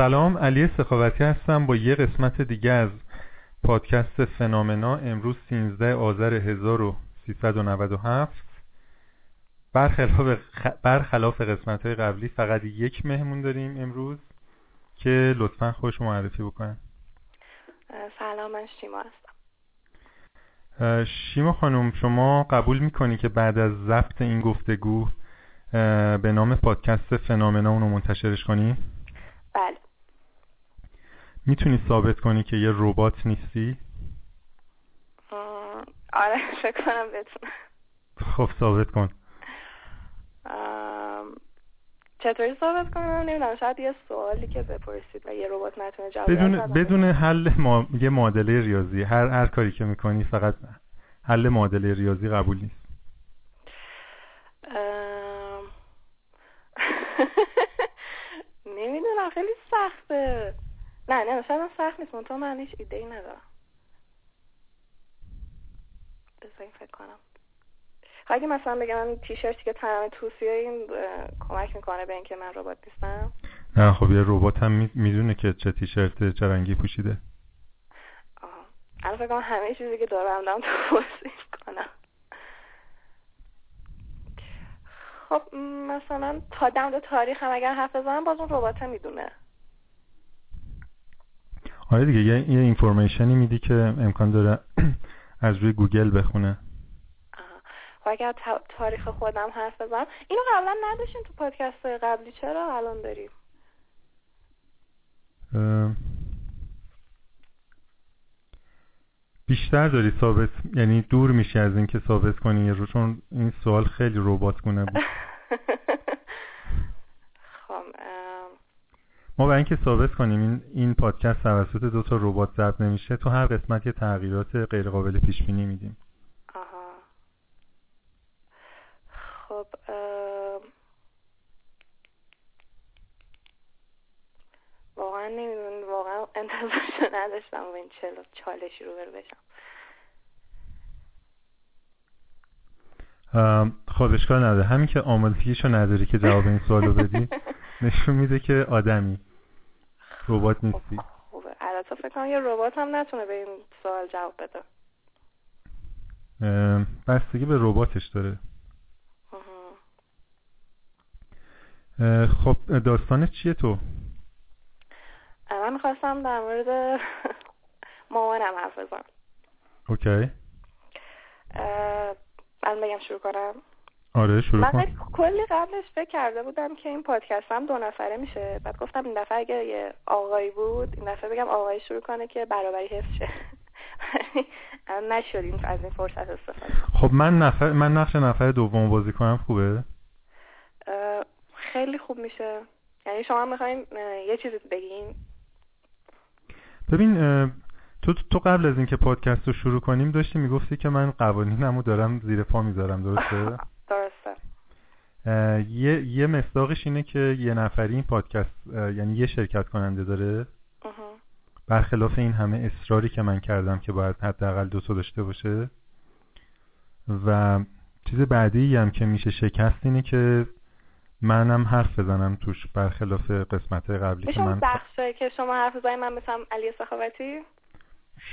سلام علی سخاوتی هستم با یه قسمت دیگه از پادکست فنامنا. امروز 13 آذر 1397 برخلاف, برخلاف قسمت های قبلی فقط یک مهمون داریم امروز که لطفا خوش معرفی بکنن. سلام من شیما هستم. شیما خانم شما قبول می‌کنی که بعد از ضبط این گفتگو به نام پادکست فنامنا اونو منتشرش کنی؟ بله. می‌تونی ثابت کنی که یه ربات نیستی؟ آره فکر کنم بتونم. خب ثابت کن. چطوری ثابت کنم؟ نمی‌دونم شاید یه سوالی که بپرسید و یه ربات نتونه جواب بدون بدون حل ما... یه معادله ریاضی. هر هر کاری که می‌کنی فقط حل معادله ریاضی قبول نیست. نمی‌دونم خیلی سخته. نه نه شاید سخت نیست منطقه من هیچ ایده ای ندارم بذاریم فکر کنم. اگه مثلا بگم تیشرتی که تنم توصیه این کمک می‌کنه به اینکه من ربات نیستم. نه خب یه ربات هم می‌دونه که چه تیشرت چه رنگی پوشیده. آها الان فکر کنم همه چیزی که دارم دارم توصیف کنم خب مثلا تا دم تاریخ هم اگر حرف بزنم باز اون ربات می‌دونه. آره دیگه یه, یه اینفورمیشنی میدی که امکان داره از روی گوگل بخونه. و اگر تاریخ خودم حرف بزنم اینو قبلا نداشتیم تو پادکست قبلی چرا الان داریم؟ بیشتر داری ثابت یعنی دور میشی از اینکه ثابت کنی چون این سوال خیلی ربات گونه بود خب ما برای اینکه ثابت کنیم این این پادکست توسط دو تا ربات ضبط نمیشه تو هر قسمت یه تغییرات غیر قابل پیش بینی میدیم. آها. خب واقعا نمی‌دونم واقعا انتظارشو نداشتم و این چلو چالشی رو بر بشم. خب اشکال نداره. همین که آمادگیشو نداری که جواب این سوالو بدی. نشون میده که آدمی. ربات نیستی. خوبه. البته فکر کنم یه ربات هم نتونه به این سوال جواب بده. بستگی به رباتش داره. خب داستانت چیه تو؟ من می‌خواستم در مورد مامانم حرف بزنم. اوکی. من بگم شروع کنم. آره شروع من کلی قبلش فکر کرده بودم که این پادکست هم دو نفره میشه. بعد گفتم این دفعه اگه یه آقایی بود این دفعه بگم آقایی شروع کنه که برابری حفظ شه. نشدیم از این فرصت استفاده. خب من نفر من نقش نفر دوم بازی کنم خوبه؟ خیلی خوب میشه. یعنی شما می‌خواین یه چیزی بگین؟ ببین تو تو قبل از اینکه پادکست رو شروع کنیم داشتی می‌گفتی که من قوانینمو دارم زیر پا می‌ذارم درسته؟ یه یه مصداقش اینه که یه نفری این پادکست یعنی یه شرکت کننده داره. برخلاف این همه اصراری که من کردم که باید حداقل دو تا داشته باشه. و چیز بعدی هم که میشه شکست اینه که منم حرف بزنم توش برخلاف قسمت قبلی که من بخشه که شما حرف بزنید من مثلا علی سخاوتی؟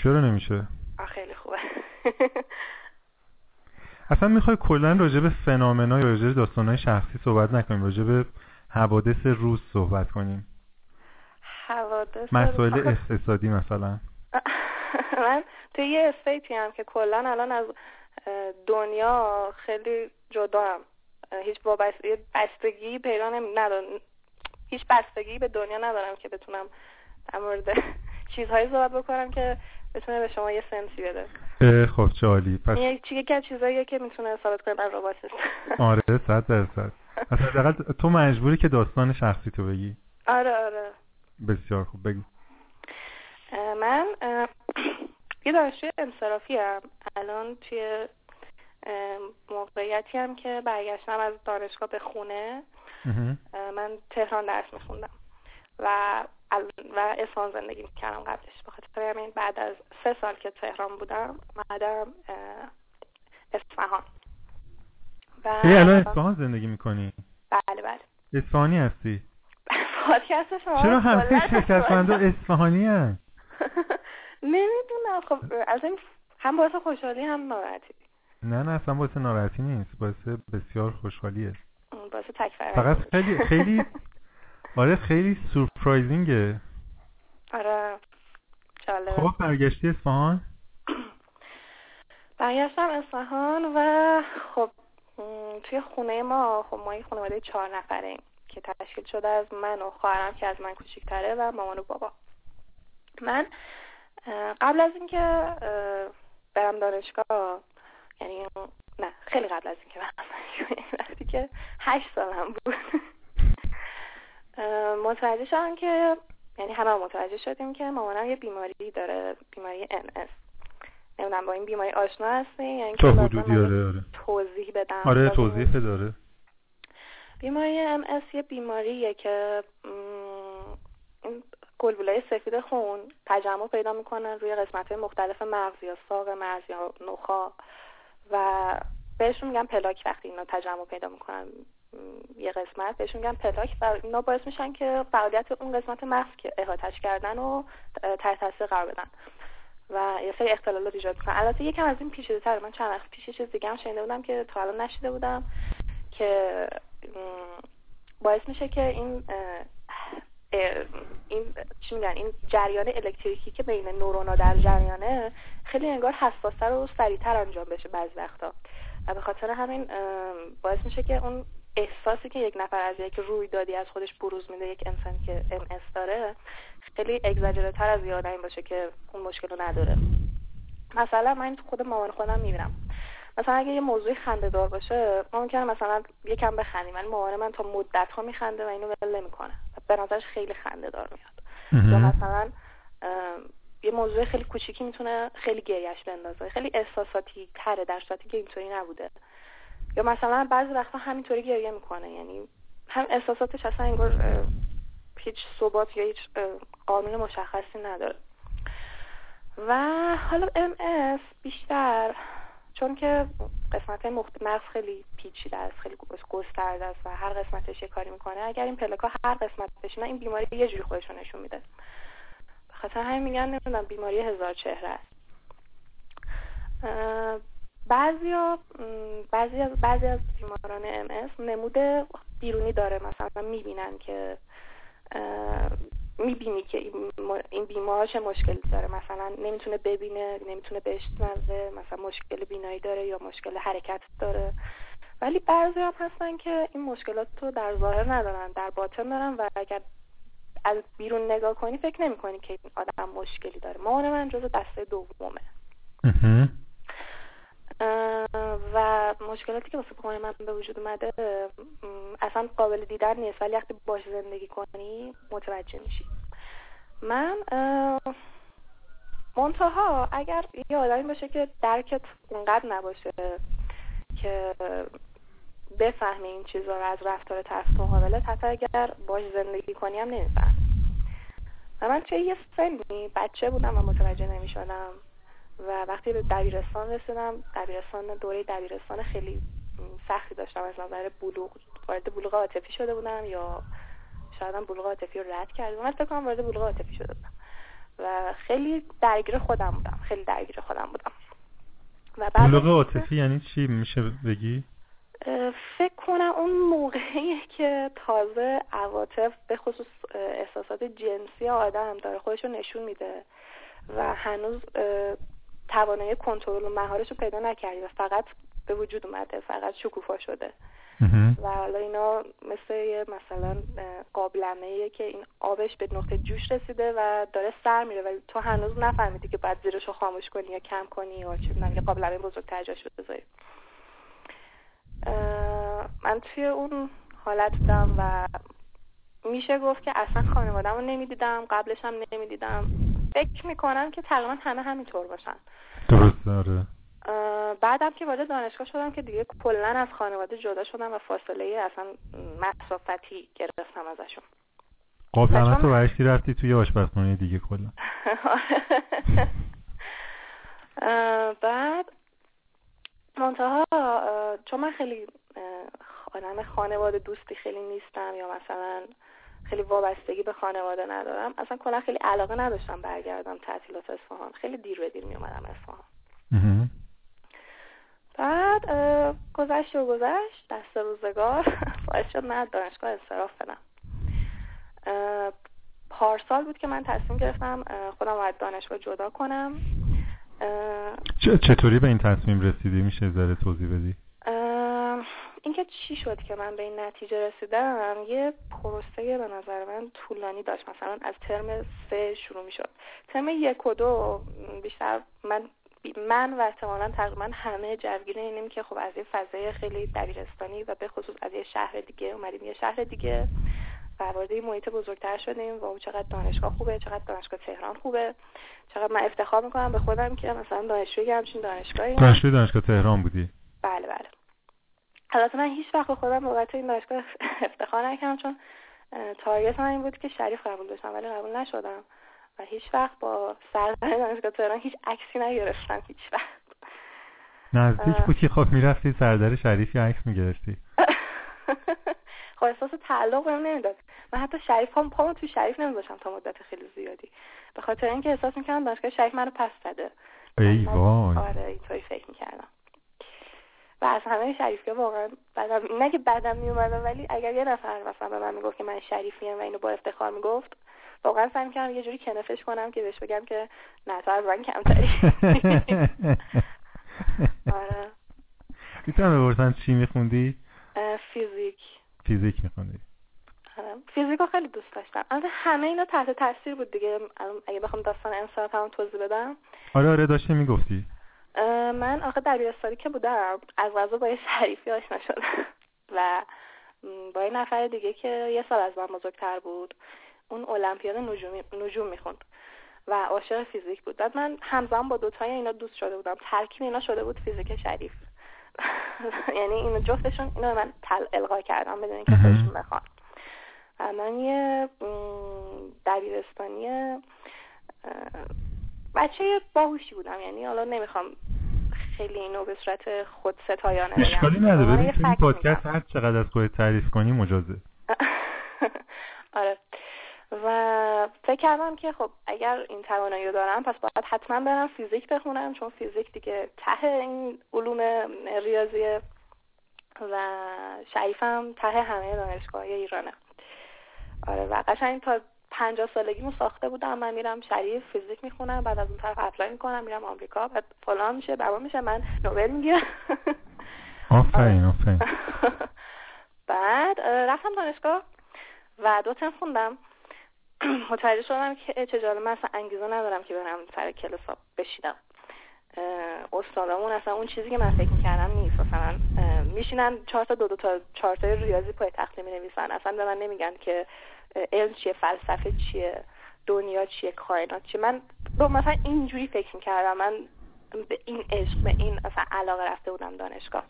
چرا نمیشه؟ خیلی خوبه. اصلا می‌خوای کلا راجع به فنامنا یا راجع داستانهای شخصی صحبت نکنیم راجع به حوادث روز صحبت کنیم. حوادث مسائل اقتصادی مثلا. من توی یه استیتی هم که کلا الان از دنیا خیلی جدا هم. هیچ بستگی پیدا ندارم هیچ بستگی به دنیا ندارم که بتونم در مورد چیزهایی صحبت بکنم که بتونه به شما یه سنسی بده. خب چه عالی. پس یکی از چیزاییه که می‌تونه ثابت کنه من ربات آره صد درصد. اصلا تو مجبوری که داستان شخصی تو بگی. آره آره. بسیار خوب بگی من یه دانشجوی انصرافی هم الان توی موقعیتی هم که برگشتم از دانشگاه به خونه من تهران درس میخوندم. و و اصفهان زندگی می‌کردم قبلش. بخاطر همین بعد از سه سال که تهران بودم مدام اصفهان. و الان اصفهان زندگی می‌کنی؟ بله بله. اصفهانی هستی؟ پادکست شما. چرا همه شرکت کننده اصفهانی. هست نمی‌دونم. خب از این هم باعث خوشحالی هم ناراحتی. نه نه اصلا باعث ناراحتی نیست. باعث بسیار خوشحالیه. باعث تکفر فقط خیلی خیلی آره خیلی سورپرایزینگه. آره جالب. خب برگشتی اصفهان؟ برگشتم اصفهان و خب توی خونه ما خب ما یه خانواده چهار نفره که تشکیل شده از من و خواهرم که از من کوچیکتره و مامان و بابا. من قبل از اینکه برم دانشگاه یعنی نه خیلی قبل از اینکه برم وقتی که هشت سالم بود. متوجه شدم که یعنی همه متوجه شدیم که مامانم یه بیماری داره بیماری ام اس نمی‌دونم با این بیماری آشنا هستی؟ یعنی تا حدودی آره آره. توضیح بدم. آره توضیح داره بیماری ام اس یه بیماریه که این گلبولای سفید خون تجمع پیدا می‌کنن روی قسمت مختلف مغز یا ساق مغز یا نخا و بهشون میگن پلاک وقتی اینا تجمع پیدا می‌کنن. یه قسمت بهشون میگن پلاک و اینا باعث میشن که فعالیت اون قسمت مغز که احاتش کردن و تحت تاثیر قرار بدن. و یه سری اختلالات ایجاد می‌کنن. البته یکم از این پیچیده تر من چند وقت پیش چیز دیگه هم شنیده بودم که تا الان نشیده بودم که باعث میشه که این این چی میگن این جریان الکتریکی که بین نورونا در جریانه خیلی انگار حساستر و سریعتر انجام بشه بعضی وقتا. و به خاطر همین باعث میشه که اون احساسی که یک نفر از یک رویدادی از خودش بروز میده یک انسان که ام داره خیلی اگزاجره تر از یه این باشه که اون مشکل رو نداره. مثلا من تو خود مامان خودم می‌بینم. مثلا اگه یه موضوعی خنده دار باشه ممکنه مثلا یکم بخندیم ولی مامان من تا مدت ها میخنده و اینو ول نمی‌کنه. به نظرش خیلی خنده دار میاد. یا مثلا یه موضوع خیلی کوچیکی می‌تونه خیلی گریش بندازه. خیلی احساساتی تره در صورتی که اینطوری نبوده. یا مثلا بعضی وقتا همینطوری گریه می‌کنه یعنی هم احساساتش اصلا انگار هیچ ثبات یا هیچ قانون مشخصی نداره. و حالا ام بیشتر چون که قسمت مخت مغز خیلی پیچیده است خیلی گسترده است و هر قسمتش یه کاری می‌کنه. اگر این پلکا هر قسمتش نه این بیماری یه جوری خودشون نشون میده. خاطر همین میگن نمی‌دونم بیماری هزار چهره است. بعضی بعضی از بعضی از بیماران ام نمود بیرونی داره. مثلا می‌بینن که می‌بینی که این بیمار چه مشکلی داره. مثلا نمی‌تونه ببینه نمی‌تونه بشنوه مثلا مشکل بینایی داره یا مشکل حرکت داره. ولی بعضی هم هستن که این مشکلات رو در ظاهر ندارن در باطن دارن و اگر از بیرون نگاه کنی فکر نمی کنی که این آدم مشکلی داره. مامان من جز دسته دومه. و مشکلاتی که واسه مامان من به وجود اومده اصلا قابل دیدن نیست. ولی وقتی باش زندگی کنی متوجه میشی. من منتها اگر یه آدمی باشه که درکت اونقدر نباشه که بفهمه این چیزا رو از رفتار طرف مقابله حتی اگر باش زندگی کنی هم نمیفهم و من توی یه سنی بچه بودم و متوجه نمی‌شدم. و وقتی به دبیرستان رسیدم دبیرستان دوره دبیرستان خیلی سختی داشتم. از نظر بلوغ وارد بلوغ عاطفی شده بودم یا شاید هم بلوغ عاطفی رو رد کردم. من فکر کنم وارد بلوغ عاطفی شده بودم. و خیلی درگیر خودم بودم. خیلی درگیر خودم بودم. و بلوغ عاطفی یعنی چی؟ میشه بگی؟ فکر کنم اون موقعی که تازه عواطف به خصوص احساسات جنسی آدم داره خودش رو نشون میده و هنوز توانایی کنترل و مهارش رو پیدا نکردی و فقط به وجود اومده فقط شکوفا شده. و حالا اینا مثل مثلا قابلمه که این آبش به نقطه جوش رسیده و داره سر میره. و تو هنوز نفهمیدی که باید زیرش رو خاموش کنی یا کم کنی یا چی یه قابلمه بزرگتر جاش بذاری. من توی اون حالت بودم و میشه گفت که اصلا خانوادم رو نمی‌دیدم قبلش هم نمی‌دیدم. فکر می‌کنم که تقریبا همه همینطور باشن. درسته آره. بعدم که وارد دانشگاه شدم که دیگه کلا از خانواده جدا شدم و فاصله اصلا مسافتی گرفتم ازشون. قابلمه تو ورشتی رفتی توی آشپزخونه دیگه کلا؟ بعد منتها چون من خیلی آدم خانواده دوستی خیلی نیستم یا مثلا خیلی وابستگی به خانواده ندارم. اصلا کلا خیلی علاقه نداشتم برگردم تعطیلات اصفهان. خیلی دیر به دیر می اومدم اصفهان بعد گذشت و گذشت. دست روزگار. باعث شد من دانشگاه انصراف بدم. پارسال بود که من تصمیم گرفتم خودم از دانشگاه جدا کنم. چطوری به این تصمیم رسیدی؟ میشه ذره توضیح بدی؟ اینکه چی شد که من به این نتیجه رسیدم؟ یه پروسه به نظر من طولانی داشت. مثلا از ترم سه شروع می شد ترم یک و دو بیشتر من من و احتمالا تقریبا همه جوگیر اینیم که خب از یه فضای خیلی دبیرستانی و به خصوص از یه شهر دیگه اومدیم. یه شهر دیگه و وارد محیط بزرگتر شدیم و او چقدر دانشگاه خوبه چقدر دانشگاه تهران خوبه. چقدر من افتخار می‌کنم به خودم که مثلا دانشجوی همچین دانشگاهی دانشجوی دانشگاه تهران بودی. بله بله. البته من هیچ وقت به خودم بابت این دانشگاه افتخار نکردم چون تارگت من این بود که شریف قبول داشتم ولی قبول نشدم. و هیچ وقت با سرزن دانشگاه تهران هیچ عکسی نگرفتم هیچ وقت. نزدیک بود که خب می‌رفتی سردر شریفی عکس می‌گرفتی. خب احساس تعلق بهم نمی‌داد. من حتی شریف هم پامو تو شریف نمیذاشم تا مدت خیلی زیادی. به خاطر اینکه احساس می‌کردم دانشگاه شریف منو پس زده. ای وای. آره اینطوری فکر می‌کردم. و از همه شریفی واقعا بعدم نه که بعدم میومدم ولی اگر یه نفر مثلا به من می‌گفت که من شریفی و اینو با افتخار می‌گفت واقعا سعی می‌کردم یه جوری کنفش کنم که بهش بگم که نه تو از من کمتری. آره. می‌تونم بپرسم چی میخوندی؟ فیزیک. فیزیک میخوندی. آره. فیزیک خیلی دوست داشتم. البته همه اینا تحت تاثیر بود دیگه. اگه بخوام داستان انصراف هم توضیح بدم. آره آره داشتی می‌گفتی. من آخه دبیرستانی که بودم از غذا با یه شریفی آشنا شدم. و با یه نفر دیگه که یه سال از من بزرگتر بود اون المپیاد نجوم نجوم می‌خوند و عاشق فیزیک بود. بعد من همزمان با دوتای اینا دوست شده بودم. ترکیب اینا شده بود فیزیک شریف. یعنی اینو جفتشون اینو من تل القا کردم بدون اینکه خودشون بخوان. و من یه دبیرستانی بچه باهوشی بودم یعنی حالا نمی‌خوام خیلی اینو به صورت خود ستایانه بگم. اشکالی نداره این پادکست هر چقدر از خودت تعریف کنی مجازه. آره. و فکر کردم که خب اگر این توانایی رو دارم پس باید حتما برم فیزیک بخونم چون فیزیک دیگه ته این علوم ریاضیه و شریفم ته همه دانشگاه ایرانه. آره و قشنگ تا پنجاه سالگیمو ساخته بودم. من میرم شریف فیزیک می‌خونم بعد از اون طرف اپلای می‌کنم میرم آمریکا بعد فلان میشه بابا میشه من نوبل می‌گیرم. آفرین آفرین. بعد رفتم دانشگاه و دو ترم خوندم. متوجه شدم که چجاله من اصلا انگیزه ندارم که برم سر کلاس بشینم. استادامون اصلا اون چیزی که من فکر می‌کردم نیست. مثلا میشینن چهار تا دو دو تا چهار تا ریاضی پای تختی می نویسن اصلا به من نمیگن که علم چیه فلسفه چیه دنیا چیه کائنات چیه. من مثلا اینجوری فکر می‌کردم. من به این عشق به این اصلا علاقه رفته بودم دانشگاه.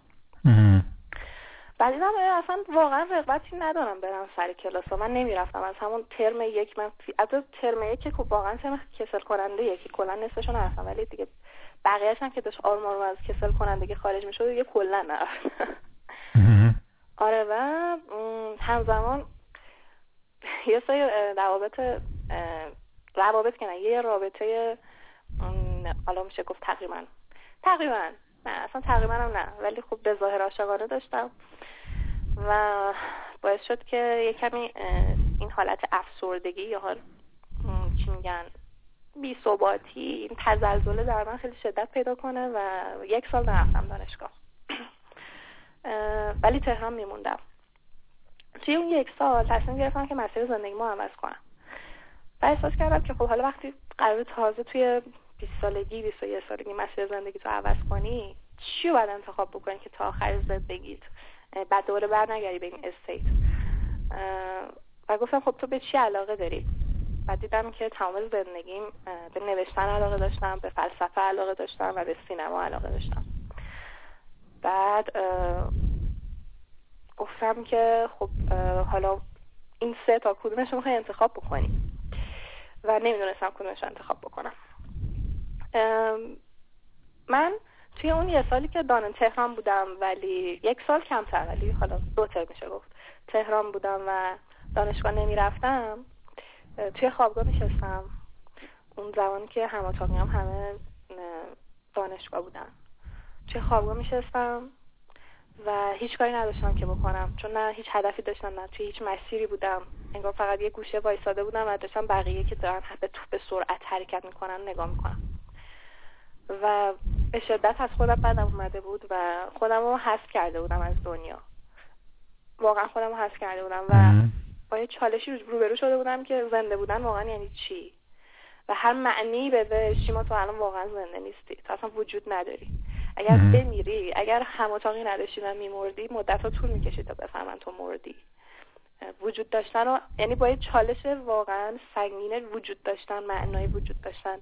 بعد دیدم اصلا واقعا رغبتی ندارم برم سر کلاس. من نمی‌رفتم. از همون ترم یک من از ترم یک که خب واقعا ترم کسل کننده یکی کلا نصفشو نرفتم ولی دیگه بقیهش هم که داشت آرمان از کسل کنندگی خارج می‌شد دیگه کلا نرفتم. آره و همزمان یه سری روابط روابط که نه یه رابطه حالا میشه گفت تقریبا. تقریبا. نه اصلا تقریبا هم نه ولی خب به ظاهر عاشقانه داشتم. و باعث شد که یه کمی این حالت افسردگی یا حال چی میگن بی ثباتی این تزلزله در من خیلی شدت پیدا کنه و یک سال نرفتم دانشگاه. ولی تهران میموندم. توی اون یک سال تصمیم گرفتم که مسیر زندگی ما عوض کنم. و احساس کردم که خب حالا وقتی قرار تازه توی 20 سالگی 21 سالگی مسیر زندگی تو عوض کنی چی باید انتخاب بکنی که تا آخر زندگیت بعد دوباره بر نگری به این استیت و گفتم خب تو به چی علاقه داری؟ و دیدم که تمام زندگیم به نوشتن علاقه داشتم به فلسفه علاقه داشتم و به سینما علاقه داشتم. بعد گفتم که خب حالا این سه تا کدومش رو انتخاب بکنی. و نمی‌دونستم کدومش رو انتخاب بکنم. من توی اون یه سالی که دانم تهران بودم ولی یک سال کمتر ولی حالا دو تر میشه گفت. تهران بودم و دانشگاه نمی‌رفتم. توی خوابگاه میشستم اون زمانی که هماتاقی هم همه دانشگاه بودن. توی خوابگاه میشستم. و هیچ کاری نداشتم که بکنم. چون نه هیچ هدفی داشتم نه توی هیچ مسیری بودم. انگار فقط یه گوشه وایساده بودم و داشتم بقیه که دارن به به سرعت حرکت می‌کنن نگاه می‌کنم و به شدت از خودم بدم اومده بود و خودم رو حذف کرده بودم از دنیا. واقعا خودم رو حذف کرده بودم و با یه چالشی روبرو شده بودم که زنده بودن واقعا یعنی چی؟ و هر معنی بده شیما تو الان واقعا زنده نیستی تو اصلا وجود نداری اگر بمیری اگر هماتاقی نداشتی و میمردی مدت ها طول می‌کشید تا بفهمن تو مردی. وجود داشتن و یعنی با یه چالش واقعا سنگین وجود داشتن معنای وجود داشتن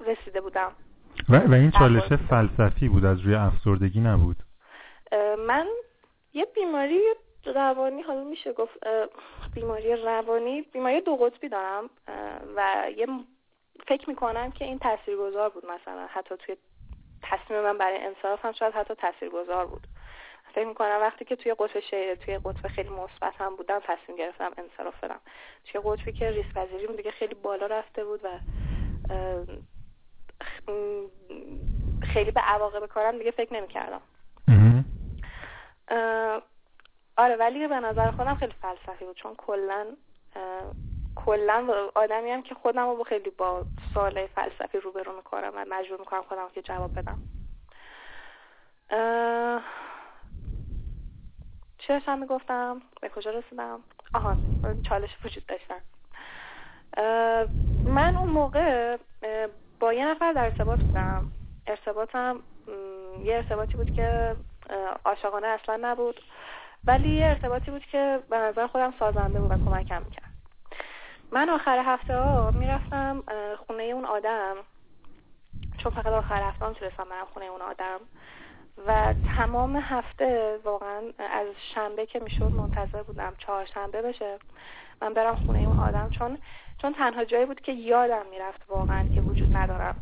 رسیده بودم. و, و این چالش فلسفی بود از روی افسردگی نبود؟ من یه بیماری روانی حالا میشه گفت بیماری روانی بیماری دو قطبی دارم و یه فکر می‌کنم که این تاثیرگذار بود مثلا. حتی توی تصمیم من برای انصراف هم شاید حتی تاثیرگذار بود. فکر می‌کنم وقتی که توی قطب شیر توی قطب خیلی مثبت هم بودم تصمیم گرفتم انصراف بدم. توی قطبی که ریسک پذیریم دیگه خیلی بالا رفته بود و خیلی به عواقب کارم دیگه فکر نمی‌کردم. آره ولی به نظر خودم خیلی فلسفی بود. چون کلا کلا آدمی هم که خودم رو خیلی با سوال فلسفی روبرو می‌کنم و مجبور می‌کنم خودم که جواب بدم. چه داشتم می‌گفتم؟ به کجا رسیدم؟ آها چالش وجود داشتن من اون موقع با یه نفر در ارتباط بودم. ارتباطم یه ارتباطی بود که عاشقانه اصلا نبود. ولی یه ارتباطی بود که به نظر خودم سازنده بود و کمکم می‌کرد. من آخر هفته ها می‌رفتم خونه اون آدم. چون فقط آخر هفته هم تونستم برم خونه اون آدم. و تمام هفته واقعا از شنبه که می‌شد منتظر بودم چهارشنبه بشه من برم خونه اون آدم. چون چون تنها جایی بود که یادم می‌رفت واقعا که وجود ندارم.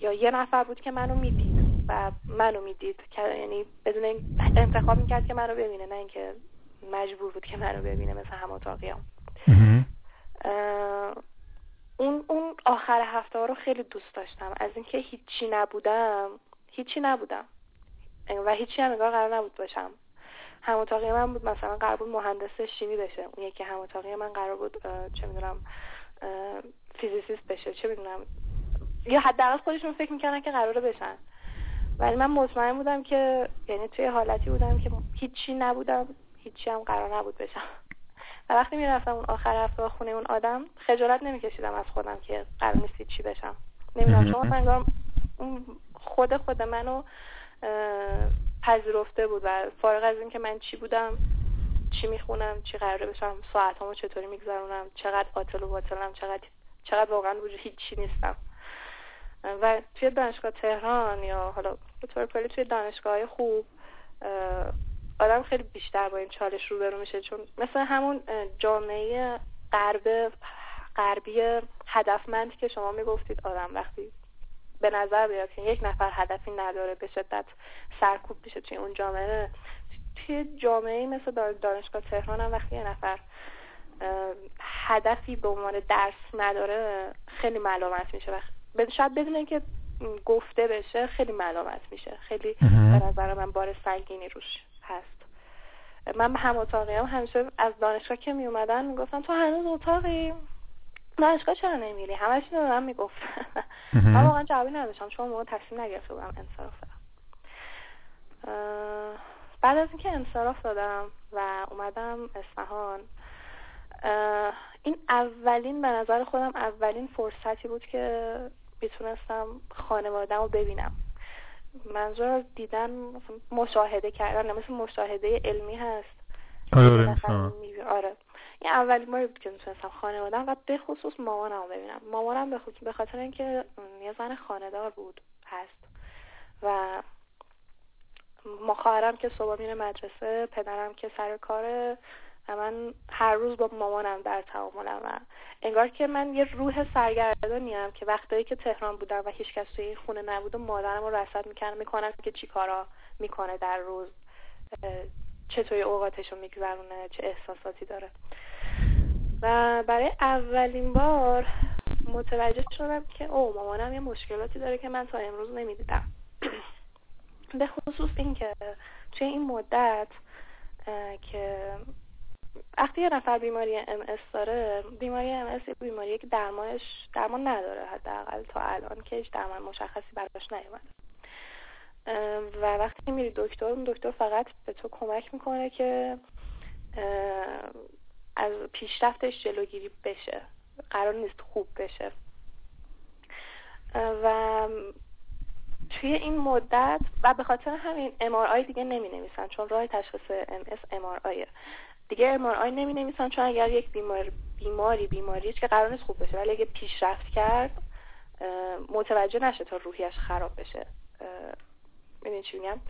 یا یه نفر بود که منو می‌دید و منو می‌دید که یعنی بدون انتخاب می‌کرد که منو ببینه نه اینکه مجبور بود که منو ببینه مثل هم اتاقیام. اون اون آخر هفته ها رو خیلی دوست داشتم. از اینکه هیچی نبودم هیچی نبودم. و هیچی هم انگار قرار نبود باشم. هم اتاقی من بود مثلا قرار بود مهندس شیمی بشه. اون یکی هم اتاقی من قرار بود چه می‌دونم فیزیسیست بشه چه می‌دونم. یا حداقل خودشون فکر می‌کردن که قراره بشن. ولی من مطمئن بودم که یعنی توی حالتی بودم که هیچی نبودم هیچی هم قرار نبود بشم. و وقتی می‌رفتم اون آخر هفته خونه اون آدم خجالت نمیکشیدم از خودم که قرار نیست چی بشم. نمی‌دونم چون انگار خود خود منو پذیرفته بود و فارغ از اینکه من چی بودم چی می‌خونم چی قراره بشم ساعتامو چطوری میگذرونم چقدر قاتل و باطلم چقدر چقدر واقعا وجود هیچی نیستم. و توی دانشگاه تهران یا حالا به طور کلی توی دانشگاه خوب آدم خیلی بیشتر با این چالش روبرو میشه چون مثل همون جامعه غرب غربی هدفمند که شما می‌گفتید آدم وقتی به نظر بیاد که یک نفر هدفی نداره به شدت سرکوب میشه توی اون جامعه توی جامعه مثل دانشگاه تهران هم وقتی یه نفر هدفی به عنوان درس نداره خیلی ملامت میشه. و شاید بدون اینکه گفته بشه خیلی ملامت میشه. خیلی به نظر من بار سنگینی روش. هست. من به هم اتاقی هم همیشه از دانشگاه که می اومدن می‌گفتم تو هنوز اتاقی؟ دانشگاه چرا نمیری؟ همش اینو من می‌گفت. من واقعا جوابی نداشتم چون موقع تصمیم نگرفته بودم انصراف دادم بعد از اینکه انصراف دادم و اومدم اصفهان این اولین به نظر خودم اولین فرصتی بود که می‌تونستم خانوادم رو ببینم. منظور دیدن مشاهده کردن مثل مشاهده علمی هست. آره آره. این اولین باری بود که می‌تونستم خانوادم و به خصوص مامانم رو ببینم. مامانم به خصوص به خاطر اینکه یه زن خاندار بود هست. و خواهرم که صبح میره مدرسه پدرم که سر کاره و من هر روز با مامانم در تعاملم و انگار که من یه روح سرگردانیم که وقتایی که تهران بودم و هیچ کس توی این خونه نبود و مادرم رو رسد می‌کنم می‌کنم که چی کارا می‌کنه در روز چطوری اوقاتش رو میگذرونه چه احساساتی داره. و برای اولین بار متوجه شدم که او مامانم یه مشکلاتی داره که من تا امروز نمی‌دیدم. به خصوص این که توی این مدت که وقتی یه نفر بیماری ام داره بیماری ام اس یه بیماریه که درمانش درمان نداره حداقل تا الان که هیچ درمان مشخصی براش نیومده. و وقتی میری دکتر اون دکتر فقط به تو کمک می‌کنه که از پیشرفتش جلوگیری بشه. قرار نیست خوب بشه. و توی این مدت و به خاطر همین MRI دیگه نمی نویسن چون راه تشخیص MS MRI دیگه MRI نمی نویسن چون اگر یک بیمار بیماری بیماری که قرار نیست خوب بشه ولی اگه پیشرفت کرد متوجه نشه تا روحیش خراب بشه. می‌دونی چی میگم؟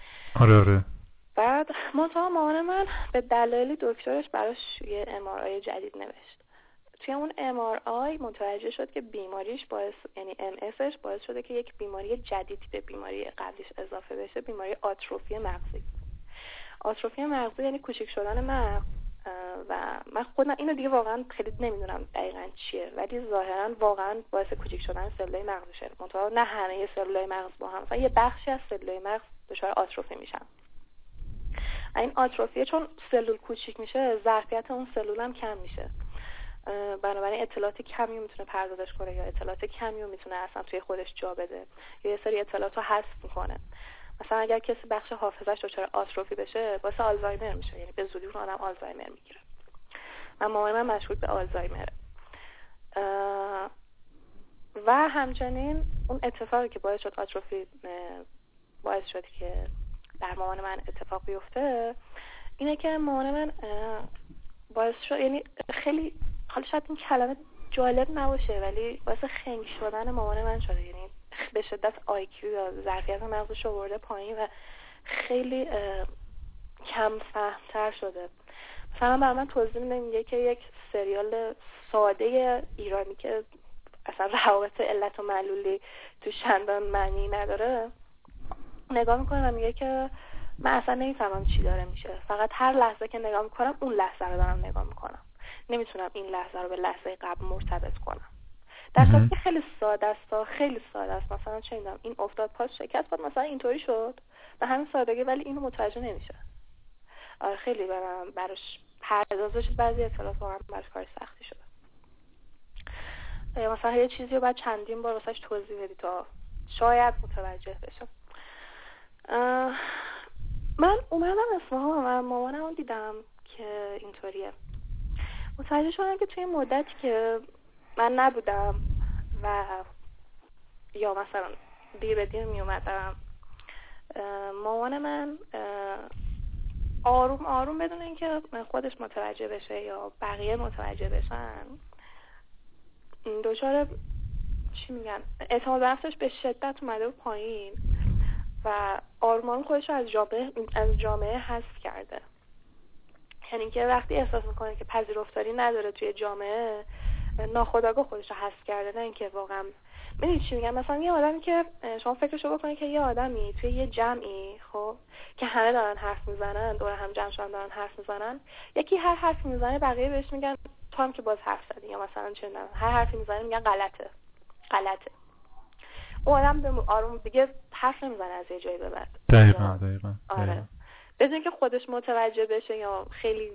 آره آره. بعد منتها مامان من به دلایلی دکترش براش یه ام جدید نوشت. توی اون MRI متوجه شد که بیماریش باعث یعنی MS باعث شده که یک بیماری جدیدی به بیماری قبلیش اضافه بشه بیماری آتروفی مغزی. آتروفی مغزی یعنی کوچیک شدن مغز. و من خودم اینو دیگه واقعا خیلی نمی‌دونم دقیقا چیه. ولی ظاهرا واقعا باعث کوچیک شدن سلولای مغز میشه منتها نه همه سلولای مغز با هم مثلا یه بخشی از سلولای مغز دچار آتروفی میشن. این آتروفی چون سلول کوچیک میشه ظرفیت اون سلول هم کم میشه. بنابراین اطلاعات کمی می‌تونه پردازش کنه یا اطلاعات کمی می‌تونه اصلا توی خودش جا بده یا یه سری اطلاعات رو حذف می‌کنه. مثلا اگر کسی بخش حافظش دچار آتروفی بشه واسه آلزایمر میشه. یعنی به زودی اون آدم آلزایمر می‌گیره. و مامان من مشغول به آلزایمره. و همچنین اون اتفاقی که باعث شد آتروفی باعث شد که در مامان من اتفاق بیفته اینه که مامان من باعث شد یعنی خیلی حالا شاید این کلمه جالب نباشه ولی باعث خنگ شدن مامان من شده. یعنی به شدت آیکیو یا ظرفیت مغزش آورده پایین و خیلی کم فهمتر شده. مثلا برای من توضیح میده میگه که یک سریال ساده ایرانی که اصلا روابط علت و معلولی تو شندان معنی نداره. نگاه می‌کنه میگه که من اصلا نمی‌فهمم چی داره میشه. فقط هر لحظه که نگاه می‌کنم اون لحظه رو دارم نگاه می‌کنم. نمی‌تونم این لحظه رو به لحظه قبل مرتبط کنم. در صورتی که خیلی ساده است خیلی ساده است. مثلا چه این افتاد پاس شکست بعد مثلا اینطوری شد. به همین سادگی ولی اینو متوجه نمیشه آره خیلی برام براش پردازش بعضی اطلاعات واقعا براش کار سختی شده. مثلا یه چیزی رو بعد چندین بار واسش توضیح بدی تا شاید متوجه بشه من اومدم اصفهان و مامانم دیدم که اینطوریه. متوجه شدم که توی مدتی که من نبودم و یا مثلا دیر به دیر می اومدم مامان من آروم آروم بدون اینکه خودش متوجه بشه یا بقیه متوجه بشن دچار چی میگن اعتماد نفسش به شدت اومده پایین و آرمان خودش از جامعه از جامعه حذف کرده. یعنی که وقتی احساس می‌کنه که پذیرفتاری نداره توی جامعه ناخداگاه خودش رو حذف کرده نه اینکه واقعا. می‌دونی چی میگم؟ مثلا یه آدمی که شما فکرشو بکنید که یه آدمی توی یه جمعی خب که همه دارن حرف می‌زنن دور هم جمع شدن دارن حرف می‌زنن یکی هر حرفی می‌زنه بقیه بهش میگن تو هم که باز حرف زدی یا مثلا چه هر حرفی می‌زنه میگن غلطه. غلطه. اون آدم به آروم دیگه حرف نمی‌زنه از یه جایی به بعد. دقیقا دقیقا آره. بدون که خودش متوجه بشه یا خیلی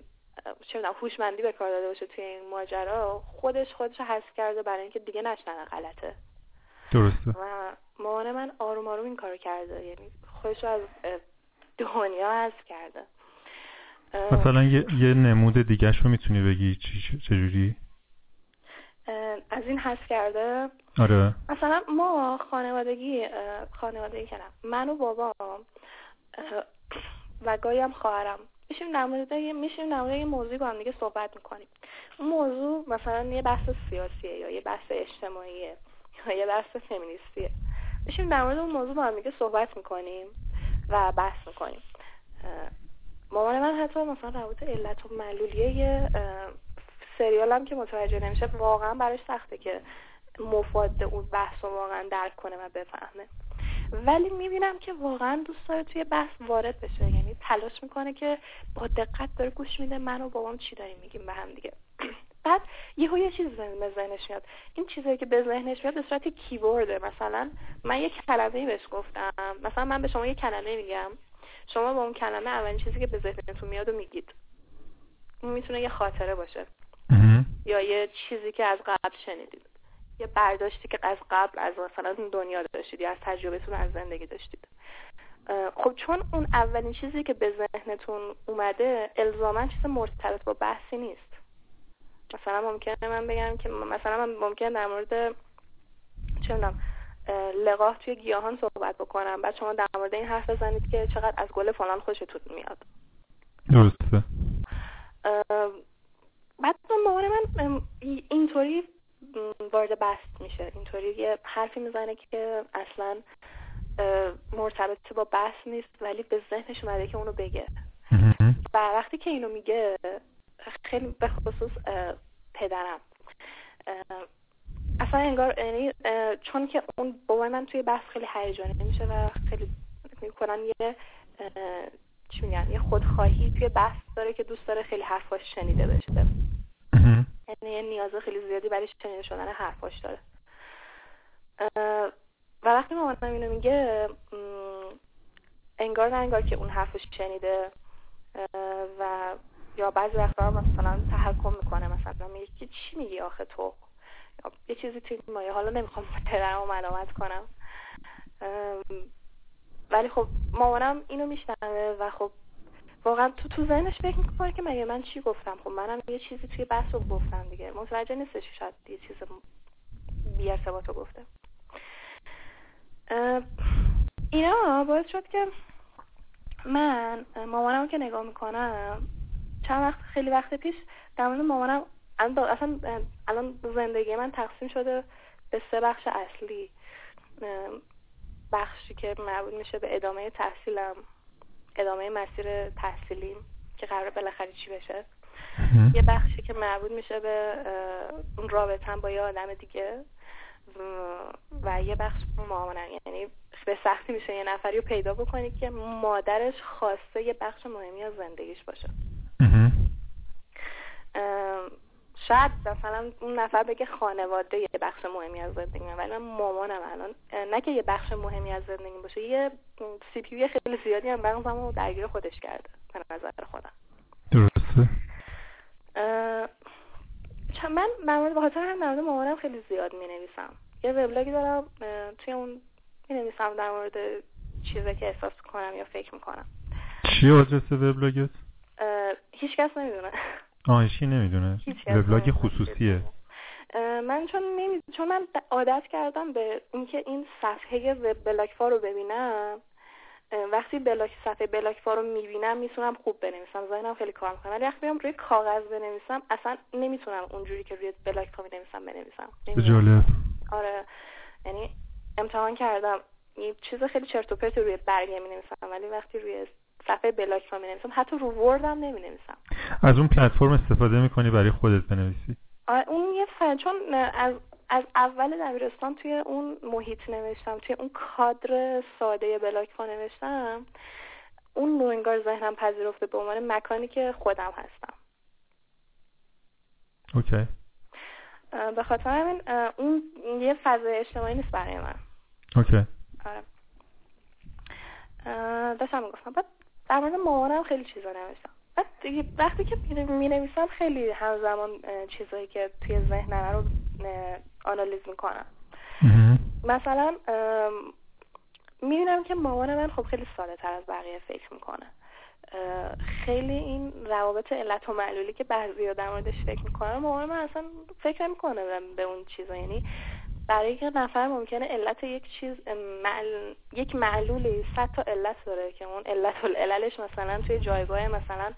چه هوشمندی به کار داده باشه توی این ماجرا خودش خودش حذف کرده برای اینکه دیگه نشنن غلطه. درسته. و مامان من آروم آروم این کارو کرده یعنی خودش از دنیا حذف کرده. مثلا یه, یه نمود دیگه رو می‌تونی بگی چجوری؟ از این حذف کرده. آره. مثلا ما خانوادگی خانوادگی کنم من و بابام و گاهی هم خواهرم میشیم در مورد میشیم در یه موضوعی با هم دیگه صحبت می‌کنیم. اون موضوع مثلا یه بحث سیاسیه یا یه بحث اجتماعیه یا یه بحث فمینیستیه. میشیم در اون موضوع با هم دیگه صحبت می‌کنیم و بحث می‌کنیم. مامان من حتی مثلا روابط علت و معلولیه یه سریال که متوجه نمیشه واقعا براش سخته که مفاد اون بحث رو واقعا درک کنه و بفهمه. ولی می‌بینم که واقعا دوست داره توی بحث وارد بشه. یعنی تلاش می‌کنه که با دقت داره گوش میده من و بابام چی داریم میگیم به هم دیگه. بعد یهو یه چیز به ذهنش میاد. این چیزایی که به ذهنش میاد به صورت کیبورده. مثلا من یک کلمه بهش گفتم. مثلا من به شما یه کلمه میگم. شما با اون کلمه اولین چیزی که به ذهنتون میاد و میگید. این می‌تونه یه خاطره باشه. یا یه چیزی که از قبل شنیدید. یه برداشتی که از قبل از مثلا دنیا داشتید یا از تجربهتون از زندگی داشتید. خب چون اون اولین چیزی که به ذهنتون اومده الزاما چیز مرتبط با بحثی نیست. مثلا ممکنه من بگم که مثلا من ممکنه در مورد چه لقاح توی گیاهان صحبت بکنم. بعد شما در مورد این حرف بزنید که چقدر از گل فلان خوشتون میاد. درسته. بعد مامان من اینطوری وارد بست میشه. اینطوری یه حرفی می‌زنه که اصلا مرتبط با بحث نیست ولی به ذهنش اومده که اونو بگه. و وقتی که اینو میگه خیلی به خصوص پدرم. اصلا انگار یعنی چون که اون بابا من توی بحث خیلی هیجانی میشه و خیلی می‌کنن یه چی میگن یه خودخواهی توی بحث داره که دوست داره خیلی حرفاش شنیده بشه. یعنی نیاز خیلی زیادی برای شنیده شدن حرفاش داره. و وقتی مامانم اینو میگه انگار نه انگار که اون حرفش شنیده و یا بعضی وقتا مثلا تحکم می‌کنه مثلا میگه که چی میگی آخه تو؟ یا یه چیزی توی مایه حالا نمی‌خوام پدرم ملامت کنم. ولی خب مامانم اینو میشنوه و خب واقعا تو تو ذهنش فکر می‌کنه که مگه من چی گفتم؟ خب منم یه چیزی توی بحث رو گفتم دیگه. متوجه نیستش شاید یه چیز بی رو گفته. اینا باعث شد که من مامانم که نگاه می‌کنم چند وقت خیلی وقت پیش در مورد مامانم اصلا الان زندگی من تقسیم شده به سه بخش اصلی. بخشی که مربوط میشه به ادامه تحصیلم. ادامه مسیر تحصیلیم که قرار بالاخره چی بشه. یه بخشی که مربوط میشه به اون رابطم با یه آدم دیگه. و یه بخش مامانم یعنی به سختی میشه یه نفری رو پیدا بکنی که مادرش خواسته یه بخش مهمی از زندگیش باشه. شاید مثلا اون نفر بگه خانواده یه بخش مهمی از زندگی من ولی من مامانم الان نه که یه بخش مهمی از زندگی باشه یه سی پی خیلی زیادی هم رو درگیر خودش کرده به نظر خودم. درسته. من در به خاطر هم مورد مامانم خیلی زیاد می نویسم یه وبلاگی دارم توی اون می نویسم در مورد چیزی که احساس کنم یا فکر می‌کنم. چی آدرس وبلاگت؟ هیچ کس نمی‌دونه. آهشی نمی‌دونه. وبلاگ خصوصیه. من چون نمی... چون من عادت کردم به اینکه این صفحه وب رو ببینم. وقتی بلاک صفحه بلاکفا رو می‌بینم می‌تونم خوب بنویسم. ذهنم خیلی کار می‌کنم ولی وقتی بیام روی کاغذ بنویسم اصلا نمی‌تونم اونجوری که روی بلاکفا می‌نویسم بنویسم. جالب. آره. یعنی امتحان کردم. یه چیز خیلی چرت و پرت روی برگه می ولی وقتی روی صفحه بلاک می نویسم حتی رو وردم نمی نویسم از اون پلتفرم استفاده می‌کنی برای خودت بنویسی؟ اون یه فن چون از از اول دبیرستان توی اون محیط نوشتم توی اون کادر ساده بلاک نوشتم اون رو انگار ذهنم پذیرفته به عنوان مکانی که خودم هستم. اوکی. به خاطر همین اون یه فضای اجتماعی نیست برای من. اوکی. آره. داشتم می‌گفتم بعد در مورد مامانم خیلی چیزا نوشتم. بعد وقتی که می نویسم خیلی همزمان چیزایی که توی ذهنم رو آنالیز می‌کنم. مثلا می‌بینم که مامان من خب خیلی ساده تر از بقیه فکر می‌کنه. خیلی این روابط علت و معلولی که بعضی در موردش فکر می‌کنن مامان من اصلا فکر نمی‌کنه به اون چیزا. یعنی برای یک نفر ممکنه علت یک چیز مل... یک معلولی صد تا علت داره که اون علت العللش مثلا توی جایگاه مثلا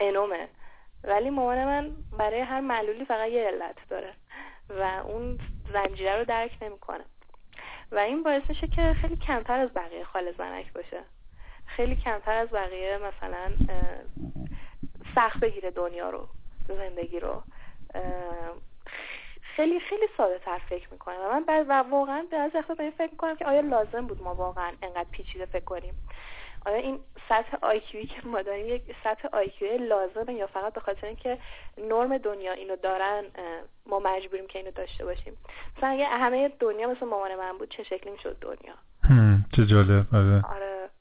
انومه. ولی مامان من برای هر معلولی فقط یه علت داره و اون زنجیره رو درک نمی‌کنه. و این باعث میشه که خیلی کمتر از بقیه خال زنک باشه. خیلی کمتر از بقیه مثلا سخت بگیره دنیا رو زندگی رو. خیلی خیلی ساده تر فکر می‌کنه و من بعد و واقعا به از به این فکر می‌کنم که آیا لازم بود ما واقعا انقدر پیچیده فکر کنیم؟ آیا این سطح آیکیوی که ما داریم یک سطح آیکیوی لازمه یا فقط به خاطر اینکه نرم دنیا اینو دارن ما مجبوریم که اینو داشته باشیم؟ مثلا اگه همه دنیا مثل مامان من بود چه شکلی می‌شد دنیا؟ چه جالب آره.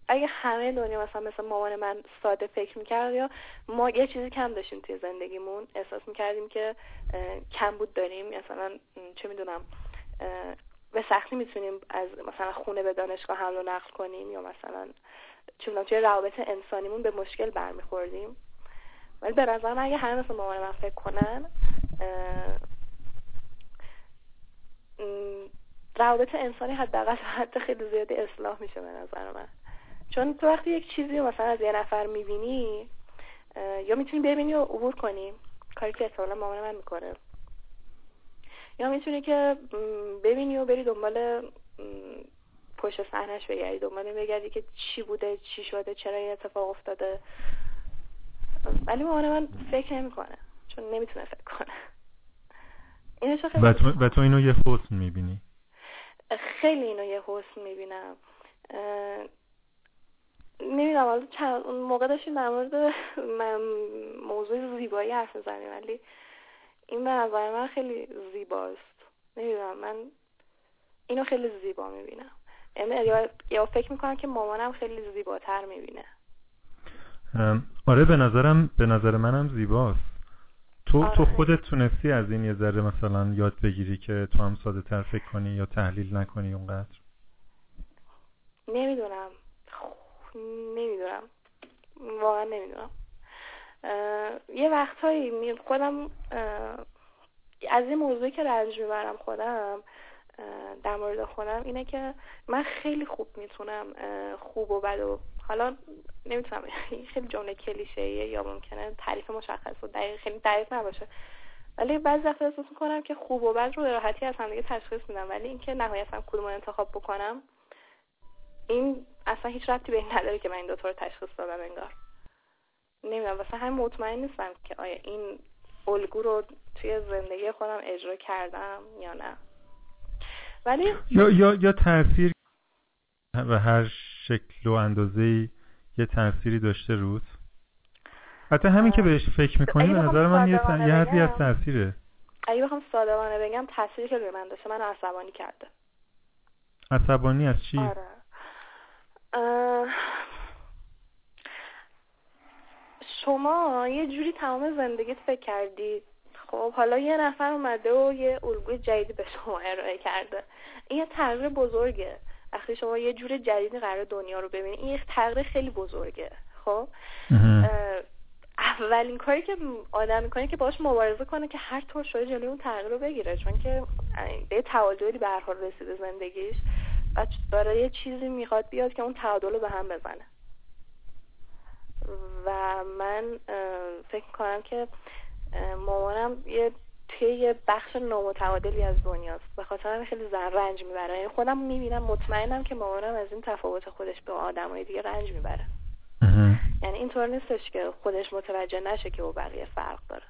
اگه همه دنیا مثلا مثل مامان من ساده فکر می‌کرد یا ما یه چیزی کم داشتیم توی زندگیمون احساس می‌کردیم که کم بود داریم. مثلا چه می‌دونم به سختی می‌تونیم از مثلا خونه به دانشگاه حمل و نقل کنیم یا مثلا می‌دونم توی روابط انسانیمون به مشکل برمیخوردیم. ولی به نظر من اگه همه مثل مامان من فکر کنن روابط انسانی حداقل حد خیلی زیادی اصلاح میشه به نظر من. چون تو وقتی یک چیزی مثلا از یه نفر می‌بینی یا می‌تونی ببینی و عبور کنی کاری که احتمالا مامان من می‌کنه. یا می‌تونی که ببینی و بری دنبال پشت صحنش بگردی دنبال بگردی که چی بوده چی شده چرا این اتفاق افتاده. ولی مامان من فکر نمی‌کنه چون نمی‌تونه فکر کنه. و تو, و تو اینو یه حسن می‌بینی؟ خیلی اینو یه حسن می‌بینم. نمی‌دونم حالا چند اون موقع داشتیم در مورد موضوع زیبایی حرف می‌زنیم ولی این به نظر من خیلی زیباست. نمی‌دونم من اینو خیلی زیبا می‌بینم. یعنی یا فکر می‌کنم که مامانم خیلی زیباتر می‌بینه. آره به نظرم به نظر منم زیباست. تو آره. تو خودت تونستی از این یه ذره مثلا یاد بگیری که تو هم ساده تر فکر کنی یا تحلیل نکنی اونقدر؟ نمی‌دونم. نمی‌دونم. واقعا نمی‌دونم. یه وقتهایی خودم از این موضوعی که رنج می‌برم خودم در مورد خودم اینه که من خیلی خوب می‌تونم خوب و بد و حالا نمی‌تونم خیلی جمله کلیشه یا ممکنه تعریف مشخص و دقیق خیلی دقیق نباشه. ولی بعضی وقتا احساس می‌کنم که خوب و بد رو به راحتی از همدیگه تشخیص میدم. ولی اینکه نهایتا کدوم انتخاب بکنم این اصلا هیچ ربطی به این نداره که من این دوتا رو تشخیص دادم انگار. نمی‌دونم واسه هم مطمئن نیستم که آیا این الگو رو توی زندگی خودم اجرا کردم یا نه. ولی یا یا یا تاثیر و هر شکل و اندازه یه تأثیری داشته روز؟ حتی همین که بهش فکر می‌کنی به نظر من یه, یه حدی از تأثیره. اگه بخوام صادقانه بگم تأثیری که روی من داشته من عصبانی کرده. عصبانی از چی؟ آره. شما یه جوری تمام زندگیت فکر کردی؟ خب حالا یه نفر اومده و یه الگوی جدیدی به شما ارائه کرده. این یه تغییر بزرگه. وقتی شما یه جور جدیدی قرار دنیا رو ببینید این یه تغییر خیلی بزرگه. خب؟ اولین کاری که آدم می‌کنه که باش مبارزه کنه که هر طور شده جلوی اون تغییر رو بگیره. چون که به تعادلی به هر حال رسیده زندگیش. و داره یه چیزی می‌خواد بیاد که اون تعادل رو به هم بزنه. و من فکر کنم که مامانم یه توی یه بخش نامتعادلی از دنیاست. به خاطر خیلی زن رنج می‌بره. یعنی خودم می‌بینم مطمئنم که مامانم از این تفاوت خودش به آدمای دیگه رنج می‌بره. یعنی اینطور نیستش که خودش متوجه نشه که او بقیه فرق داره.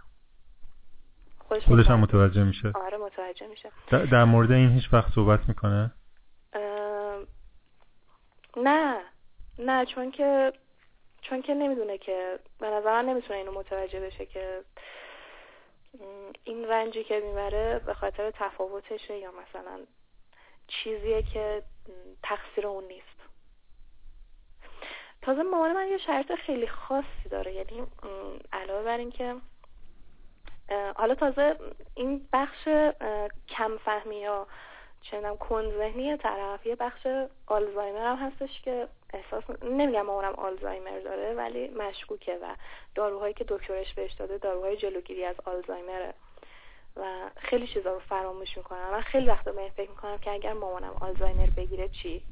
خودش, خودش هم متوجه میشه. آره متوجه میشه. در مورد این هیچ وقت صحبت می‌کنه؟ نه نه چون که چون که نمی‌دونه که به نظر نمی‌تونه اینو متوجه بشه که این رنجی که می‌بره به خاطر تفاوتشه یا مثلا چیزیه که تقصیر اون نیست. تازه مامان من یه شرط خیلی خاصی داره یعنی علاوه بر اینکه حالا تازه این بخش کم فهمی یا چندم کن ذهنی طرف. یه بخش آلزایمر هم هستش که احساس نمیگم مامانم آلزایمر داره ولی مشکوکه و داروهایی که دکترش بهش داده داروهای جلوگیری از آلزایمره. و خیلی چیزا رو فراموش می‌کنم. من خیلی وقتا به فکر می‌کنم که اگر مامانم آلزایمر بگیره چی؟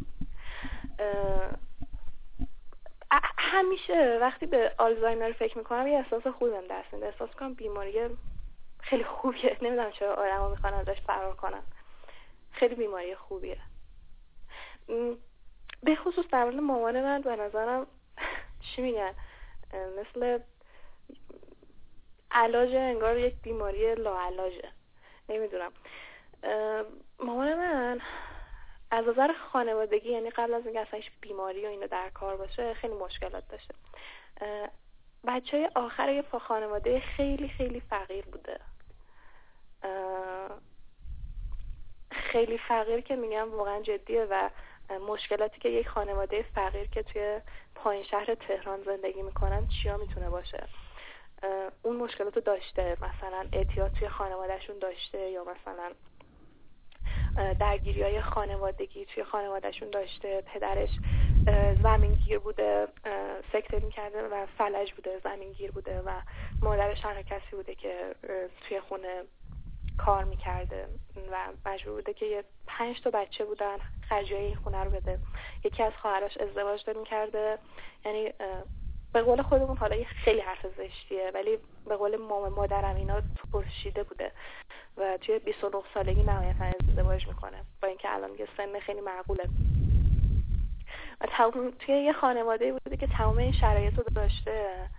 همیشه وقتی به آلزایمر فکر می‌کنم یه احساس خوبی بهم دست میده. احساس کنم بیماری خیلی خوبیه. نمی‌دونم چرا آدم‌ها می‌خوان ازش فرار کنن. خیلی بیماری خوبیه. به خصوص در مورد مامان من به نظرم چی میگن؟ مثل علاج انگار یک بیماری لاعلاجه. نمی‌دونم. مامان من از نظر خانوادگی یعنی قبل از اینکه اصلا بیماری و اینو در کار باشه خیلی مشکلات داشته. بچه آخر یه خانواده خیلی خیلی فقیر بوده. خیلی فقیر که میگم واقعا جدیه و مشکلاتی که یک خانواده فقیر که توی پایین شهر تهران زندگی می‌کنن چیا می‌تونه باشه؟ اون مشکلاتو داشته مثلا اعتیاد توی خانوادهشون داشته یا مثلا درگیری های خانوادگی توی خانوادهشون داشته پدرش زمینگیر بوده سکته می‌کرده و فلج بوده زمینگیر بوده و مادرش هر کسی بوده که توی خونه کار می‌کرده و مجبور بوده که یه پنج تا بچه بودن خرجی این خونه رو بده. یکی از خواهرش ازدواج داریم کرده یعنی به قول خودمون حالا یه خیلی حرف زشتیه ولی به قول مام مادرم اینا ترشیده بوده و توی 29 سالگی نهایتا ازدواج می‌کنه. با اینکه الان یه سن خیلی معقوله. و توی یه خانواده بوده که تمام این شرایط رو داشته.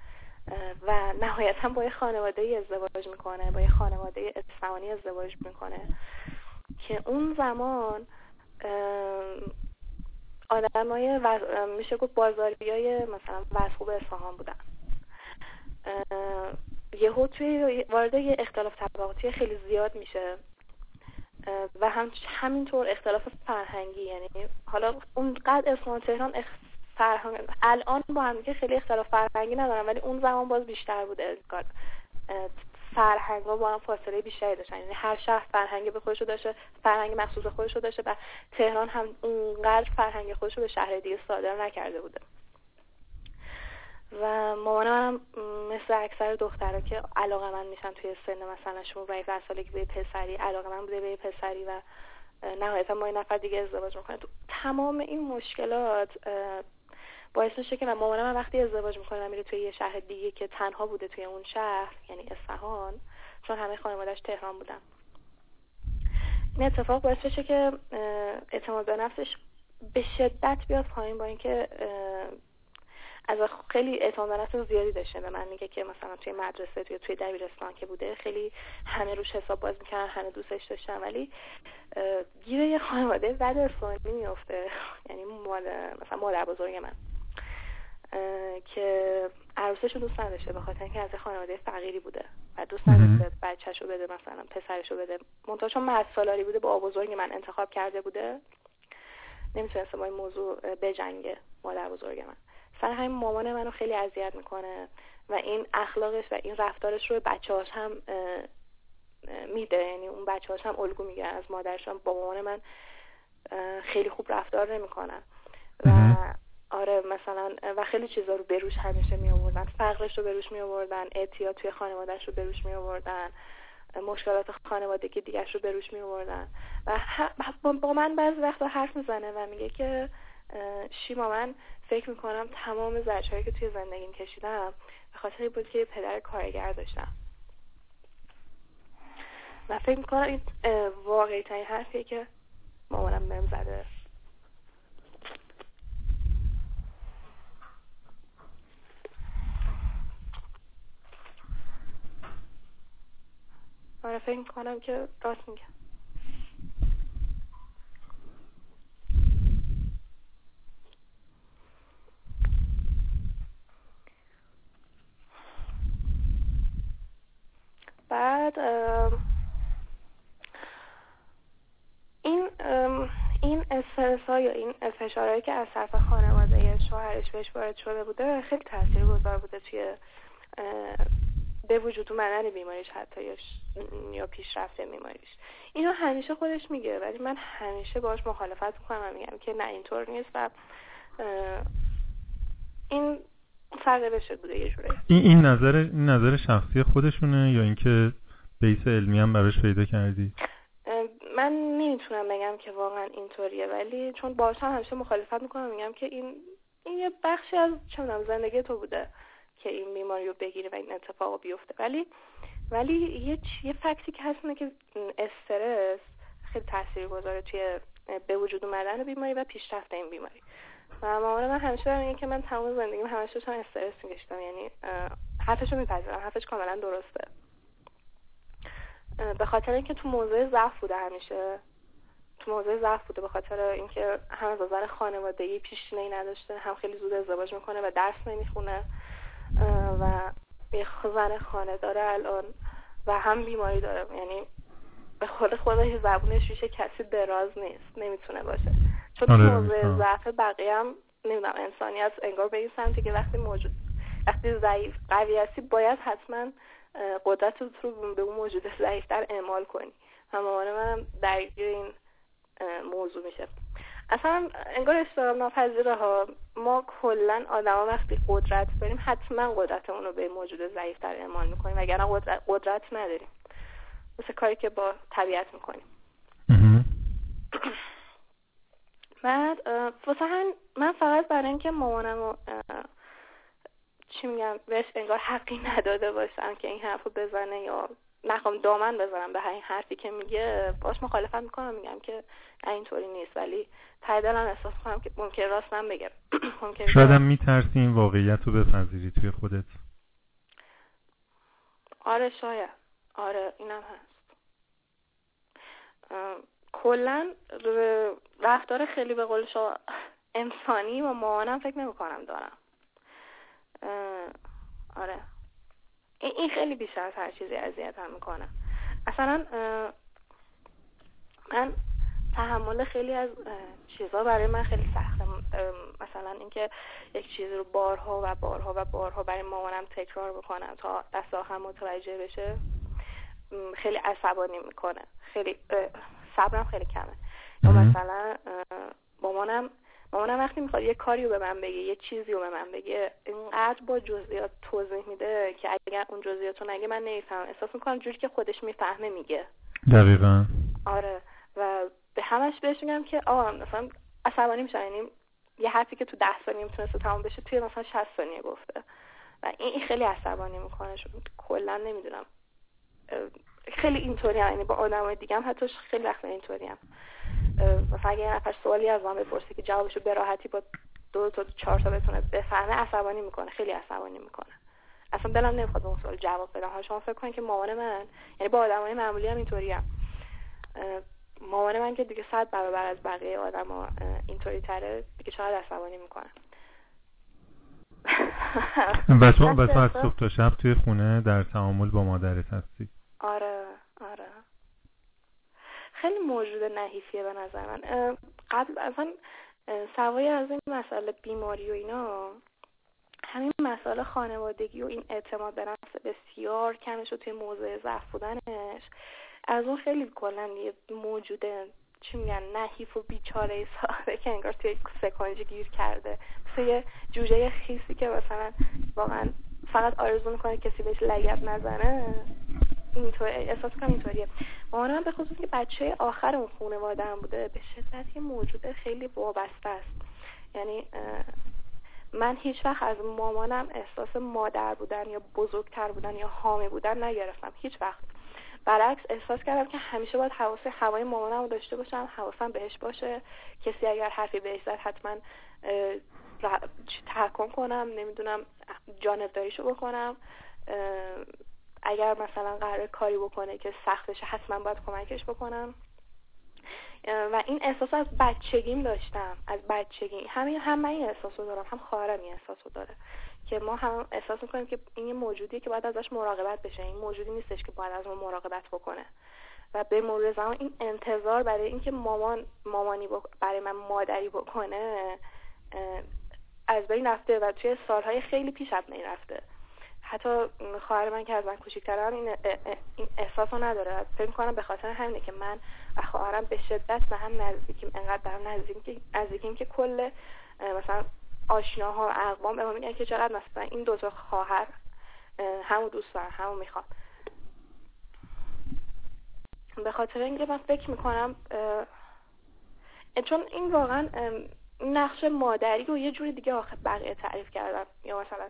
و نهایتا با یه خانواده ازدواج می‌کنه با یه خانواده اصفهانی ازدواج می‌کنه که اون زمان آدم های میشه گفت بازاری های مثلا وزخوب اصفهان بودن. یهو توی وارد یه اختلاف طبقاتی خیلی زیاد میشه. و هم همینطور اختلاف فرهنگی یعنی حالا اونقدر اصفهان تهران فرهنگ. الان با هم که خیلی اختلاف فرهنگی ندارن ولی اون زمان باز بیشتر بوده فرهنگ با هم فاصله بیشتری داشتن. یعنی هر شهر فرهنگ به خودشو داشته فرهنگ مخصوص خودشو داشته و تهران هم اونقدر فرهنگ خودشو به شهر دیگه صادر نکرده بوده. و مامانم مثل اکثر دخترها که علاقه من میشن توی سن مثلا 16 سالگی به پسری علاقه من بوده به پسری و نهایتا ما این نفر دیگه ازدواج می‌کنه. تمام این مشکلات باعث میشه که من مامانم وقتی ازدواج می‌کنه میره توی یه شهر دیگه که تنها بوده توی اون شهر یعنی اصفهان چون همه خانوادهش تهران بودن. این اتفاق باعث بشه که اعتماد به نفسش به شدت بیاد پایین با اینکه از خیلی اعتماد به نفس زیادی داشته. به من میگه که مثلا توی مدرسه توی توی دبیرستان که بوده خیلی همه روش حساب باز می‌کنن همه دوستش داشتن ولی گیر یه خانواده بد ارسانی میفته یعنی مثلا مادر بزرگ من. که عروسش رو دوست نداشته به خاطر اینکه از خانواده فقیری بوده و دوست نداشته بچهش رو بده مثلا پسرش رو بده. منتها چون مرد سالاری بوده با بزرگ من انتخاب کرده بوده. نمی‌تونسته با این موضوع بجنگه مادر بزرگ من. سر همین مامان منو خیلی اذیت می‌کنه و این اخلاقش و این رفتارش رو بچه هاش هم میده. یعنی اون بچه هاش هم الگو می‌گیرن از مادرش با مامان من خیلی خوب رفتار نمی‌کنن و آره مثلا و خیلی چیزا رو بروش همیشه می آوردن. فقرش رو بروش می آوردن اعتیاد توی خانوادهش رو بروش می آوردن مشکلات خانوادگی دیگرش رو بروش می آوردن. و با من بعضی وقتا حرف می‌زنه و میگه که شیما من فکر می‌کنم تمام زجرهایی که توی زندگیم کشیدم به خاطر بود که پدر کارگر داشتم. و فکر می‌کنم این واقعی ترین حرفیه که مامانم بهم زده. آره فکر می‌کنم که راست میگم بعد این این استرس یا این فشارهایی که از طرف خانواده شوهرش بهش وارد شده بوده خیلی تاثیر گذار بوده توی به وجود اومدن بیماریش حتی یا پیشرفت بیماریش. اینو همیشه خودش میگه ولی من همیشه باش مخالفت می‌کنم و میگم که نه اینطور نیست و این فرق بوده یه جوری. این, این نظر این نظر شخصی خودشونه یا اینکه بیس علمی هم براش پیدا کردی؟ من نمی‌تونم بگم که واقعا اینطوریه ولی چون باش هم همیشه مخالفت می‌کنم میگم که این این یه بخشی از چه زندگی تو بوده. که این بیماری رو بگیره و این اتفاق بیفته. ولی ولی یه یه فکتی که هست که استرس خیلی تاثیر گذاره توی به وجود اومدن بیماری و پیشرفت این بیماری. و مامان من همیشه دارم که من تمام زندگیم همش داشتم استرس میکشتم یعنی حرفش رو میپذیرم. حرفش کاملا درسته. به خاطر اینکه تو موضوع ضعف بوده همیشه. تو موضوع ضعف بوده به خاطر اینکه هم از نظر خانوادگی پیشینه ای نداشته هم خیلی زود ازدواج می‌کنه و درس نمی‌خونه. و یه زن خانه داره الان و هم بیماری داره. یعنی به خود خودش زبونش میشه کسی دراز نیست. نمی‌تونه باشه. چون آره موضوع ضعف بقیه هم نمی‌دونم انسانیت انگار به این سمتی که وقتی موجود وقتی ضعیف قوی هستی باید حتما قدرت رو به اون موجود ضعیفتر اعمال کنی. و مامان منم درگیر این موضوع میشه. اصلا انگار استرام ناپذیره ها. ما کلا آدما وقتی قدرت داریم حتما قدرتمون رو به موجود ضعیفتر اعمال می‌کنیم وگرنه قدرت, قدرت نداریم. مثل کاری که با طبیعت می‌کنیم. بعد واسه من فقط برای اینکه مامانم چی میگم بهش انگار حقی نداده باشم که این حرفو بزنه یا نخوام دامن بزنم به این حرفی که میگه باش مخالفت می‌کنم میگم که اینطوری نیست. ولی ته دلم احساس کنم که ممکن راستم بگم. ممکن شاید هم میترسی این واقعیت رو بپذیری توی خودت. آره شاید. آره اینم هست. کلا رفتار خیلی به قول شما انسانی و مامانم فکر نمی‌کنم دارم. آره. این خیلی بیشتر از هر چیزی اذیت هم می‌کنه اصلا من تحمل خیلی از چیزها برای من خیلی سخته. مثلا اینکه یک چیزی رو بارها و بارها و بارها برای مامانم تکرار بکنم تا دست هم متوجه بشه خیلی عصبانی می‌کنه. خیلی صبرم خیلی کمه. یا مثلا مامانم مامانم وقتی می‌خواد یه کاری رو به من بگه یه چیزی رو به من بگه اینقدر با جزئیات توضیح میده که اگر اون جزئیات رو نگه من نمی‌فهمم. احساس می‌کنم جوری که خودش می‌فهمه میگه. دقیقا. آره. و به همش بهش میگم که آه مثلا عصبانی میشن یعنی یه حرفی که تو ده ثانیه می‌تونسته تمام بشه توی مثلا 60 ثانیه گفته. و این خیلی عصبانی می‌کنه کلا نمی‌دونم. خیلی اینطوری هم یعنی با آدم دیگه هم حتی خیلی وقت اینطوری هم. مثلا اگه یه نفر سوالی از من بپرسه که جوابشو به راحتی با دو تا چهار تا بتونه بفهمه عصبانی می‌کنه خیلی عصبانی می‌کنه. اصلا دلم نمی‌خواد اون سوال جواب بدم. حالا شما فکر کنید که مامان من یعنی با آدمای معمولی هم اینطوری هم. مامان من که دیگه صد برابر از بقیه آدما اینطوری تره دیگه شاید عصبانی می‌کنه و تو از صبح تا شب توی خونه در تعامل با مادرت هستی آره آره. خیلی موجود نحیفیه به نظر من. قبل اصلا سوای از این مسئله بیماری و اینا همین مسئله خانوادگی و این اعتماد به نفس بسیار کمش و توی موضوع ضعف بودنش. از اون خیلی کلا یه موجود چی میگن نحیف و بیچاره ساده که انگار توی سکنجی گیر کرده. مثل یه جوجه خیسی که مثلا واقعا فقط آرزو می‌کنه کسی بهش لگت نزنه. اینطور احساس کنم اینطوریه. مامانم به خصوص که بچه آخر اون خانواده هم بوده به شدت یه موجود خیلی وابسته است. یعنی من هیچ وقت از مامانم احساس مادر بودن یا بزرگتر بودن یا حامی بودن نگرفتم. هیچ وقت. برعکس احساس کردم که همیشه باید حواس هوای مامانم رو داشته باشم حواسم بهش باشه. کسی اگر حرفی بهش زد حتما تحکم کنم نمی‌دونم جانبداریشو بکنم. اگر مثلا قرار کاری بکنه که سختشه حتما باید کمکش بکنم. و این احساس از بچگیم داشتم از بچگی. همین هم من این احساس رو دارم هم خواهرم این احساس رو داره. که ما هم احساس می‌کنیم که این یه موجودیه که باید ازش مراقبت بشه. این موجودی نیستش که باید از ما مراقبت بکنه. و به مرور زمان این انتظار برای اینکه مامان مامانی برای من مادری بکنه از بین رفته و توی سالهای خیلی پیش از بین رفته. حتی خواهر من که از من کوچیک‌ترن این احساس رو نداره. فکر کنم به خاطر همینه که من و خواهرم به شدت به هم نزدیکیم انقدر به هم نزدیکیم که کل مثلا آشناها و اقوام به ما که چقدر مثلا این دو تا خواهر همو دوست دارن همو می‌خوان. به خاطر اینکه من فکر می‌کنم چون این واقعا نقش مادری رو یه جوری دیگه آخر بقیه تعریف کردن یا مثلا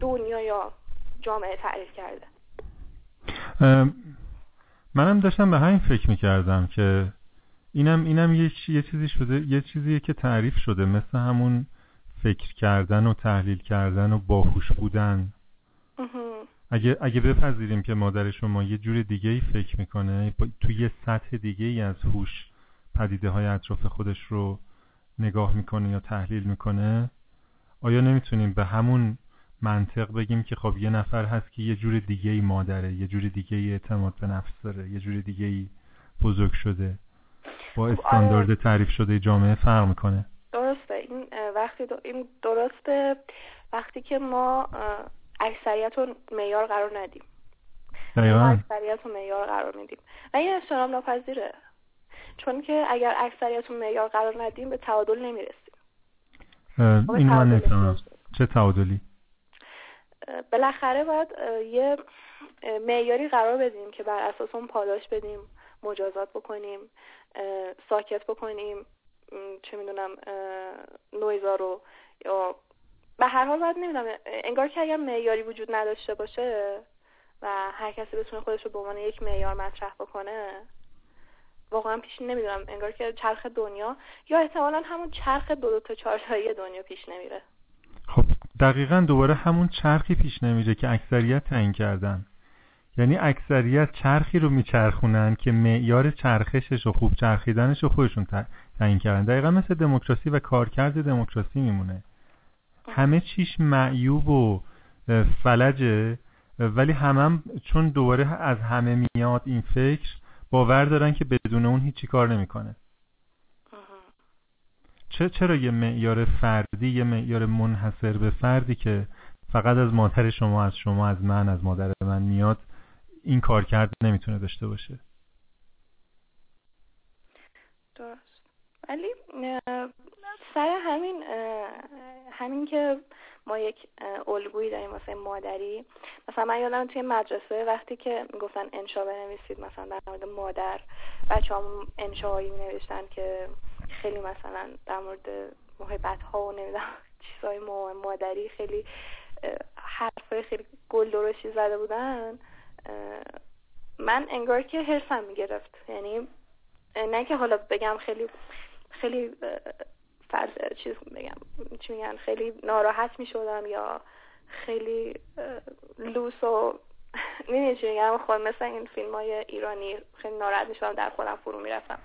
دنیا یا جامعه تعریف کرده. منم داشتم به همین فکر می‌کردم که اینم اینم یه, یه چیزی شده یه چیزیه که تعریف شده مثل همون فکر کردن و تحلیل کردن و باهوش بودن. اگه اگه بپذیریم که مادر شما یه جور دیگه ای فکر می‌کنه توی یه سطح دیگه ای از هوش پدیده های اطراف خودش رو نگاه می‌کنه یا تحلیل می‌کنه آیا نمی‌تونیم به همون منطق بگیم که خب یه نفر هست که یه جور دیگه ای مادره یه جور دیگه ای اعتماد به نفس داره یه جور دیگه ای بزرگ شده. با خب، استاندارد تعریف شده جامعه فرق می‌کنه. درسته. این وقتی این درسته. وقتی که ما اکثریت رو معیار قرار ندیم. دقیقا. اکثریت رو معیار قرار میدیم. و این احترام ناپذیره. چون که اگر اکثریت رو معیار قرار ندیم به تعادل نمی‌رسیم. این من نفهمم چه تعادلی؟ بالاخره باید یه معیاری قرار بدیم که بر اساس اون پاداش بدیم مجازات بکنیم ساکت بکنیم چه می‌دونم نویزا رو یا به هر حال باید نمی‌دونم انگار که اگر معیاری وجود نداشته باشه و هر کسی بتونه خودش رو به عنوان یک معیار مطرح بکنه واقعا پیش نمی‌دونم انگار که چرخ دنیا یا احتمالا همون چرخ دو دو تا چهارتایی دنیا پیش نمیره. خب. دقیقا دوباره همون چرخی پیش نمیره که اکثریت تعیین کردن. یعنی اکثریت چرخی رو میچرخونن که معیار چرخشش و خوب چرخیدنش رو خودشون تعیین کردن. دقیقا مثل دموکراسی و کارکرد دموکراسی میمونه. همه چیش معیوب و فلجه ولی همم هم چون دوباره از همه میاد این فکر باور دارن که بدون اون هیچی کار نمی‌کنه. چه چرا یه معیار فردی یه معیار منحصر به فردی که فقط از مادر شما از شما از من از مادر من میاد این کار کرد نمی‌تونه داشته باشه؟ درست. ولی سر همین همین که ما یک الگویی داریم واسه مادری مثلا من یادم توی مدرسه وقتی که می‌گفتن انشا بنویسید مثلا در مورد مادر بچه هم انشاهایی نوشتن که خیلی مثلا در مورد محبت ها و نمی‌دونم چیزهای مادری خیلی حرفای خیلی گل درشتی زده بودن. من انگار که حرفم می‌گرفت. یعنی نه که حالا بگم خیلی خیلی فرد چیز بگم چی میگن خیلی ناراحت می‌شدم یا خیلی لوس و می‌دونی چی میگم خود مثل این فیلم های ایرانی خیلی ناراحت می‌شدم در خودم فرو می‌رفتم.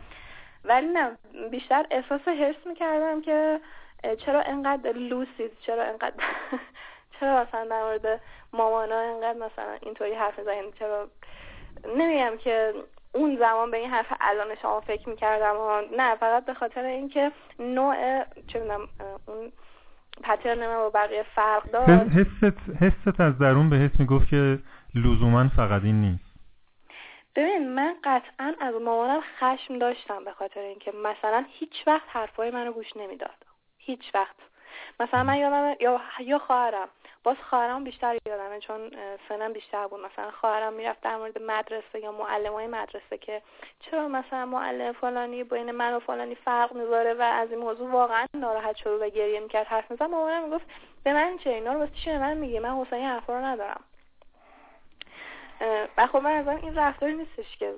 ولی نه بیشتر احساس حرس می‌کردم که چرا انقدر لوسید چرا انقدر چرا مثلا در مورد مامانا انقدر مثلا اینطوری حرف می‌زنین چرا؟ نمیگم که اون زمان به این حرف الان شما فکر می‌کردم نه فقط به خاطر اینکه نوع چه می‌دونم اون پترن من با بقیه فرق داشت. حست, حست از درون به حس می‌گفت که لزوما فقط این نیست. ببین من قطعا از مامانم خشم داشتم به خاطر اینکه مثلا هیچ وقت حرفای منو گوش نمی‌داد. هیچ وقت. مثلا من یادم یا یا خواهرم. باز خواهرم بیشتر یادمه چون سنم بیشتر بود. مثلا خواهرم می‌رفت در مورد مدرسه یا معلم های مدرسه که چرا مثلا معلم فلانی بین من و فلانی فرق می‌ذاره و از این موضوع واقعا ناراحت شد و گریه می‌کرد حرف می‌زد. مامانم می‌گفت به من چه؟ اینا رو واسه چی من میگه من حوصله حرفا رو ندارم. و خب من از این رفتاری نیستش که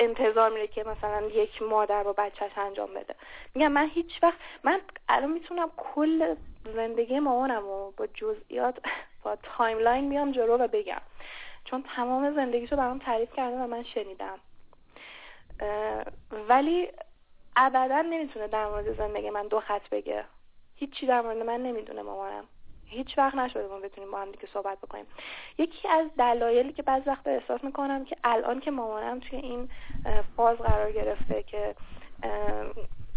انتظار میره که مثلا یک مادر با بچهش انجام بده. میگم من هیچ وقت من الان می‌تونم کل زندگی مامانم و با جزئیات با timeline میام جلو و بگم. چون تمام زندگیشو برام تعریف کرده و من شنیدم. ولی ابدا نمی‌تونه در مورد زندگی من دو خط بگه. هیچی در مورد من نمی‌دونه مامانم. هیچ وقت نشده ما بتونیم با هم دیگه صحبت بکنیم. یکی از دلایلی که بعض وقت احساس می‌کنم که الان که مامانم توی این فاز قرار گرفته که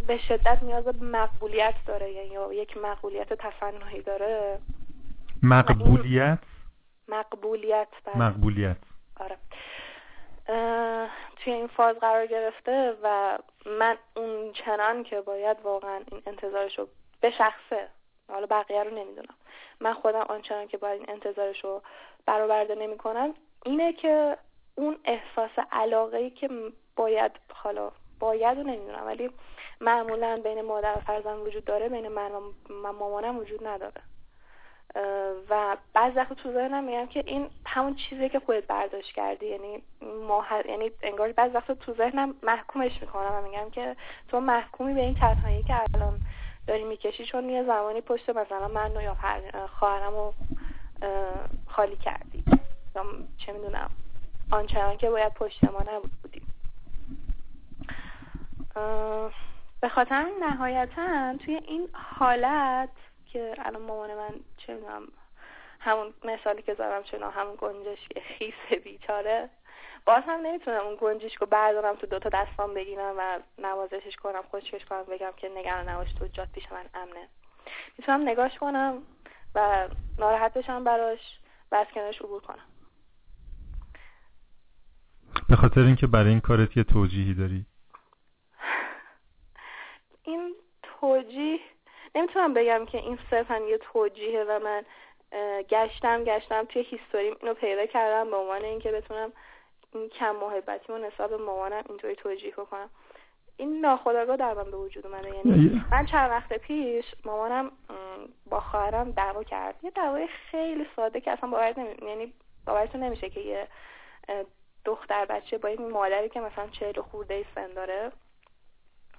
به شدت نیاز به مقبولیت داره یعنی یک مقبولیت تصنعی داره. مقبولیت؟ مقبولیت بله. مقبولیت. آره. توی این فاز قرار گرفته و من اون چنان که باید واقعا این انتظارش رو به شخصه حالا بقیه رو نمی‌دونم. من خودم آنچنان که باید این انتظارش رو برآورده نمی‌کنم اینه که اون احساس علاقه ای که باید حالا باید رو نمی‌دونم ولی معمولا بین مادر و فرزند وجود داره بین من و مامانم وجود نداره. و بعض وقت تو ذهنم میگم که این همون چیزی که خودت برداشت کردی یعنی ما یعنی انگار بعض وقت تو ذهنم محکومش می‌کنم و میگم که تو محکومی به این تنهایی که الان داری می‌کشی چون یه زمانی پشت مثلا من یا خواهرم و خالی کردی. یا چه می‌دونم. آنچنان که باید پشت ما نبود بودیم. به خاطر نهایتا توی این حالت که الان مامان من چه می‌دونم همون مثالی که زدم چنا همون گنجش خیس بیچاره باز هم نمی‌تونم اون گنجش رو بردارم تو دوتا دستام بگیرم و نوازشش کنم خوشش کنم بگم که نگران نباش تو جات پیش من امنه. می‌تونم نگاش کنم و ناراحت بشم براش و از کنارش عبور کنم. به خاطر اینکه برای این کارت یه توجیهی داری؟ این توجیه نمی‌تونم بگم که این صرفا یه توجیهه و من گشتم گشتم توی هیستوریم اینو پیدا کردم به عنوان اینکه بتونم این کم محبتی و نسبت به مامانم اینطوری توجیه کنم این ناخداگاه در من به وجود اومده. یعنی من چند وقت پیش مامانم با خواهرم دعوا کرد. یه دعوای خیلی ساده که اصلا باور نمی... یعنی باورتون نمیشه که یه دختر بچه با این مادری که مثلا چهل خورده سن داره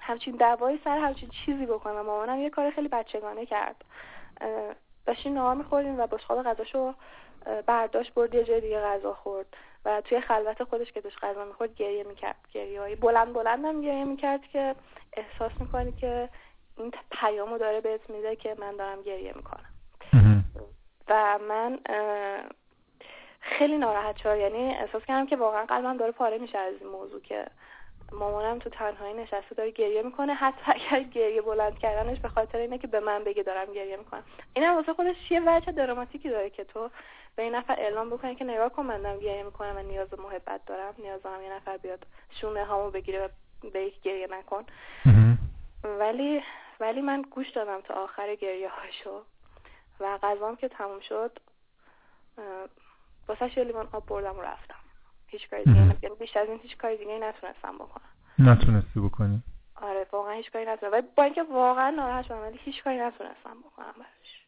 همچین دعوایی سر همچین چیزی بکنه. مامانم یه کار خیلی بچگانه کرد. داشتیم نهار می‌خوریم و بشقاب غذاشو برداشت برد یه جای دیگه غذا خورد. و توی خلوت خودش که داشت غذا می‌خورد گریه می‌کرد. گریه های بلند بلند هم گریه می‌کرد که احساس می‌کنی که این پیامو داره بهت میده که من دارم گریه می‌کنم. و من خیلی ناراحت شد یعنی احساس کردم که واقعا قلبم داره پاره میشه از این موضوع که مامانم تو تنهایی نشسته داره گریه می‌کنه. حتی اگر گریه بلند کردنش به خاطر اینه که به من بگه دارم گریه می‌کنم. اینم واسه خودش یه وجه دراماتیکی داره که تو به این نفر اعلام بکنی که نگاه کن من دارم گریه می‌کنم و نیاز به محبت دارم. نیاز دارم یه نفر بیاد شونه هامو بگیره و به یک گریه نکن. ولی ولی من گوش دادم تا آخر گریه هاشو و غذام که تموم شد واسه لیوان آب بردم و رفتم. هیچ کاری دیگه بیشتر از این هیچ کاری دیگه نتونستم بکنم. نتونستی بکنی؟ آره واقعا هیچ کاری نتونستم. ولی با اینکه واقعا ناراحت شدم ولی هیچ کاری نتونستم بکنم براش.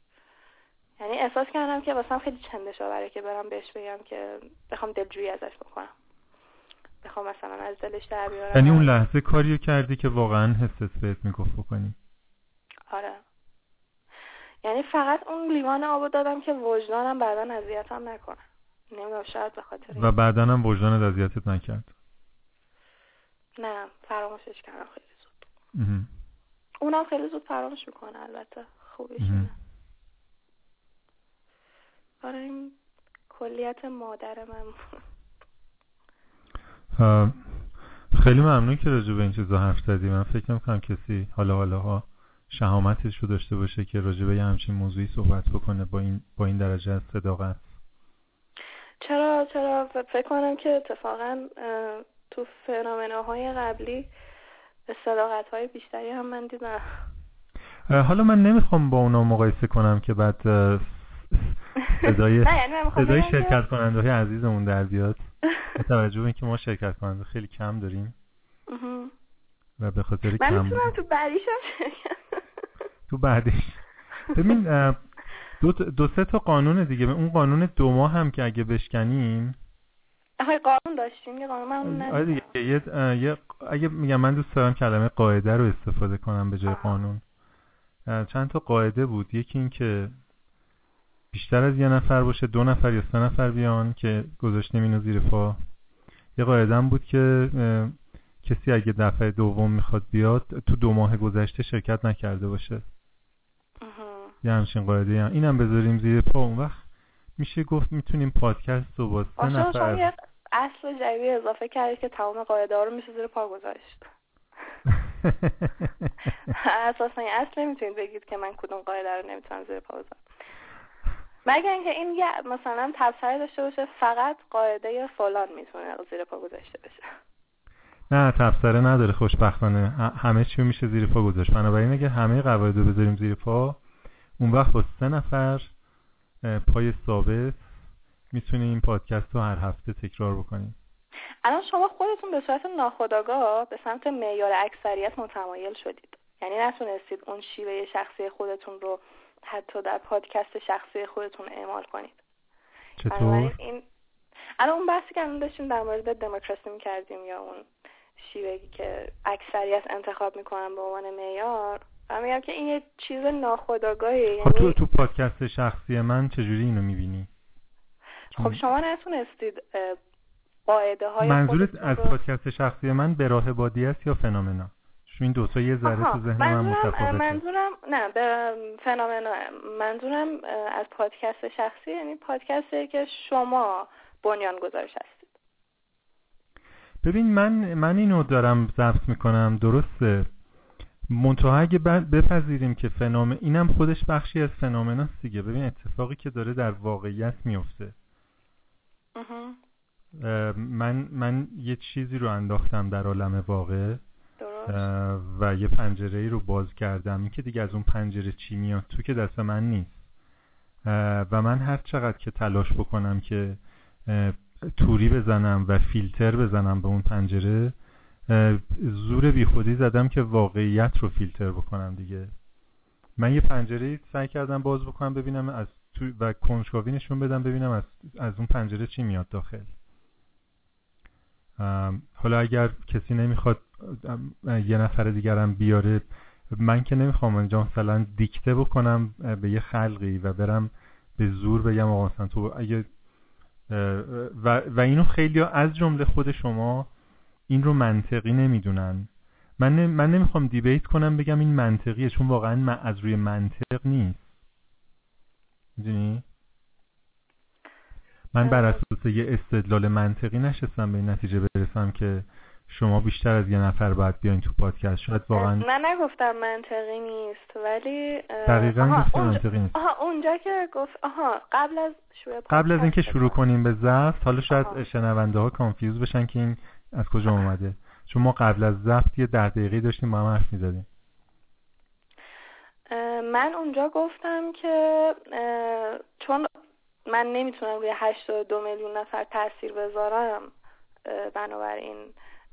یعنی احساس کردم که واسم خیلی چندش آوره که برم بهش بگم که بخوام دلجویی ازش بکنم. بخوام مثلا از دلش در بیارم. یعنی اون لحظه کاریو کردی که واقعا حسس بهت می‌گفت بکنی؟ آره. یعنی فقط اون لیوان آب دادم که وجدانم بعدا اذیتم نکنه. نمی‌دونم شاید به خاطر و بعدا هم وجدان اذیتت نکرد؟ نه فراموشش کردم خیلی زود. اونم خیلی زود فراموش می‌کنه البته. خوبیش آره این کلیت مادر من خیلی ممنون که راجع به این چیزا حرف زدی. من فکر نمی‌کنم کسی حالا حالا ها شهامتش رو داشته باشه که راجع به همچین موضوعی صحبت بکنه با این با این درجه از صداقت. چرا چرا؟ فکر کنم که اتفاقا تو های قبلی صداقت های بیشتری هم من دیدم. حالا من نمی‌خوام با اونا مقایسه کنم که بعد صدای یعنی صدای شرکت کننده های عزیزمون در بیاد. به توجه به اینکه ما شرکت کننده خیلی کم داریم. و به خاطر من کم تو بعدیشم تو بعدیش. ببین دو, دو سه تا قانون دیگه. اون قانون دو ماه هم که اگه بشکنیم آخه قانون داشتیم یه قانون من آره دیگه یه, یه اگه میگم من دوست دارم کلمه قاعده رو استفاده کنم به جای قانون. چند تا قاعده بود. یکی این که بیشتر از یه نفر باشه دو نفر یا سه نفر بیان که گذاشتیم اینو زیر پا. یه قاعده بود که کسی اگه دفعه دوم می‌خواد بیاد تو دو ماه گذشته شرکت نکرده باشه. یه همچین قاعده هم. اینم بذاریم زیر پا اون وقت. میشه گفت می‌تونیم پادکست رو با سه نفر یه اصل جدیدی اضافه کردی که تمام قاعده ها رو میشه زیر پا گذاشت. اساسا اصل نمی‌تونید بگید که من کدوم قاعده رو نمی‌تونم زیر پا بذارم. مگر اینکه این یه مثلا تبصره داشته باشه فقط قاعده فلان می‌تونه زیر پا گذاشته بشه. نه تبصره نداره خوشبختانه. همه چی میشه زیر پا گذاشت. بنابراین اگه همه قواعد رو بذاریم زیر پا اون وقت با سه نفر پای ثابت می‌تونیم این پادکست رو هر هفته تکرار بکنیم. الان شما خودتون به صورت ناخودآگاه به سمت معیار اکثریت متمایل شدید. یعنی نتونستید اون شیوه شخصی خودتون رو حتی در پادکست شخصی خودتون اعمال کنید. چطور؟ این الان اون بحثی که الان داشتیم در مورد دموکراسی می‌کردیم یا اون شیوهی که اکثریت انتخاب می‌کنن به عنوان معیار میگم که این یه چیز ناخودآگاهی خب تو تو پادکست شخصی من چجوری اینو می‌بینی؟ خب شما نتونستید قاعده های منظورت از پادکست شخصی من به راه بادی است یا فنومنا؟ چون این دوتا یه ذره تو ذهن من متفاوته. منظورم نه به فنومنا منظورم از پادکست شخصی یعنی پادکستی که شما بنیان گذارش هستید. ببین من من اینو دارم ضبط می‌کنم درسته. منتها اگه بپذیریم که فنومن اینم خودش بخشی از فنومناست دیگه. ببین اتفاقی که داره در واقعیت میفته من من یه چیزی رو انداختم در عالم واقع. و یه پنجره ای رو باز کردم. که دیگه از اون پنجره چی میاد؟ تو که دست من نیست. و من هر چقدر که تلاش بکنم که توری بزنم و فیلتر بزنم به اون پنجره زور بیخودی زدم که واقعیت رو فیلتر بکنم دیگه. من یه پنجره سعی کردم باز بکنم ببینم از تو و کنجکاوی نشون بدم ببینم از, از اون پنجره چی میاد داخل. حالا اگر کسی نمی‌خواد یه نفر دیگرم بیاره من که نمی‌خوام اونجا مثلا دیکته بکنم به یه خلقی و برم به زور بگم آقا مثلا تو اگه و, و اینو خیلی از جمله خود شما این رو منطقی نمی‌دونن من, من نمی‌خوام دیبیت کنم بگم این منطقیه چون واقعا از روی منطق نیست می‌دونی؟ من بر اساس یه استدلال منطقی نشستم به این نتیجه برسم که شما بیشتر از یه نفر باید بیاین تو پادکست. شاید واقعا من نگفتم منطقی نیست ولی دقیقا گفتم منطقی نیست. آها اونجا که گفت آها قبل از شروع قبل از اینکه شروع کنیم به ضبط حالا شاید شنونده ها کانفیوز بشن که این از کجا اومده. چون ما قبل از ضبط یه ده دقیقه داشتیم با هم حرف می‌زدیم. من اونجا گفتم که چون من نمی‌تونم روی 82 میلیون نفر تاثیر بذارم بنابراین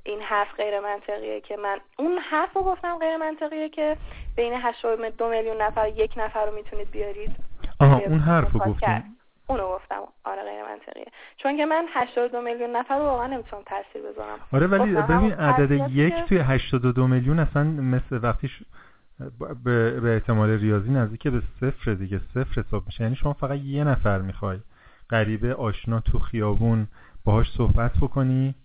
این حرف غیر منطقیه که من اون حرف رو گفتم غیر منطقیه که بین 82 میلیون نفر یک نفر رو می‌تونید بیارید. آها اون حرف رو گفتم اونو گفتم. آره غیر منطقیه. چون که من 82 میلیون نفر رو واقعا نمی‌تونم تاثیر بذارم. آره ولی ببین عدد یک توی 82 میلیون اصلا مثل وقتی به, احتمال ریاضی نزدیک به صفر دیگه صفر حساب میشه. یعنی شما فقط یه نفر می‌خوای غریبه آشنا تو خیابون باهاش صحبت بکنی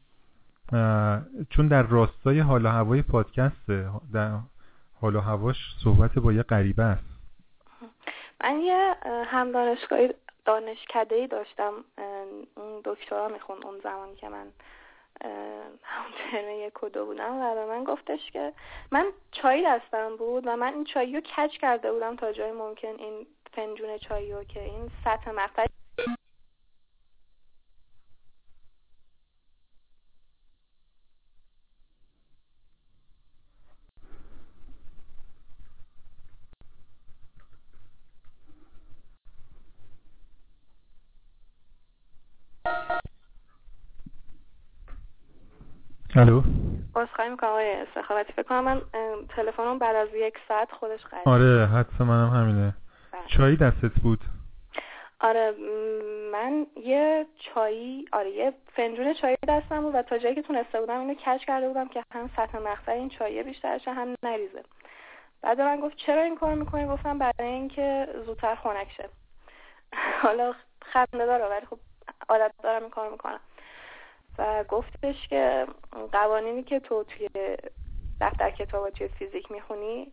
چون در راستای حال و هوای پادکست در حال و هواش صحبت با یه غریبه است. من یه هم دانشگاهی دانشکده ای داشتم اون دکترا میخون اون زمانی که من همون ترم یک و دو بودم و به من گفتش که من چای دستم بود و من این چایی رو کچ کرده بودم تا جای ممکن این فنجون چایی رو که این سطح مقطع الو. عذرخواهی می‌کنم آقای سخاوتی فکر کنم من تلفنم بعد از یک ساعت خودش قطع آره حدس منم همینه. بله. چایی دستت بود؟ آره من یه چایی آره یه فنجون چایی دستم بود و تا جایی که تونسته بودم اینو کش کرده بودم که هم سطح مقطع این چایی بیشتر هم نریزه. بعد من گفت چرا این کار می‌کنی؟ گفتم برای اینکه زودتر خنک شه. حالا خنده داره ولی خب عادت دارم این کار می‌کنم. و گفتش که قوانینی که تو توی دفتر کتاب توی فیزیک می‌خونی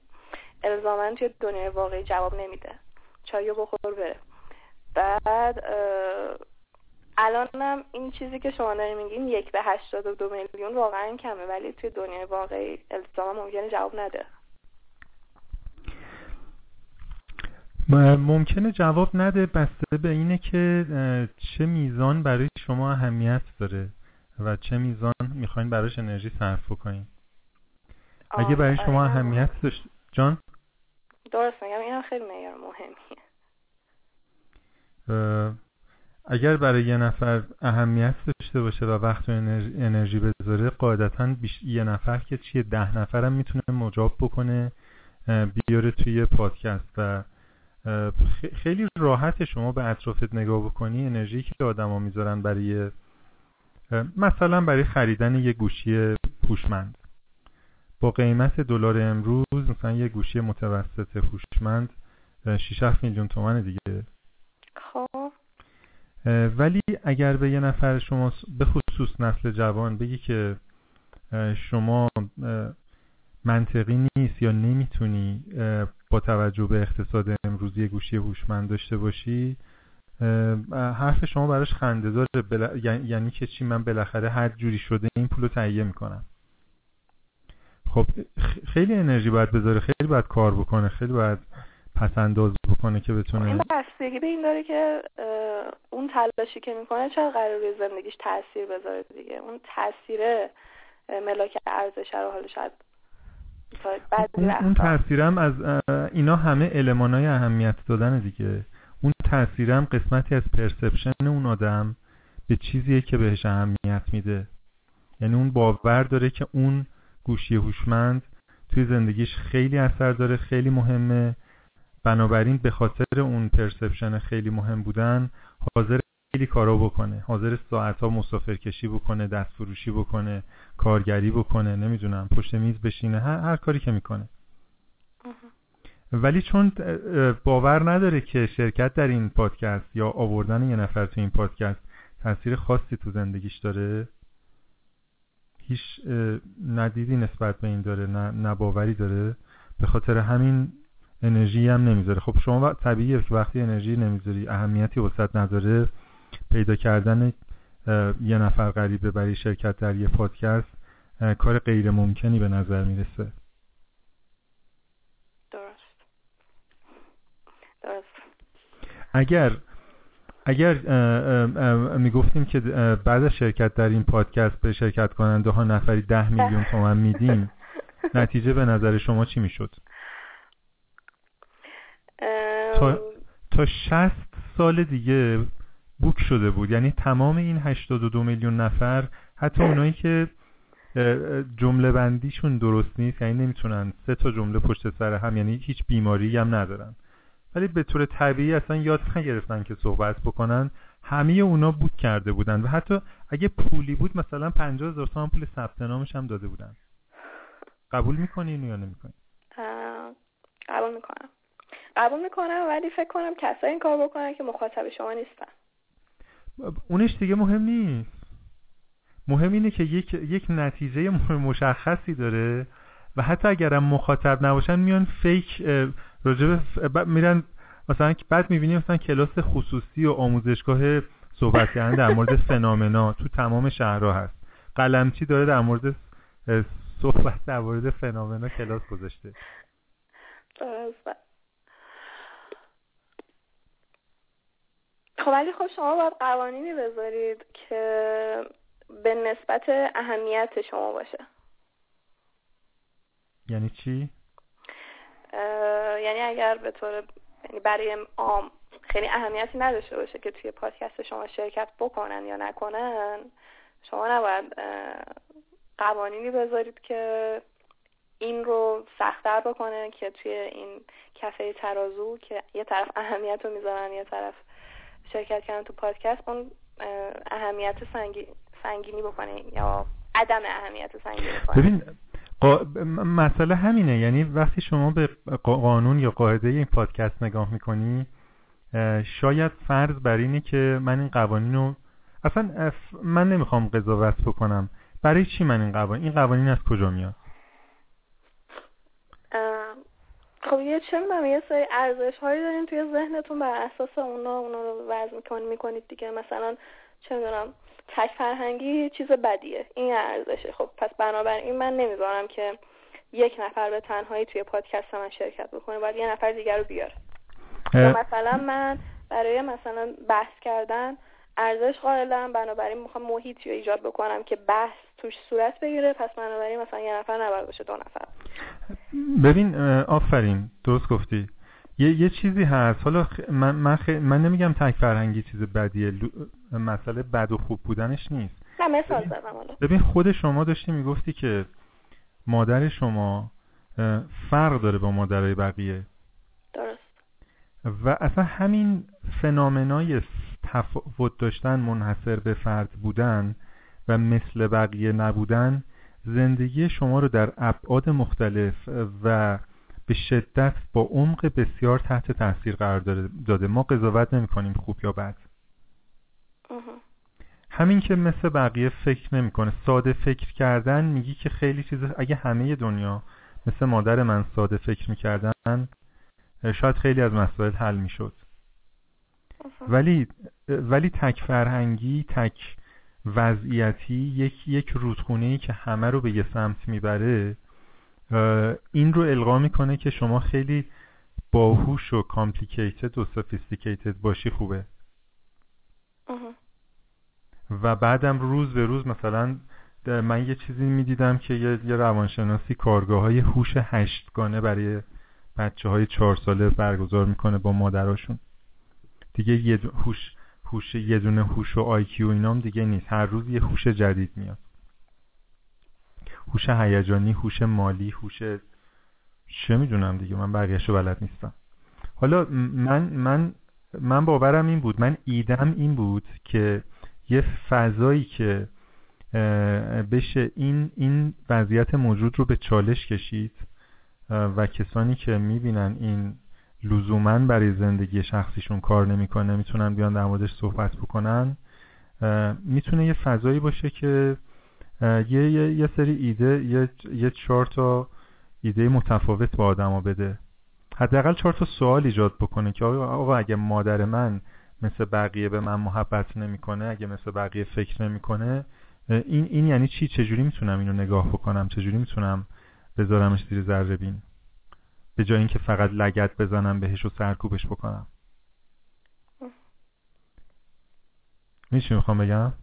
الزاما توی دنیای واقعی جواب نمیده. چایو بخور بره. بعد الانم این چیزی که شما داری میگین یک به هشتاد و دو میلیون واقعا کمه ولی توی دنیای واقعی الزاما ممکنه جواب نده. ممکنه جواب نده. بسته به اینه که چه میزان برای شما اهمیت داره. و چه میزان می‌خواین براش انرژی صرف بکنین. اگه برای شما اهمیت داشت جان؟ درست میگم این خیلی معیار مهمیه. اگر برای یه نفر اهمیت داشته باشه و وقت و انرژی بذاره قاعدتا یه نفر که چیه؟ ده نفرم می‌تونه مجاب بکنه بیاره توی پادکست و خیلی راحت شما به اطرافت نگاه بکنی انرژی که آدما می‌ذارن برای مثلا برای خریدن یه گوشی هوشمند. با قیمت دلار امروز مثلا یه گوشی متوسط هوشمند 6 7 میلیون تومن دیگه. خب. ولی اگر به یه نفر شما به خصوص نسل جوان بگی که شما منطقی نیست یا نمی‌تونی با توجه به اقتصاد امروزی گوشی هوشمند داشته باشی حرف شما براش خنده داره. یعنی که چی؟ من بالاخره هر جوری شده این پولو تهیه می‌کنم. خب خیلی انرژی باید بذاره. خیلی باید کار بکنه. خیلی باید پس انداز بکنه که بتونه این بستگی به این داره که اون تلاشی که می‌کنه چقدر قرار روی زندگیش تاثیر بذاره دیگه؟ اون تاثیر ملاک ارزش رو حالا شاید اون, اون تاثیرم از اینا علمان المانای اهمیت دادن دیگه. تاثیرم قسمتی از پرسپشن اون آدم به چیزیه که بهش اهمیت میده. یعنی اون باور داره که اون گوشی هوشمند توی زندگیش خیلی اثر داره خیلی مهمه. بنابراین به خاطر اون پرسپشن خیلی مهم بودن حاضر خیلی کارا بکنه. حاضر ساعت ها مسافر کشی بکنه دست فروشی بکنه کارگری بکنه نمی‌دونم پشت میز بشینه هر, هر کاری که می‌کنه. ولی چون باور نداره که شرکت در این پادکست یا آوردن یه نفر تو این پادکست تاثیر خاصی تو زندگیش داره هیچ ندیدی نسبت به این داره نه نباوری داره. به خاطر همین انرژی هم نمی‌ذاره. خب شما طبیعیه که وقتی انرژی نمی‌ذاری اهمیتی وسط نداره. پیدا کردن یه نفر غریبه برای شرکت در یه پادکست کار غیر ممکنی به نظر می‌رسه درست درست اگر اگر می‌گفتیم که بعد از شرکت در این پادکست به شرکت کننده ها نفری ده میلیون تومن میدیم نتیجه به نظر شما چی می‌شد؟ تا, تا 60 سال دیگه بوک شده بود یعنی تمام این 82 میلیون نفر حتی اونایی که جمله بندیشون درست نیست یعنی نمی‌تونن سه تا جمله پشت سر هم یعنی هیچ بیماری هم ندارن ولی به طور طبیعی اصلا یاد نگرفتن که صحبت بکنن. همه اونا بوک کرده بودن و حتی اگه پولی بود مثلا 50 هزار تومان پول ثبت نامش هم داده بودن. قبول می‌کنین یا نمی‌کنین؟ قبول می‌کنم. قبول می‌کنم ولی فکر کنم کسایی این کار بکنن که مخاطب شما نیستن. اونش دیگه مهم نیست. مهم اینه که یک, یک نتیجه مشخصی داره و حتی اگرم مخاطب نباشن میان فیک راجب میرن مثلا بعد می‌بینیم مثلا کلاس خصوصی و آموزشگاه صحبت کردن در مورد فنامنا تو تمام شهرها هست. قلمچی داره در مورد صحبت در مورد فنامنا کلاس گذاشته. خب ولی خب شما باید قوانینی بذارید که به نسبت اهمیت شما باشه. یعنی چی؟ یعنی اگر به طور یعنی برای عام خیلی اهمیتی نداشته باشه که توی پادکست شما شرکت بکنن یا نکنن شما نباید قوانینی بذارید که این رو سختتر بکنه که توی این کفه ترازو که یه طرف اهمیت رو می‌ذارن یه طرف شرکت کردن تو پادکست اون اهمیت سنگینی بکنه یا عدم اهمیت سنگینی بکنه. ببین مسئله همینه. یعنی وقتی شما به قانون یا قاعده این پادکست نگاه می‌کنی شاید فرض بر اینه که من این قوانین رو اصلا من نمی‌خوام قضاوت بکنم. برای چی من این قوانین این قوانین از کجا میاد؟ خب یه چه می‌دونم یه سری ارزش هایی دارین توی ذهنتون بر اساس اونا اونا رو وضع می‌کنید می‌کنید دیگه. مثلا چه می‌دونم تک فرهنگی چیز بدیه. این ارزشه. خب پس بنابراین من نمی‌ذارم که یک نفر به تنهایی توی پادکست من شرکت بکنه. باید یه نفر دیگر رو بیاره. مثلا من برای مثلا بحث کردن ارزش قائلم بنابراین می‌خوام محیطی رو ایجاد بکنم که بحث توش صورت بگیره. پس بنابراین مثلا یه نفر نباید باشه دو نفر. ببین آفرین. درست گفتی. یه, یه چیزی هست. حالا من, من, من نمیگم تک فرهنگی چیز بدیه. مسئله بد و خوب بودنش نیست. نه مثال زدم ببین خود شما داشتی می‌گفتی که مادر شما فرق داره با مادرای بقیه. درست. و اصلا همین فنامنای تفاوت داشتن منحصر به فرد بودن و مثل بقیه نبودن زندگی شما رو در ابعاد مختلف و به شدت با عمق بسیار تحت تاثیر قرار داده. ما قضاوت نمی کنیم خوب یا بد. همین که مثل بقیه فکر نمی‌کنه ساده فکر کردن میگی که خیلی چیز اگه همه دنیا مثل مادر من ساده فکر می‌کردن شاید خیلی از مسائل حل می‌شد. ولی ولی تک فرهنگی تک وضعیتی یک یک رودخونه ای که همه رو به یه سمت می‌بره این رو القا می‌کنه که شما خیلی باهوش و کامپلیکیتد و سوفیستیکیتد باشی خوبه. و بعدم روز به روز مثلا من یه چیزی می‌دیدم که یه, یه روانشناسی کارگاه های هوش هشتگانه برای بچه های چهار ساله برگزار می‌کنه با مادراشون. دیگه یه هوش هوش یه دونه هوش و آیکیو اینام دیگه نیست. هر روز یه هوش جدید میاد. هوش هیجانی هوش مالی هوش چه می‌دونم دیگه من بقیهشو بلد نیستم. حالا من من من باورم این بود من ایدم این بود که یه فضایی که بشه این این وضعیت موجود رو به چالش کشید و کسانی که می‌بینن این لزوما برای زندگی شخصیشون کار نمی‌کنه می‌تونن بیان در موردش صحبت بکنن می‌تونه یه فضایی باشه که یه, یه،, یه سری ایده یه, یه چهار تا ایده متفاوت با آدما بده. حداقل چهار تا سوال ایجاد بکنه که آقا اگه مادر من مثل بقیه به من محبت نمی‌کنه اگه مثل بقیه فکر نمی‌کنه این این یعنی چی؟ چجوری می‌تونم اینو نگاه بکنم؟ چجوری می‌تونم بذارمش زیر ذره بین؟ به جای اینکه فقط لگت بزنم بهش و سرکوبش بکنم. میشه می‌خوام بگم؟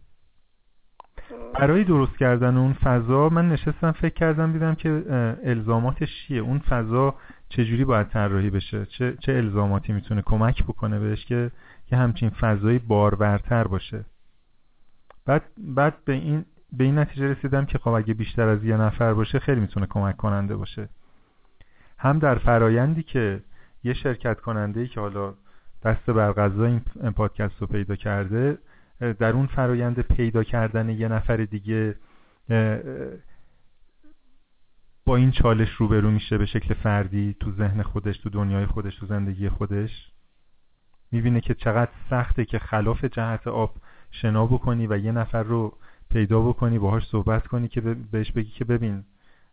برای درست کردن اون فضا من نشستم فکر کردم دیدم که الزاماتش چیه؟ اون فضا چجوری باید طراحی بشه؟ چه, چه الزاماتی می‌تونه کمک بکنه بهش که که همچین فضایی بارورتر باشه؟ بعد بعد به این به این نتیجه رسیدم که خب اگه بیشتر از یه نفر باشه خیلی می‌تونه کمک کننده باشه. هم در فرایندی که یه شرکت کننده ای که حالا دست بر غذا این پادکست رو پیدا کرده در اون فرایند پیدا کردن یه نفر دیگه با این چالش روبرو میشه به شکل فردی تو ذهن خودش تو دنیای خودش تو زندگی خودش. می‌بینه که چقدر سخته که خلاف جهت آب شنا بکنی و یه نفر رو پیدا بکنی باهاش صحبت کنی که بهش بگی که ببین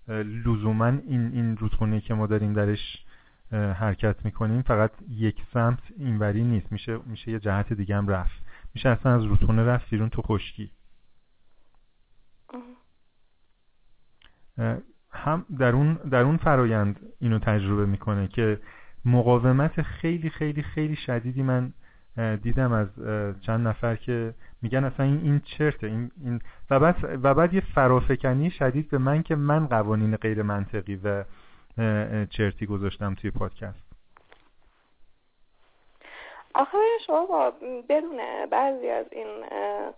لزوما این این رودخونه که ما داریم درش حرکت می‌کنیم فقط یک سمت اینوری نیست. میشه میشه یه جهت دیگه هم رفت. میشه اصلا از رودخونه رفت بیرون تو خشکی. هم در اون در اون فرایند اینو تجربه می‌کنه که مقاومت خیلی خیلی خیلی شدیدی من دیدم از چند نفر که میگن اصلا این این چرته. این, این و بعد و بعد یه فرافکنی شدید به من که من قوانین غیر منطقی و چرتی گذاشتم توی پادکست. آخه شما با بدون بعضی از این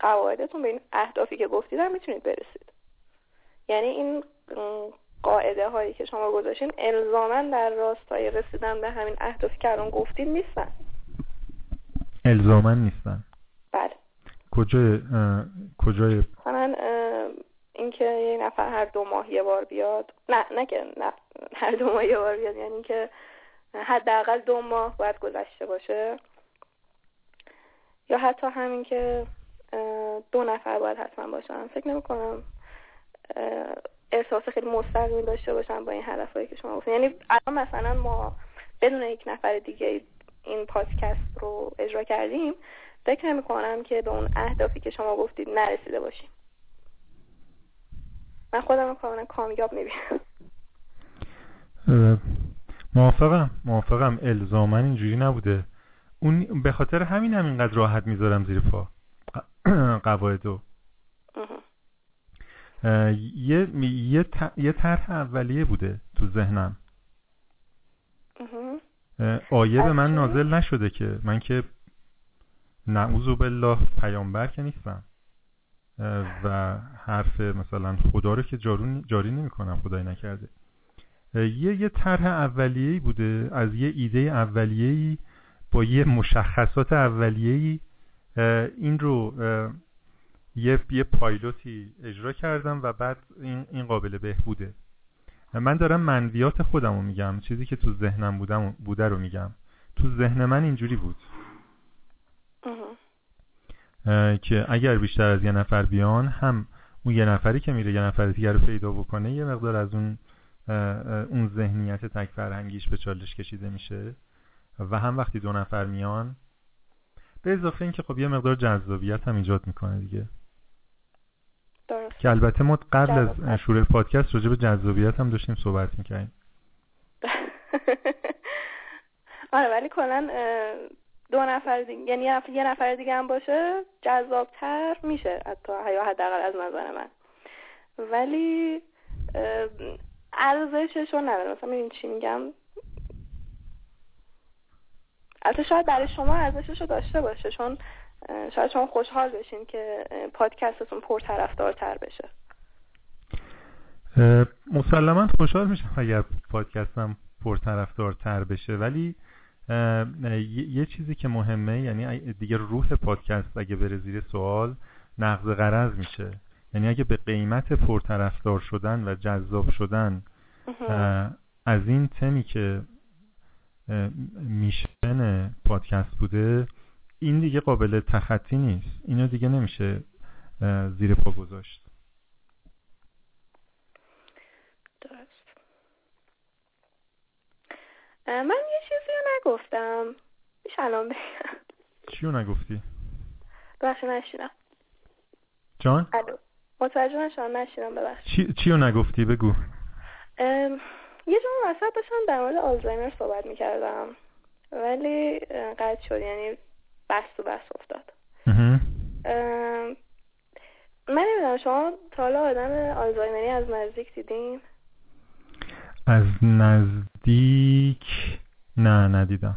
قواعدتون به این اهدافی که گفتید هم می‌تونید برسید. یعنی این قاعده هایی که شما گذاشتین الزاما در راستای رسیدن به همین اهدافی که الان گفتید نیستن. الزاما نیستن. بله. کجای کجای؟ مثلا اینکه یه نفر هر دو ماه یه بار بیاد. نه نه که نه هر دو ماه یه بار بیاد. یعنی که حداقل دو ماه باید گذشته باشه. یا حتی همین که دو نفر باید حتما باشن. فکر نمی کنم احساس خیلی مستقیم داشته باشن با این هدفهایی که شما گفتین. یعنی الان مثلا ما بدون یک نفر دیگه این پادکست رو اجرا کردیم فکر نمی کنم که به اون اهدافی که شما گفتید نرسیده باشیم. من خودم رو کاملا کامیاب می‌بینم. موافقم موافقم. الزاما اینجوری نبوده. اون به خاطر همین هم اینقدر راحت می‌ذارم زیر پا. قواعدو. یه یه یه طرح اولیه بوده تو ذهنم. آیه به من نازل نشده که من که نعوذ بالله پیامبر که نیستم. و حرف مثلا خدا رو که جاری نمی کنم خدای نکرده. یه یه طرح اولیه‌ای بوده از یه ایده اولیه‌ای با یه مشخصات اولیه‌ای این رو یه یه پایلوتی اجرا کردم و بعد این این قابل بهبوده. من دارم منویات خودم رو میگم چیزی که تو ذهنم بودم بوده رو میگم. تو ذهن من اینجوری بود. که اگر بیشتر از یه نفر بیان هم اون یه نفری که میره یه نفر دیگر رو پیدا بکنه یه مقدار از اون اون ذهنیت تک فرهنگیش به چالش کشیده میشه. و هم وقتی دو نفر میان به اضافه اینکه خب یه مقدار جذابیت هم ایجاد می‌کنه دیگه. درست. که البته ما قبل از شروع پادکست راجع به جذابیت هم داشتیم صحبت می‌کنیم آره ولی کلا دو نفر دیگه یعنی یه نفر دیگه هم باشه جذابتر میشه حتی یا حداقل از نظر من. ولی ارزشش رو نداره. مثلا این چی میگم؟ البته شاید برای شما ارزشش رو داشته باشه چون شاید شما خوشحال بشین که پادکستتون پرطرفدارتر بشه. مسلما خوشحال میشم اگر پادکستم پرطرفدارتر بشه ولی یه چیزی که مهمه یعنی دیگه روح پادکست اگه بره زیر سوال نقض قرض میشه. یعنی اگه به قیمت پرطرفدار شدن و جذاب شدن از این تمی که میشن پادکست بوده این دیگه قابل تخطی نیست. اینو دیگه نمیشه زیر پا گذاشت. درست. من یه چیزی رو نگفتم. میشه الان بگم. چیو نگفتی؟ بخش نشیدم جان؟ الو. متوجه نشدم نشیدم ببخش چی چیو نگفتی؟ بگو. یه جمعه وسط داشتم در مورد آلزایمر صحبت می‌کردم. ولی قطع شد یعنی بست و بست افتاد. من نمی‌دونم شما تا حالا آدم آلزایمری از نزدیک دیدین؟ از نزدیک؟ نه ندیدم.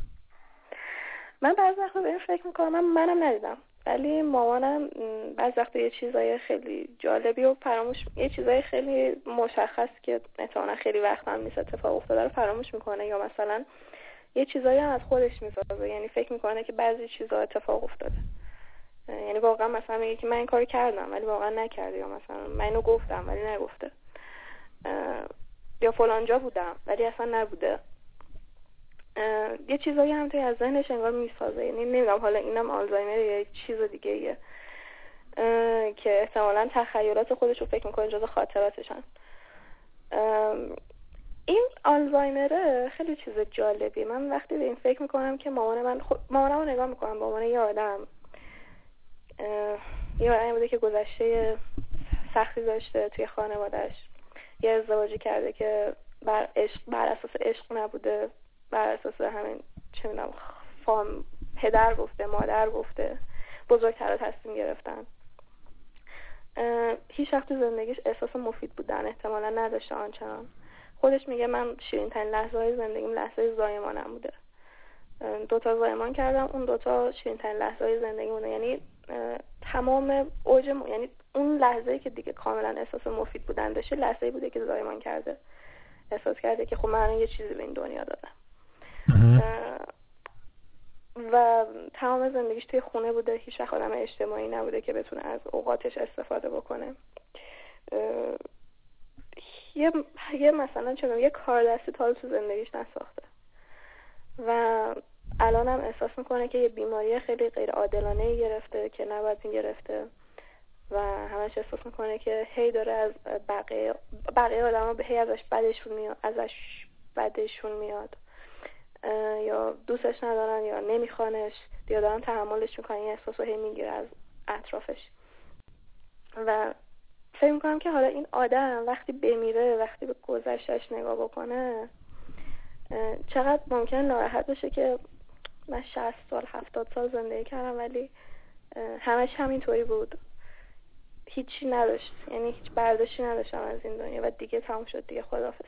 من بعض وقتا به این فکر می‌کنم من منم ندیدم. ولی مامانم بعض وقتا یه چیزای خیلی جالبی و فراموش یه چیزای خیلی مشخص که احتمالا خیلی وقت هم نیست اتفاق افتاده رو فراموش می‌کنه یا مثلا یه چیزایی هم از خودش می‌سازه. یعنی فکر می‌کنه که بعضی چیزا اتفاق افتاده. یعنی واقعا مثلا میگه که من این کار کردم ولی واقعا نکرده یا مثلا من اینو گفتم ولی نگفته. یا فلانجا بودم ولی اصلا نبوده. یه چیزایی هم توی از ذهنش انگار می‌سازه. یعنی نمی‌دونم حالا اینم آلزایمر یا چیز دیگه ایه که احتمالا تخیلات خودش رو فکر می‌کنه جز خاطراتشن. این آلزایمره خیلی چیز جالبی من وقتی به این فکر می‌کنم که مامان من خود مامانم رو نگاه می‌کنم به عنوان یه آدم یه آدمی بوده که گذشته سختی داشته توی خانوادهش یه ازدواجی کرده که بر, عشق بر اساس عشق نبوده. بر اساس همین چه می‌دونم فام پدر گفته مادر گفته بزرگتر تصمیم گرفتن. هیچ وقت زندگیش احساس مفید بودن احتمالا نداشته آنچنان. خودش میگه من شیرین ترین لحظه های زندگیم لحظه زایمانم بوده. دوتا زایمان کردم اون دوتا شیرین ترین لحظه های زندگی بوده. یعنی تمام اوج یعنی اون لحظه که دیگه کاملا احساس مفید بودن داشته لحظه بوده که زایمان کرده. احساس کرده که خب من یه چیزی به این دنیا دادم. و تمام زندگیش توی خونه بوده. هیچ آدم اجتماعی نبوده که بتونه از اوقاتش استفاده بکنه. یه یه مثلا چون یه کار دستی تا تو زندگیش نساخته. و الان هم احساس می‌کنه که یه بیماری خیلی غیر عادلانه گرفته که نباید این گرفته. و همش احساس می‌کنه که هی داره از بقیه بقیه آدم به هی ازش بدشون میاد ازش بدشون میاد. یا دوستش ندارن یا نمیخوانش یا دارن تحملش می‌کنن این احساس هی می‌گیره از اطرافش. و فکر می‌کنم که حالا این آدم وقتی بمیره وقتی به گذشتش نگاه بکنه چقدر ممکن ناراحت بشه که من شهست سال هفتاد سال زندگی کردم ولی همش همینطوری بود. هیچی نداشت یعنی هیچ برداشتی نداشتم از این دنیا و دیگه تموم شد دیگه خدافز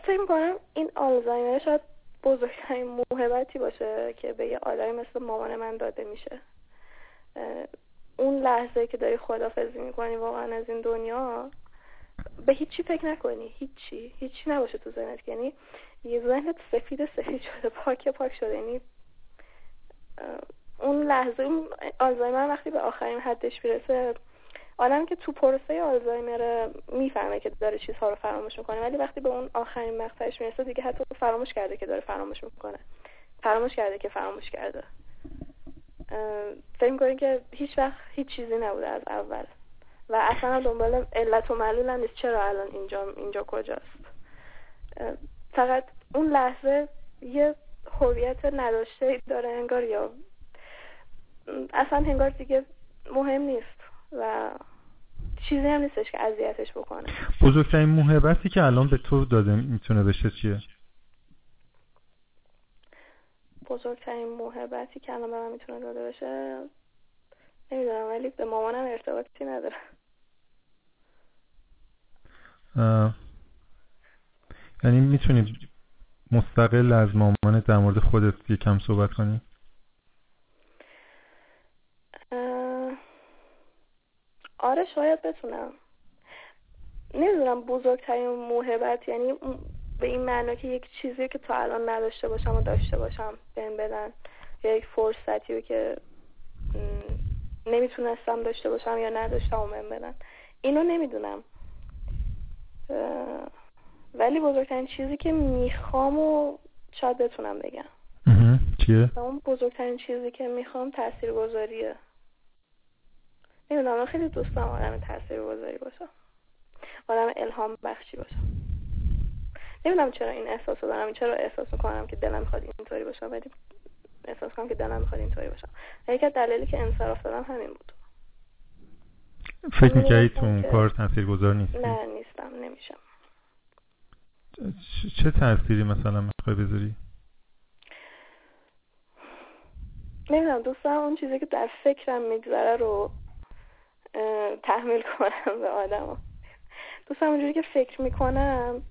فکر می‌کنم این آلزایمر شاید بزرگترین موهبتی باشه که به یه آدمی مثل مامان من داده میشه. اون لحظه که داری خدافزی می‌کنی واقعا از این دنیا به هیچی فکر نکنی. هیچی. هیچی نباشه تو ذهنت. یعنی یه ذهنت سفید سفید شده پاک پاک شده. یعنی اون لحظه اون آلزایمر وقتی به آخرین حدش می‌رسه آدم که تو پروسه آلزایمر می‌فهمه که داره چیزها رو فراموش می‌کنه ولی وقتی به اون آخرین مقطعش می‌رسه دیگه حتی فراموش کرده که داره فراموش می‌کنه. فراموش کرده که فراموش کرده. فکر کنید که هیچ وقت هیچ چیزی نبوده از اول. و اصلا دنبال علت و معلول نیست چرا الان اینجا اینجا کجاست. فقط اون لحظه یه هویت نداشته داره انگار یا اصلا انگار دیگه مهم نیست. و چیزی هم نیستش که اذیتش بکنه. بزرگترین محبتی که الان به تو داده می‌تونه بشه چیه؟ بزرگترین محبتی که الان به من می‌تونه داده بشه نمی‌دونم ولی به مامانم ارتباطی نداره یعنی می‌تونی مستقل از مامانت در مورد خودت یکم صحبت کنی؟ آره شاید بتونم. نمی‌دونم بزرگترین موهبت یعنی به این معنا که یک چیزی که تا الان نداشته باشم و داشته باشم بهم بدن. یا یک فرصتی که نمی‌تونستم داشته باشم یا نداشتم و بهم بدن. اینو نمی‌دونم. ولی بزرگترین چیزی که می‌خوام و شاید بتونم بگم. چیه؟ اون بزرگترین چیزی که می‌خوام تأثیر گذاریه نمی‌دونم من خیلی دوست دارم آدم تأثیر گذاری باشم آدم الهام بخشی باشم نمی‌دونم چرا این احساس رو دارم چرا احساس می‌کنم که دلم می‌خواد اینطوری باشم ولی احساس کنم که دلم می‌خواد اینطوری باشم. یکی از دلایلی که انصراف دادم همین بود. فکر می‌کردی تو اون کار تاثیر گذار نیستی؟ نه نیستم نمیشم. چه تأثیری مثلا می‌خوای بذاری؟ نمی‌دونم دوست دارم اون چیزی که در فکرم میگذره رو تحمیل کنم به آدم دوست اونجوری که فکر می‌کنم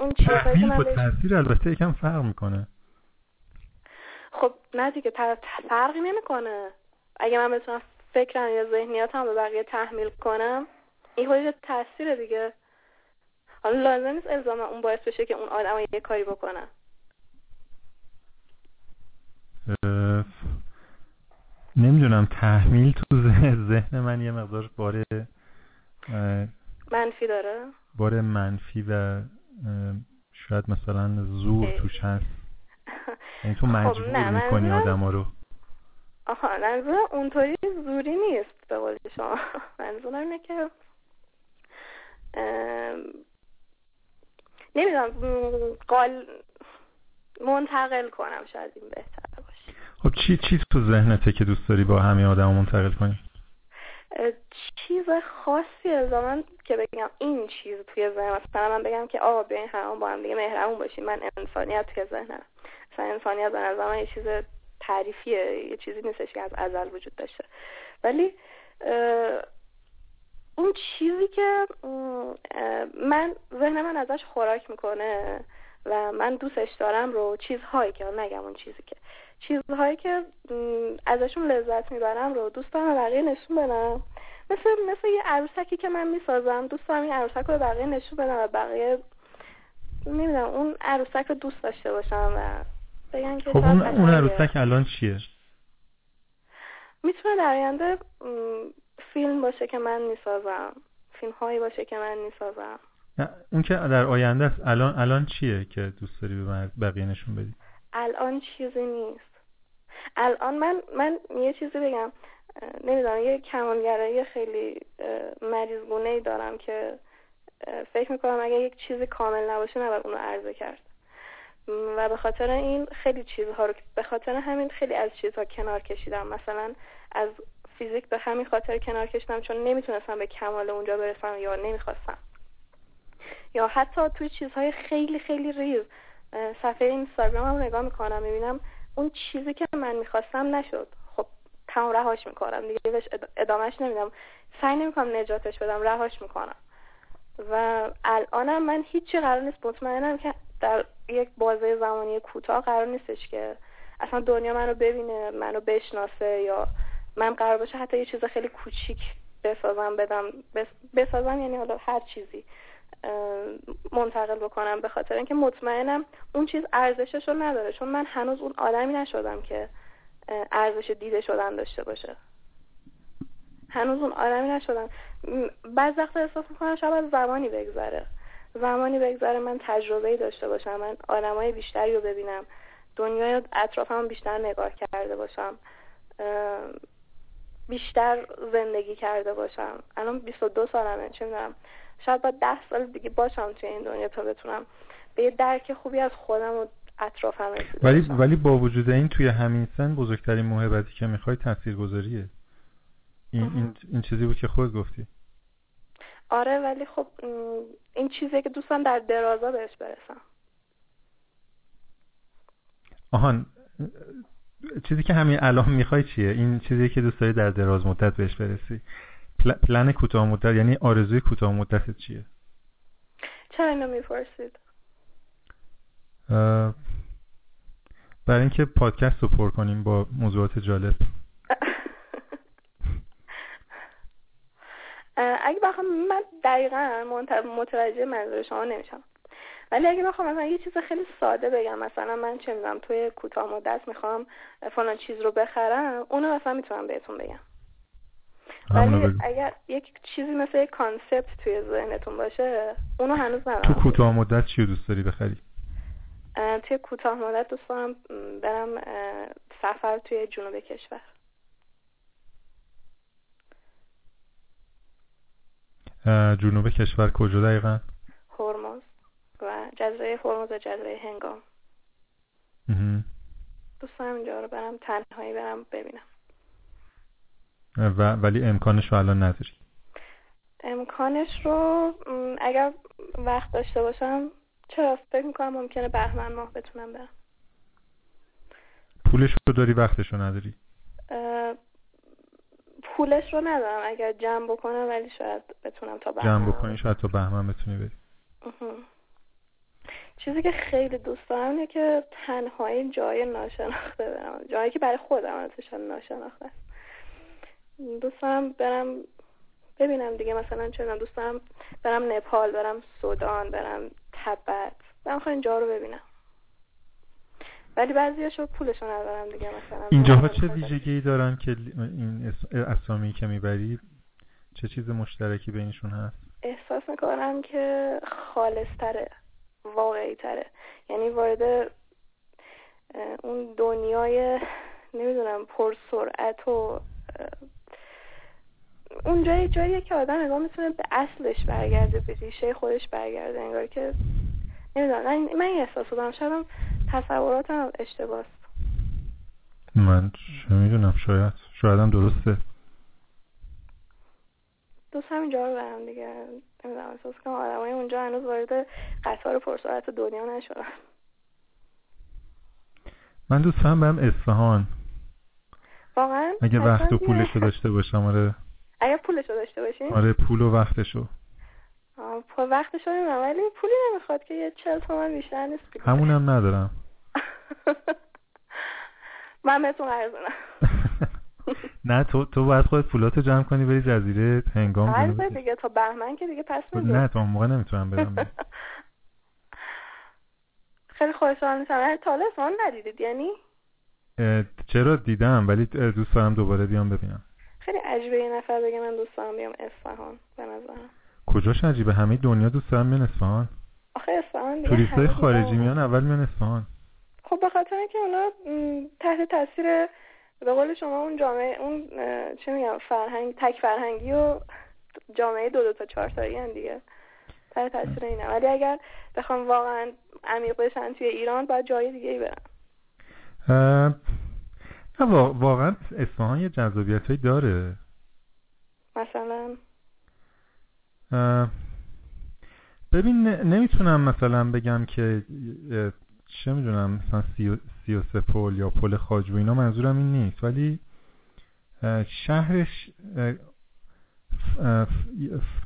اون چیزهایی که من با تاثیر البته یکم فرق می‌کنه. خب نه دیگه فرقی نمی‌کنه. اگه من بتونم فکرم یا ذهنیاتم به بقیه تحمیل کنم این خودش تاثیر دیگه. حالا لازم نیست الزام اون باعث بشه که اون آدم یه کاری بکنه. نمی‌دونم تحمیل تو ذهن من یه مقدار باره منفی داره؟ باره منفی و شاید مثلا زور توش هست. یعنی تو خب، مجبور می‌کنی آدم ها رو. آها منظور اونطوری زوری نیست به قول شما. منظورم اینه که نمی‌دونم قال منتقل کنم شاید این بهتر. خب چی چی تو ذهنته که دوست داری با همه آدم منتقل کنی؟ چیز خاصی من که بگم این چیز توی ذهن مثلا من بگم که آقا بیاین همون با هم دیگه مهربون باشیم. من انسانیت توی ذهنم. مثلا انسانیت به نظر من یه چیز تعریفیه. یه چیزی نیستش که از ازل وجود داشته. ولی اون چیزی که من ذهن من ازش خوراک می‌کنه و من دوستش دارم رو چیزهایی که نگم اون چیزی که. چیزهایی که ازشون لذت می‌برم رو دوست دارم بقیه نشون بدم. مثل مثل یه عروسکی که من می‌سازم دوست دارم این عروسک رو بقیه نشون بدم و بقیه نمی‌دونم اون عروسک رو دوست داشته باشم و بگن که خب اون, اون عروسک الان چیه؟ می‌تونه در آینده فیلم باشه که من می‌سازم فیلم هایی باشه که من می‌سازم. اون که در آینده است الان الان چیه که دوست داری به بقیه نشون بدی؟ الان چیزی نیست. الان من من یه چیزی بگم. نمی‌دونم یه کمالگرایی خیلی مریضگونه ای دارم که فکر می‌کنم اگه یک چیزی کامل نباشه نباید اونو عرضه کرد. و به خاطر این خیلی چیزها رو به خاطر همین خیلی از چیزها کنار کشیدم. مثلا از فیزیک به همین خاطر کنار کشیدم چون نمی‌تونستم به کمال اونجا برسم یا نمی‌خواستم. یا حتی توی چیزهای خیلی خیلی ریز. صفحه اینستاگرام هم نگاه می‌کنم می‌بینم اون چیزی که من می‌خواستم نشد. خب تمام رهاش می‌کنم دیگه بهش ادامهش نمیدم. سعی نمی‌کنم نجاتش بدم رهاش می‌کنم. و الانم من هیچی قرار نیست مطمئنم که در یک بازه زمانی کوتاه قرار نیستش که اصلا دنیا منو ببینه منو بشناسه یا من قرار باشه حتی یه چیز خیلی کوچیک بسازم بدم بسازم یعنی حالا هر چیزی. منتقل بکنم به خاطر اینکه مطمئنم اون چیز ارزشش رو نداره. چون من هنوز اون آدمی نشدم که ارزش دیده شدن داشته باشه. هنوز اون آدمی نشدم. بعض وقت احساس می‌کنم شاید زمانی بگذره. زمانی بگذره من تجربه داشته باشم. من آدمای بیشتری رو ببینم. دنیای اطرافم بیشتر نگاه کرده باشم. بیشتر زندگی کرده باشم. الان 22 سالمه چه می‌دونم. شاید با ده سال دیگه باشم توی این دنیا تا بتونم به یه درک خوبی از خودم و اطرافم ولی ولی با وجود این توی همین سن بزرگترین محبتی که می‌خوای تاثیرگذاریه. این, این این چیزی بود که خود گفتی. آره ولی خب این چیزی که دوستم در درازا بهش برسم. آهان چیزی که همین الان می‌خوای چیه؟ این چیزی که دوست داری در دراز مدت بهش برسی. پل... پلن کوتاه مدت یعنی آرزوی کوتاه مدت چیه؟ چرا اینو می‌پرسید؟ برای اینکه پادکست رو پر کنیم با موضوعات جالب. اگه بخوام من دقیقا متوجه منظور شما نمیشم. ولی اگه بخوام مثلا یه چیز خیلی ساده بگم مثلا من چه می‌دونم توی کوتاه مدت می‌خوام فلان چیز رو بخرم اونو مثلا می‌تونم بهتون بگم. ولی اگر یک چیزی مثل یک کانسپت توی ذهنتون باشه اونو هنوز ندارم. تو کوتاه مدت چی دوست داری بخری؟ توی کوتاه مدت دوست دارم برم سفر توی جنوب کشور. جنوب کشور کجا دقیقا؟ هرمز. و جزره هرمز و جزره هنگام. دوست دارم اینجا رو برم تنهایی برم ببینم. و ولی امکانش رو الان نداری. امکانش رو اگر وقت داشته باشم چرا؟ فکر می‌کنم ممکنه بهمن ماه بتونم برم. پولش رو داری وقتش رو نداری؟ پولش رو ندارم. اگر جمع بکنم ولی شاید بتونم تا بهمن جمع بکنی شاید تا بهمن بتونی بری. چیزی که خیلی دوست دارم اینه که تنهایی جای ناشناخته برم. جایی که برای خودم ازش ناشناخته. است دوست دارم برم ببینم دیگه مثلا چه دوست دارم برم نپال برم سودان برم تبت. برم خواهی اینجا رو ببینم. ولی بعضیاشو پولشو ندارم دیگه مثلا. اینجاها چه ویژگی دارن که این اسامی که می‌بری؟ چه چیز مشترکی بینشون هست؟ احساس می‌کنم که خالصتره واقعی تره یعنی وارد اون دنیای نمی‌دونم پر سرعت و اون جایی جاییه که آدم نگاه می‌تونه به اصلش برگرده به ریشه خودش برگرده انگار که نمی‌دونم. من, این احساس دارم. شاید تصوراتم اشتباهست من چه می‌دونم. شاید شاید هم درسته. دوست همینجا رو برم دیگه. نمی‌دونم. احساس کنم آدمای اونجا هنوز وارد قطار پرسرعت دنیا نشدن. من دوست هم برم اصفهان. واقعا اگه وقت و پولش داشته باشم آره. اگر پولش داشته باشیم آره پول و وقتشو. پول وقتشو نمی‌دونم ولی پولی نمی‌خواد که یه چل تومن بیشتر نیست همونم ندارم. من بهتون قرضونم نه تو تو باید خودت پولاتو جمع کنی بری جزیره هنگام قرضه دیگه تا بهمن که دیگه پس میدون نه تا موقع نمی‌تونم برم. خیلی خوشحال میشم تا ندیدید یعنی؟ چرا؟ دیدم ولی دوست دارم دوباره بیام ببینم. خیلی عجیبه یه نفر بگه من دوست دارم بیام اصفهان به نظرم. کجاش عجیبه؟ همه دنیا دوست دارم بیان اصفهان؟ آخه اصفهان توریستای خارجی میان اول میان اصفهان. خب به خاطر اینکه اونا تحت تاثیر به قول شما اون جامعه اون چه میگم فرهنگ تک فرهنگی و جامعه دو دو تا چهار تایی دیگه. تحت تاثیر اینه ولی اگر بخوام واقعا عمیق بشن توی ایران باید جای دیگه ای برم نه واقعا اصفهان یه جذابیت هایی داره. مثلا؟ ببین نمی‌تونم مثلا بگم که چه می‌دونم مثلا سی و سه پل یا پل خاجو اینا منظورم این نیست. ولی شهرش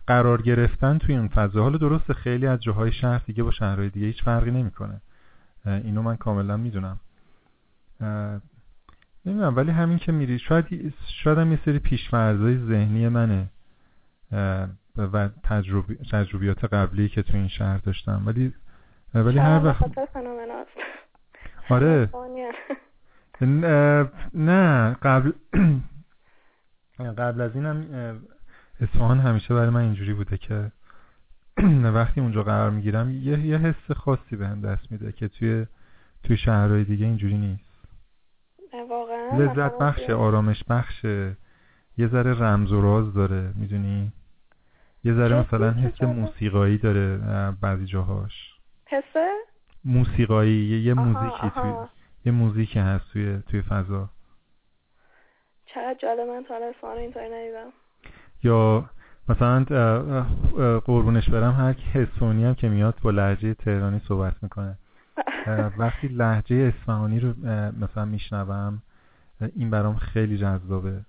قرار گرفتن توی اون فضا. حالا درسته خیلی از جاهای شهر دیگه با شهرهای دیگه هیچ فرقی نمی‌کنه. اینو من کاملا می‌دونم. نمی‌دونم ولی همین که میری شاید شاید هم یه سری پیشفرزای ذهنی منه و تجربی... تجربیات قبلی که تو این شهر داشتم. ولی ولی هر وقت آره. نه قبل قبل از اینم اصفهان همیشه برای من اینجوری بوده که وقتی اونجا قرار می‌گیرم یه یه حس خاصی بهم دست میده که توی توی شهرهای دیگه اینجوری نیست. واقعا لذت بخشه آرامش بخشه. یه ذره رمز و راز داره می‌دونی؟ یه ذره مثلا حس موسیقایی داره بعضی جاهاش. حسه موسیقایی یه, یه موزیکی توی یه موزیکی هست توی توی فضا. چقدر جالب من تا حالا اینطوری ندیدم. یا مثلا قربونش برم هر حسونی هم که میاد با لحجه تهرانی صحبت می‌کنه. وقتی لحجه اصفهانی رو مثلا میشنوم این برام خیلی جذابه.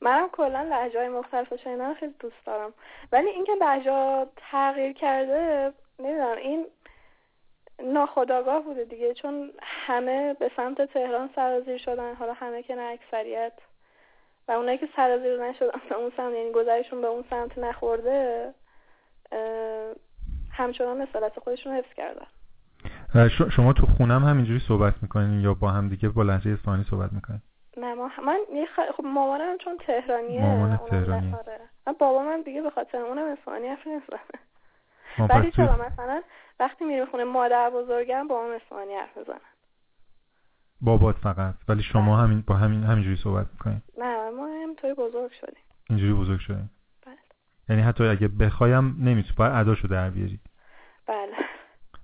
منم کلا لحجه های مختلف شنیدن خیلی دوست دارم. ولی اینکه لحجه تغییر کرده نمی‌دونم این ناخداگاه بوده دیگه. چون همه به سمت تهران سرازیر شدن حالا همه که نه اکثریت. و اونایی که سرازیر نشدن به اون سمت یعنی گذرشون به اون سمت نخورده همچنان اصالت خودشون حفظ کردن. شما تو خونم همینجوری صحبت می‌کنین یا با هم دیگه با لحجه اصفهانی صحبت می‌کنین؟ نه ما من خب مامانم چون تهرانیه مامان تهرانی من بابامم دیگه به خاطر اونم اصفهانی حرف نمی‌زنه. ولی چرا مثلا وقتی میریم خونه مادر بزرگم با هم اصفهانی حرف می‌زنن بابات فقط ولی شما بله. همین با همین همینجوری صحبت می‌کنین؟ نه ما همینطوری بزرگ شدیم. اینجوری بزرگ شدیم بله. یعنی حتی اگه بخوایم نمی‌تونی باید اداشو در بیاری. بله.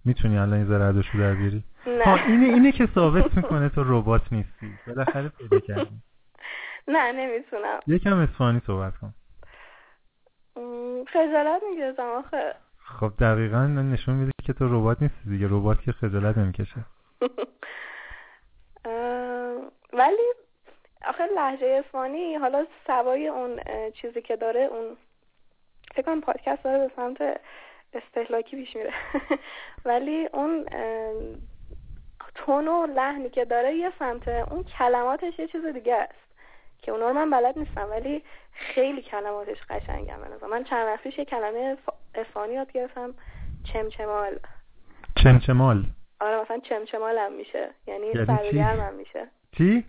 می‌تونی الان این ذره در بیاری؟ نه. اینه اینه که ثابت می‌کنه تو ربات نیستی. بالاخره پیدا کردی. نه نمی‌تونم. یکم اصفهانی صحبت کن. خجالت می‌گیرم آخه. خب دقیقا نشون میده که تو ربات نیستی دیگه. ربات که خجالت نمی‌کشه. ولی آخه لحجه اسمانی حالا سوای اون چیزی که داره اون فکر کنم پادکست داره به سمت استهلاکی پیش میره. ولی اون تون و لحنی که داره یه سمت اون کلماتش یه چیز دیگه است که اونا رو من بلد نیستم. ولی خیلی کلماتش قشنگم من. من چند وقت یه کلمه اسفانی یاد گرفتم. چمچمال. چمچمال. آره مثلا چمچمال هم میشه. یعنی, یعنی سرد و گرم هم میشه. چی؟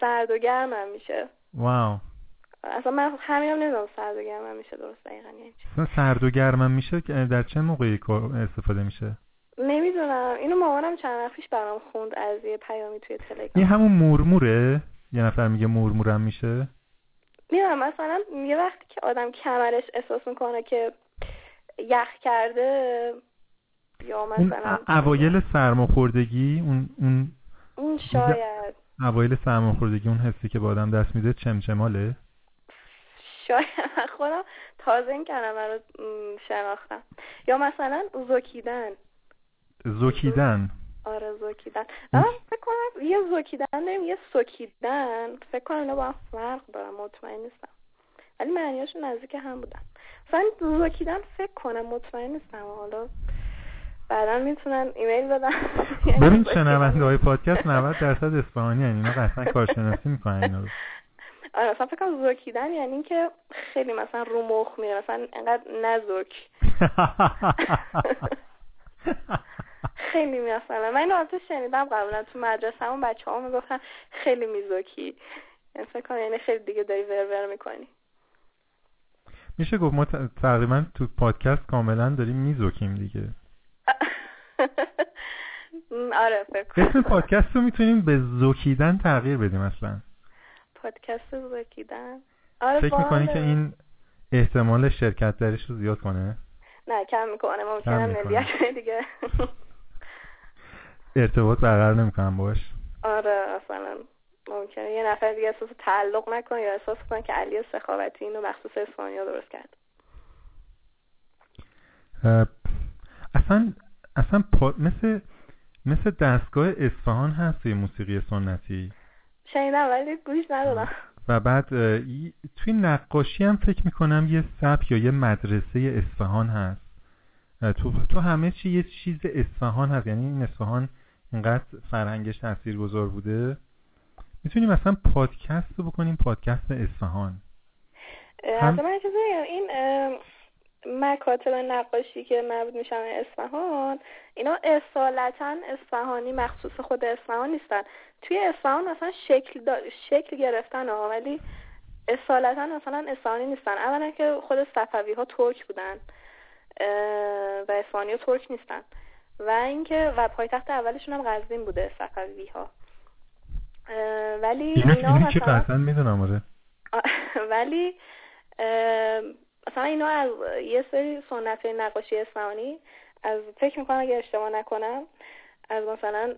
سرد و گرم هم میشه. واو. اصلا من همین هم نمی‌دونم سرد و گرم هم میشه درست دقیقا یعنی چی. سرد و گرم هم میشه در چه موقعی استفاده میشه؟ نمی‌دونم. اینو مامانم چند وقت پیش برام خوند از یه پیامی توی تلگرام. این همون مورموره یه نفر میگه مورمورم میشه؟ می‌دونم مثلا یه وقتی که آدم کمرش احساس می‌کنه که یخ کرده یا مثلا اون اوایل سرماخوردگی اون اون اون شاید. اوایل سرماخوردگی اون حسی که با آدم دست میده چمچماله؟ شاید خودم تازه این کلمه رو شناختم. یا مثلا زکیدن. زکیدن. آره زکیدن. من فکر کنم یه زکیدن داریم یه سکیدن. فکر کنم اینا با هم فرق دارم مطمئن نیستم. ولی معنیاشون نزدیک هم بودن. مثلا زکیدن فکر کنم مطمئن نیستم. حالا بعدا می‌تونن ایمیل بدن. ببین شنونده های پادکست 90 درصد اصفهانی هن اینا قطعا کارشناسی می‌کنن اینا رو. آره مثلا فکر کنم زوکیدن یعنی اینکه خیلی مثلا رو مخ میره مثلا انقدر نزوک خیلی مثلا. من اینو شنیدم قبلا تو مدرسه همون بچه ها می‌گفتن خیلی میزوکی یعنی فکر کنم یعنی خیلی دیگه داری ور ور می‌کنی. میشه گفت ما تقریبا تو پادکست کاملا داریم میزوکیم دیگه. آره فکر اسم پادکست رو می‌تونیم به زوکیدن تغییر بدیم اصلا. پادکست زوکیدن آره فکر می‌کنی که این احتمال شرکت درش رو زیاد کنه؟ نه کم می‌کنه. ممکنه ملیت دیگه. ارتباط برقرار نمی‌کنم باش آره اصلا ممکنه. یه نفر دیگه احساس تعلق نکنه یا احساس کنه که علی سخاوتی اینو مخصوص اسپانیا درست کرد. اصلا اصلا مثل مثل دستگاه اصفهان هست یه موسیقی سنتی. شنیدم ولی گوش ندادم. و بعد توی نقاشی هم فکر می‌کنم یه سبک یا یه مدرسه اصفهان هست. تو, تو همه چی یه چیز اصفهان هست. یعنی این اصفهان اینقدر فرهنگش تاثیر گذار بوده. می‌تونیم مثلا پادکست رو بکنیم پادکست اصفهان. هم... من این مکاتب نقاشی که مربوط میشن اصفهان اینا اصالتا اصفهانی مخصوص خود اصفهان نیستن. توی اصفهان مثلا شکل شکل گرفتن ها ولی اصالتا مثلا اصفهانی نیستن. اولا که خود صفوی ها ترک بودن و اصفهانی ها ترک نیستن. و اینکه و پایتخت اولشون هم قزوین بوده صفوی ها ولی اینا, مثلا می‌دونم آره. ولی مثلا اینا از یه سری سنت نقاشی اسلامی از فکر می‌کنم اگه اشتباه نکنم از مثلا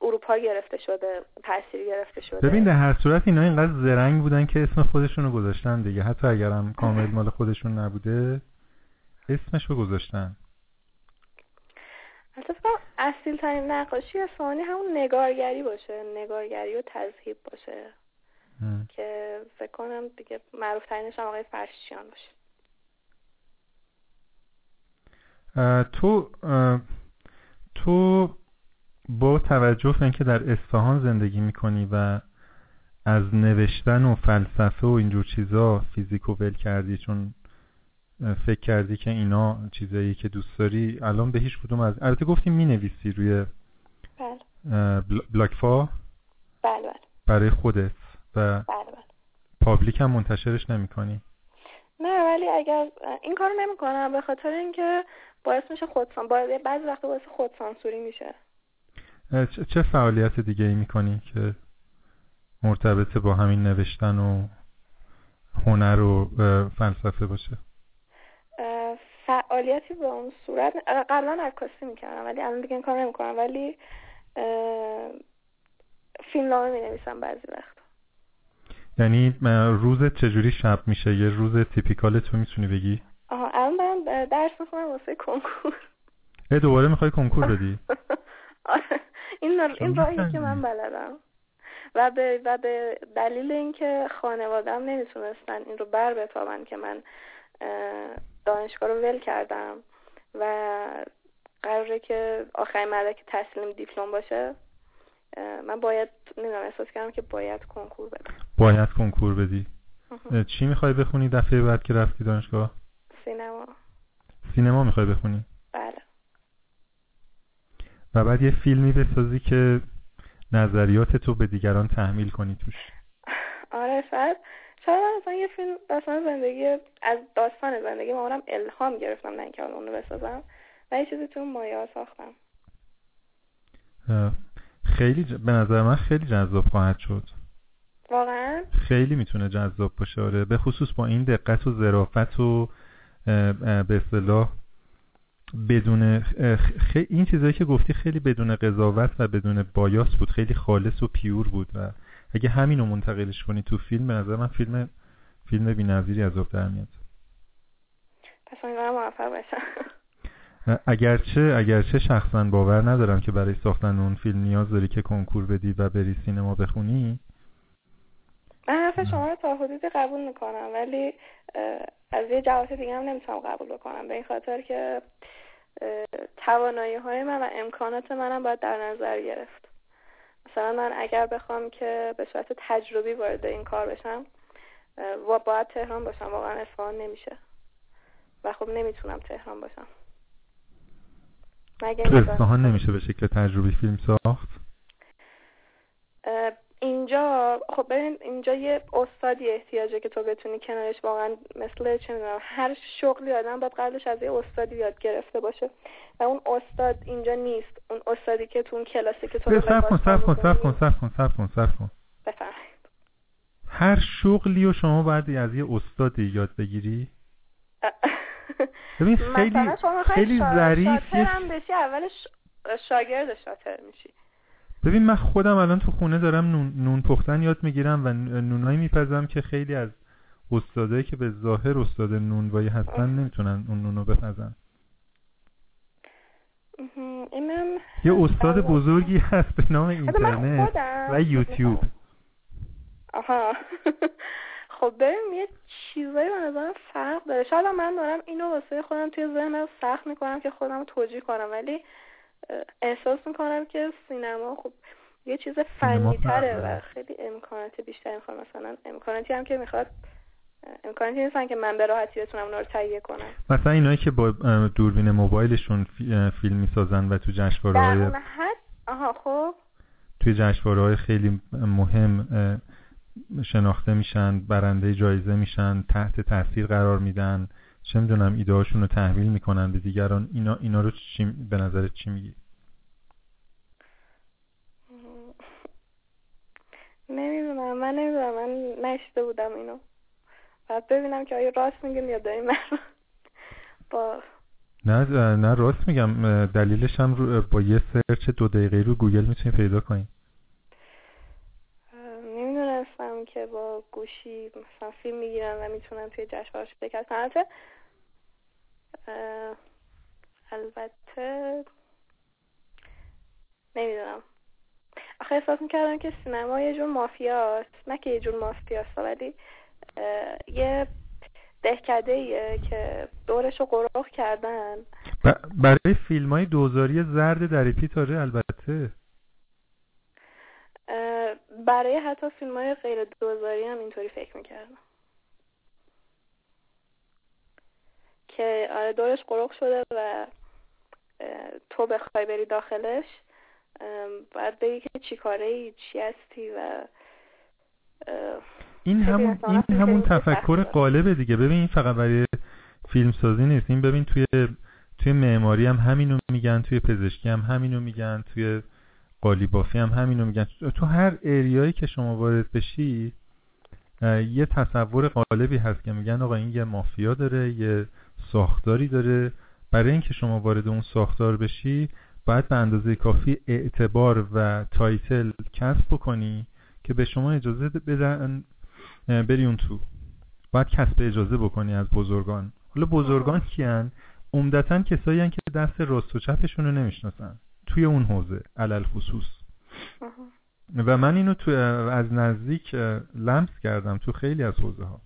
اروپا گرفته شده تاثیر گرفته شده. ببین در هر صورت اینا اینقدر زرنگ بودن که اسم خودشونو گذاشتن دیگه. حتی اگرم کامل مال خودشون نبوده اسمشو گذاشتن. اصلا اصیل ترین نقاشی اسفانی همون نگارگری باشه. نگارگری و تذهیب باشه. که فکر کنم دیگه معروف ترینش هم آقای فرشیان باشه. تو تو با توجه به اینکه در اصفهان زندگی می‌کنی و از نوشتن و فلسفه و اینجور چیزا فیزیک و ول کردی چون فکر کردی که اینا چیزایی که دوست داری الان به هیچ کدوم از البته گفتیم می نویسی روی بله. بلاکفا بله بله. برای خودت و بله بله. پابلیک هم منتشرش نمی کنی نه ولی اگر این کارو نمی کنم به خاطر اینکه باعث میشه خودسان بعضی وقت باعث خودسانسوری میشه. چه فعالیت دیگه ای می‌کنی که مرتبط با همین نوشتن و هنر و فلسفه باشه؟ فعالیتی به اون صورت قبلا عکاسی می‌کردم ولی الان دیگه این کار نمی‌کنم ولی فیلم نامه می نویسم بعضی وقت یعنی روز چجوری شب میشه؟ یه روز تیپیکال تو می‌تونی بگی؟ آها درس می‌خونم واسه کنکور. اه دوباره می‌خوای کنکور بدی؟ آره. این این راهی که من بلدم. و به, و به دلیل اینکه خانوادم نمی‌تونستن این رو بر بتابن که من دانشگاه رو ول کردم و قراره که آخرین مدرک تسلیم دیپلم باشه من باید نمی‌دونم احساس کردم که باید کنکور بدم. باید کنکور بدی. چی می‌خوای بخونی دفعه بعد که رفتی دانشگاه؟ سینما. سینما می‌خوای بخونی؟ بله. و بعد یه فیلمی بسازی که نظریات تو به دیگران تحمیل کنی توش. آره شاید شاید مثلا یه فیلم داستان زندگی از داستان زندگی مامانم الهام گرفتم نه اینکه اونو بسازم. و یه چیزی تو مایه ها ساختم. خیلی ج... به نظر من خیلی جذاب خواهد شد. واقعا؟ خیلی می‌تونه جذاب باشه آره. به خصوص با این دقت و ظرافت و به اصطلاح بدون خ... این چیزایی که گفتی خیلی بدون قضاوت و بدون بایاس بود خیلی خالص و پیور بود و اگه همینو منتقلش کنی تو فیلم به نظر من فیلم فیلم بی‌نظیری از در میاد. پس امیدوارم موفق باشم اگرچه اگرچه شخصا باور ندارم که برای ساختن اون فیلم نیاز داری که کنکور بدی و بری سینما بخونی حرف شما رو تا حدودی قبول می‌کنم ولی از یه جهات دیگه هم نمی‌تونم قبول بکنم. به این خاطر که توانایی های من و امکانات منم باید در نظر گرفت. مثلا من اگر بخوام که به صورت تجربی وارد این کار بشم و باید تهران باشم. واقعا اصفهان نمیشه. و خب نمی‌تونم تهران باشم. تو اصفهان نمیشه به شکل تجربی فیلم ساخت؟ اینجا خب ببین اینجا یه استادی احتیاجه که تو بتونی کنارش واقعا مثل چه می‌دونم هر شغلی آدم باید قبلش از یه استادی یاد گرفته باشه. و اون استاد اینجا نیست. اون استادی که تو اون کلاسی که تو صرف کن صرف کن صرف کن صرف کن صرف کن صرف کن. هر شغلی و شما باید از یه استادی یاد بگیری؟ ببین خیلی خیلی ظریف بشی اولش شاگرد شاطر میشی. ببین من خودم الان تو خونه دارم نون, نون پختن یاد می‌گیرم و نونایی میپزم که خیلی از استادایی که به ظاهر استاد نونوایی هستن نمی‌تونن اون نونو بپزن. اینم یه استاد بزرگی هست به نام اینترنت و یوتیوب. آها. خب بریم یه چیزایی به نظرم فرق داره. شاید من دارم اینو واسه خودم توی ذهنم سخت می‌کنم که خودم توجیه کنم ولی احساس می‌کنم که سینما خب یه چیز فنی تره و خیلی امکانات بیشتری می‌خواد. مثلا امکاناتی هم که می‌خواد امکاناتی نیستن که من به راحتی بتونم اونا رو تهیه کنم. مثلا اینایی که با دوربین موبایلشون فیلم می‌سازن و تو جشنواره‌های در حد آها خب. توی جشنواره‌های خیلی مهم شناخته میشن برنده جایزه میشن تحت تاثیر قرار میدن. چه می‌دونم ایده هاشون رو تحویل می‌کنن به دیگران اینا اینا رو چی به نظرت چی میگی؟ نمی‌دونم من نمی‌دونم من نشنیده بودم اینو. بعد ببینم که آیا راست میگیم یا داریم من با نه نه راست میگم. دلیلش هم با یه search دو دقیقه رو گوگل می‌تونی پیدا کنی. نمی‌دونستم که با گوشی مثلا فیلم می‌گیرن و می‌تونن توی جشنواره‌اش شرکت کنن البته نمی‌دونم. آخه احساس می‌کردم که سینما یه جور مافیاست. نه که یه جور مافیاست ولی یه دهکده ایه که دورش رو قرق کردن برای فیلم های دوزاری زرد دریپی تاره البته. برای حتی فیلم های غیر دوزاری هم اینطوری فکر می‌کردم. که آره دورش قرق شده و تو بخوای بری داخلش باید بگی که چی کاره ای چی هستی و این همون این همون تفکر قالبه دیگه. ببین این فقط برای فیلم سازی نیست. این ببین توی توی معماری هم همینو میگن توی پزشکی هم همینو میگن توی قالیبافی هم همینو میگن. تو هر اریایی که شما وارد بشی یه تصور قالبی هست که میگن آقا این یه مافیا داره یه ساختاری داره. برای اینکه شما وارد اون ساختار بشی باید به اندازه کافی اعتبار و title کسب بکنی که به شما اجازه بدن بری اون تو. باید کسب اجازه بکنی از بزرگان. حالا بزرگان کیان؟ عمدتا کسایی که دست راست و چپشون رو نمی‌شناسن. توی اون حوزه علی‌الخصوص. و من اینو تو از نزدیک لمس کردم تو خیلی از حوزه ها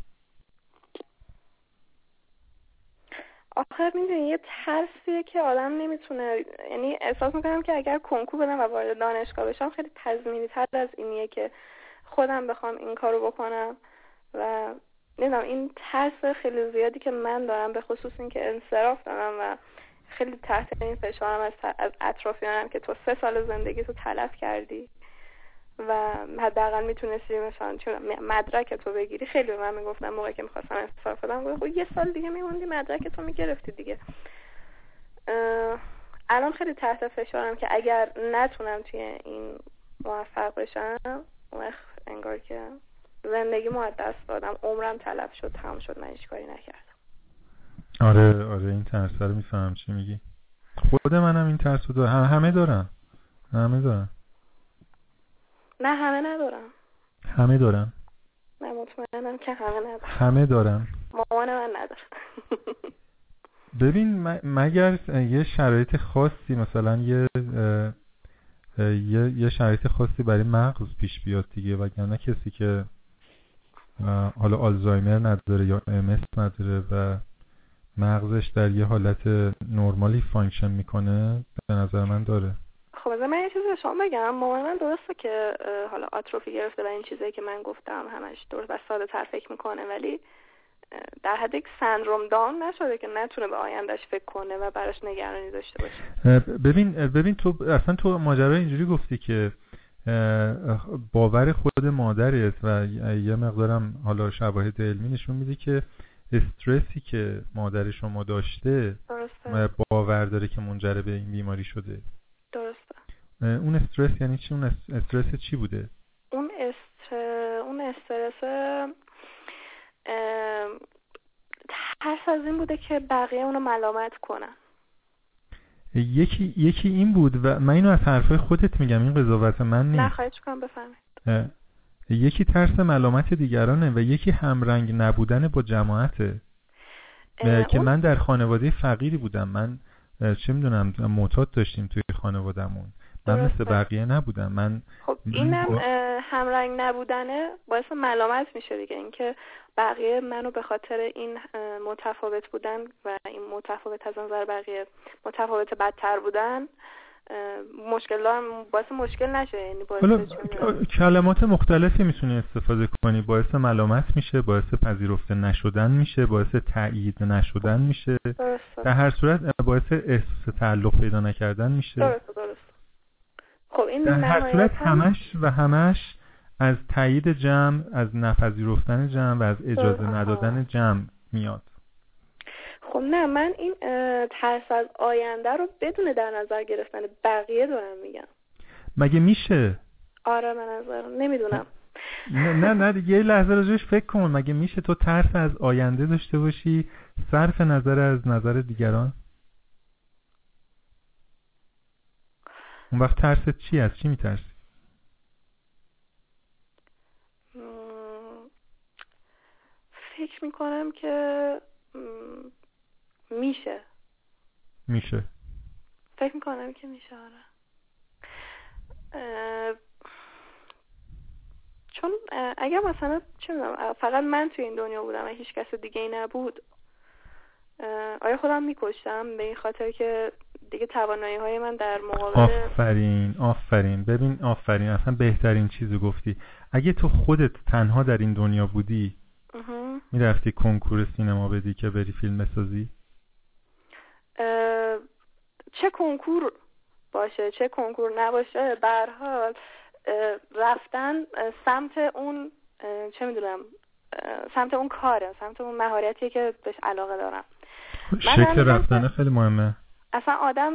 آخه می‌دونی یه ترسیه که آدم نمی‌تونه یعنی احساس می‌کنم که اگر کنکور بدم و وارد دانشگاه بشم خیلی تضمینی تر از اینیه که خودم بخوام این کارو بکنم و نمی‌دونم این ترس خیلی زیادی که من دارم به خصوص اینکه انصراف دارم و خیلی تحت این فشارم از, از اطرافیانم که تو سه سال زندگی تو تلف کردی. و حداقل می‌تونستی مثلا چون مدرک تو بگیری. خیلی به من می‌گفتم موقعی که می‌خواستم بدم گفت خب یه سال دیگه میموندی مدرک تو می‌گرفتی دیگه. الان خیلی تحت فشارم که اگر نتونم توی این موفق بشم انگار که زندگی ما از دست دادم. عمرم تلف شد تمام شد من هیچ کاری نکردم. آره آره این ترس رو میفهم چی میگی. خود منم این ترس رو دارم. همه دارم همه دارم نه همه ندارم. همه دارم نه مطمئنم که همه ندارم همه دارم مامان من ندارم ببین مگر یه شرایط خاصی مثلا یه یه, یه شرایط خاصی برای مغز پیش بیاد دیگه وگرنه کسی که حالا آلزایمر نداره یا امس نداره و مغزش در یه حالت نرمالی function می‌کنه به نظر من داره. خب از من یه چیزی به شما بگم. مامان من درسته که حالا آتروفی گرفته و این چیزایی که من گفتم همش درست و ساده تر فکر می‌کنه ولی در حد یک سندروم دان نشده که نتونه به آیندهش فکر کنه و براش نگرانی داشته باشه. ببین ببین تو اصلا تو ماجرا اینجوری گفتی که باور خود مادری و یه مقدارم حالا شواهد علمی نشون میده که استرسی که مادر شما داشته درسته. باور داره که منجر به این بیماری شده. درسته. اون استرس یعنی چی؟ اون استرس چی بوده؟ اون است اون استرس ترس از این بوده که بقیه اونو ملامت کنن. یکی یکی این بود و من اینو از حرفای خودت میگم این قضاوت من نیست. نه خواهش کنم؟ بفهمید یکی ترس ملامت دیگرانه و یکی همرنگ نبودن با جماعته. که من در خانواده فقیری بودم. من چه می‌دونم معتاد داشتیم توی خانوادهمون. من مثل بقیه نبودم. من خب اینم همرنگ نبودنه باعث ملامت میشه دیگه. اینکه بقیه منو به خاطر این متفاوت بودن و این متفاوت از نظر بقیه متفاوت بدتر بودن مشکل باعث مشکل نشه یعنی باعث کلمات مختلفی می‌تونی استفاده کنی باعث ملامت میشه باعث پذیرفته نشدن میشه باعث تایید نشدن میشه. در هر صورت باعث احساس تعلق پیدا نکردن میشه. درست درست خب این در هر صورت همش و همش از تایید جمع از نپذیرفتن جمع و از اجازه ندادن جمع میاد. خب نه من این ترس از آینده رو بدون در نظر گرفتن بقیه دارم میگم. مگه میشه؟ آره من نظر نمی‌دونم. نه نه نه یه لحظه راجعش فکر کن. مگه میشه تو ترس از آینده داشته باشی صرف نظر از نظر دیگران؟ اون وقت ترست چی از چی میترسی؟ فکر می‌کنم که میشه. میشه. فکر می‌کنم که میشه آره. چون اگر مثلا چه می‌دونم فقط من توی این دنیا بودم و هیچ کس دیگه ای نبود آیا خودم میکشتم؟ به این خاطر که دیگه توانایی های من در مقابل آفرین آفرین. ببین آفرین. اصلا بهترین چیزو گفتی. اگه تو خودت تنها در این دنیا بودی می‌رفتی کنکور سینما بدی که بری فیلم بسازی؟ چه کنکور باشه چه کنکور نباشه به حال رفتن سمت اون چه می‌دونم سمت اون کاره سمت اون مهارتیه که بهش علاقه دارم. شکل رفتن خیلی مهمه. اصلا آدم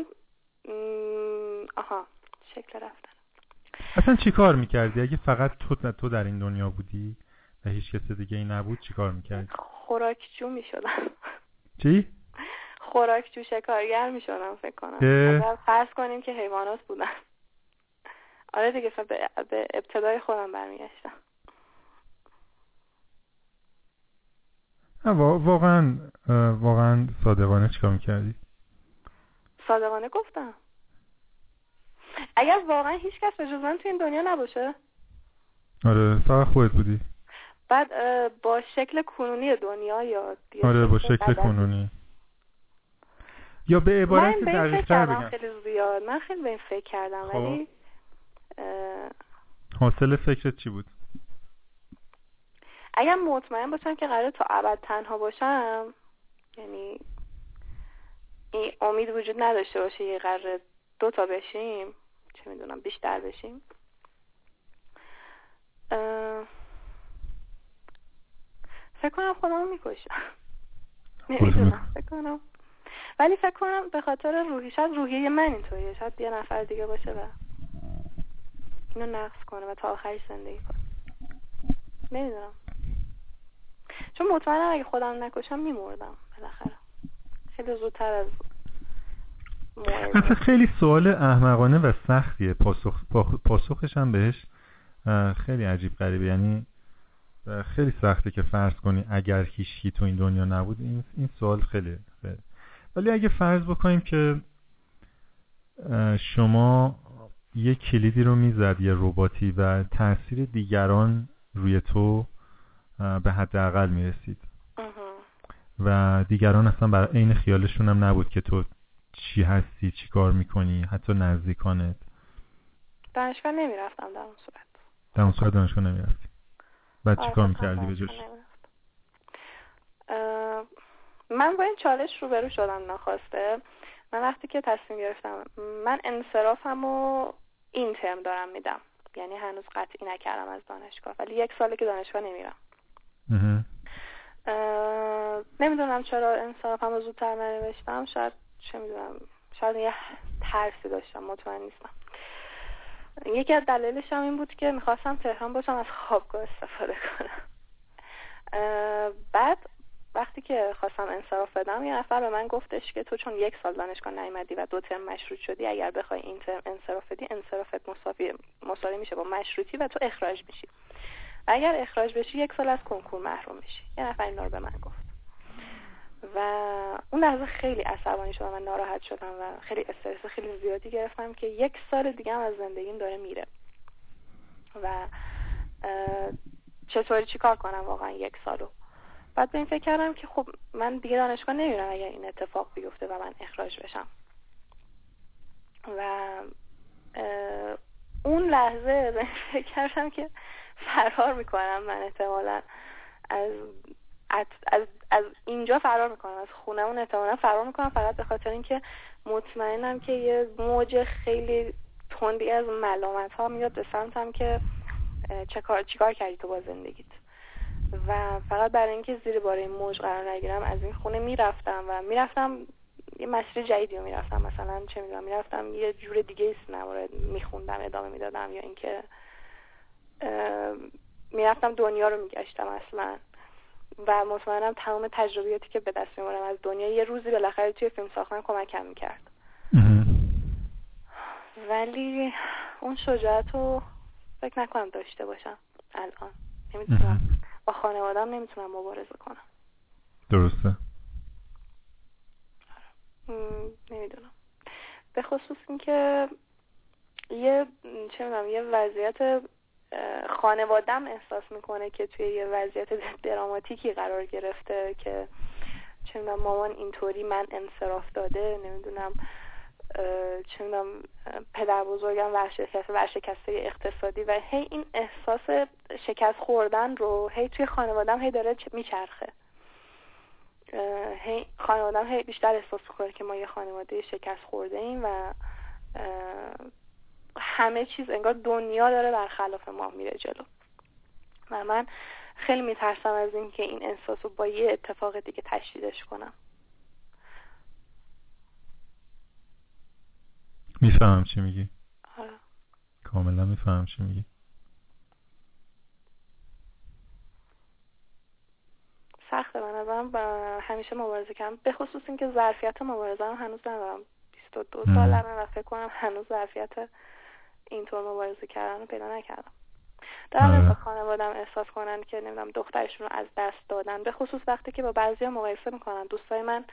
آها شکل رفتن. اصلا چی کار می‌کردی؟ اگه فقط تو تو در این دنیا بودی و هیچ کس دیگه ای نبود چی کار می‌کردی؟ خوراکجو می‌شدم. چی؟ خوراکجو شکارگر می‌شدم فکر کنم. اگر فرض کنیم که حیوانات بودن. آره دیگه به, به ابتدای خودم برمیگشتم. واقعا واقعا صادقانه چیکار می‌کردی؟ صادقانه گفتم. اگر واقعا هیچ کس به من تو این دنیا نباشه. آره فقط خودت بودی. بعد با شکل کنونی دنیا یا آره با شکل کنونی. یا به عبارت دقیق تر بگم. خیلی زیاد. من خیلی به این فکر کردم خب. ولی حاصل فکرت چی بود؟ اگر مطمئن باشم که قرار تا ابد تنها باشم یعنی این امید وجود نداشته باشه یه قرار دو تا بشیم چه می‌دونم بیشتر بشیم. فکر کنم خودم می‌کشم. نمی‌دونم فکر کنم ولی فکر کنم به خاطر روحی شاید روحیه من اینطوریه. شاید یه نفر دیگه باشه و اینو نقص کنه و تا آخرش زندگی کنه. نمی‌دونم. چون مطمئنم اگه خودم نکشم میمردم بالاخره. خیلی زودتر از اصلا خیلی سوال احمقانه و سختیه. پاسخ پاسخش هم بهش خیلی عجیب غریبه. یعنی خیلی سخته که فرض کنی اگر هیچکی تو این دنیا نبود. این, این سوال خیلی, خیلی ولی اگه فرض بکنیم که شما یه کلیدی رو می‌زد یه رباتی و تاثیر دیگران روی تو به حداقل می‌رسید. و دیگران اصلا برای عین خیالشون هم نبود که تو چی هستی چی کار می‌کنی حتی نزدیکانت. دانشگاه نمی‌رفتم در اون صورت. در اون صورت دانشگاه نمی‌رفتی. بعد چی کار می‌کردی به جوش من با این چالش روبرو شدم ناخواسته من وقتی که تصمیم گرفتم من انصرافم و این ترم دارم میدم. یعنی هنوز قطعی نکردم از دانشگاه. ولی یک ساله که دانشگاه نمیرم. نمی‌دونم چرا انصرافم رو زودتر ننوشتم. شاید چه می‌دونم شاید یه ترسی داشتم. مطمئن نیستم. یکی از دلایلش هم این بود که می‌خواستم تهران باشم از خوابگاه استفاده کنم. بعد وقتی که خواستم انصراف بدم یه نفر به من گفتش که تو چون یک سال دانشگاه نیومدی و دو ترم مشروط شدی اگر بخوای این ترم انصراف بدی انصرافت مساوی مساوی میشه با مشروطی و تو اخراج میشی اگر اخراج بشی یک سال از کنکور محروم میشی یه نفر این رو به من گفت. و اون لحظه خیلی عصبانی شدم و ناراحت شدم و خیلی استرس خیلی زیادی گرفتم که یک سال دیگه هم از زندگیم داره میره. و چطوری چیکار کنم واقعا یک سالو؟ بعد به این فکر کردم که خب من دیگه دانشگاه نمیرم اگر این اتفاق بیفته و من اخراج بشم. و اون لحظه فکر کردم که فرار می‌کنم من احتمالا. از از, از اینجا فرار می‌کنم از خونمون احتمالا فرار می‌کنم فقط به خاطر اینکه مطمئنم که یه موج خیلی تندی از ملامت ها میاد به سمتم که چه کار چیکار کردی تو با زندگیت؟ و فقط برای اینکه زیر باره موج قرار نگیرم از این خونه می‌رفتم و می‌رفتم یه مسیر جدیدی رو می‌رفتم. مثلا چه می‌دونم می‌رفتم یه جور دیگه سینما میخوندم ادامه می‌دادم یا اینکه می‌رفتم دنیا رو میگشتم اصلا. و مطمئنم تمام تجربیاتی که به دست می‌برم از دنیا یه روزی بالاخره توی فیلم ساختن کمکم می‌کرد. ولی اون شجاعت رو فکر نکنم داشته باشم الان. نمی‌تونم با خانوادم نمی‌تونم مبارزه کنم. درسته. نمی‌دونم. به خصوص اینکه یه چه می‌دونم یه وضعیت خانوادم احساس می‌کنه که توی یه وضعیت دراماتیکی قرار گرفته که چه می‌دونم مامان اینطوری من انصراف داده نمی‌دونم. می‌دونم پدر بزرگم ورشکست ورشکسته اقتصادی و هی این احساس شکست خوردن رو هی توی خانوادم هی داره میچرخه. هی خانوادم هی بیشتر احساس می‌کنه که ما یه خانواده شکست خورده ایم و همه چیز انگار دنیا داره برخلاف ما میره جلو. و من خیلی میترسم از اینکه این احساس رو با یه اتفاق دیگه تشدیدش کنم. می‌فهمم چی میگی. آره. کاملا می‌فهمم چی میگی. سخته به نظرم همیشه مبارزه کردم. به خصوص اینکه ظرفیت مبارزه هم هنوز ندارم. 22 سالمه و فکر کنم هنوز ظرفیت اینطور مبارزه کردن رو پیدا نکردم. دارم آره. خانوادم احساس کنن که نمی‌دونم دخترشون رو از دست دادن. به خصوص وقتی که با بعضی مقایسه می‌کنن. دوستای من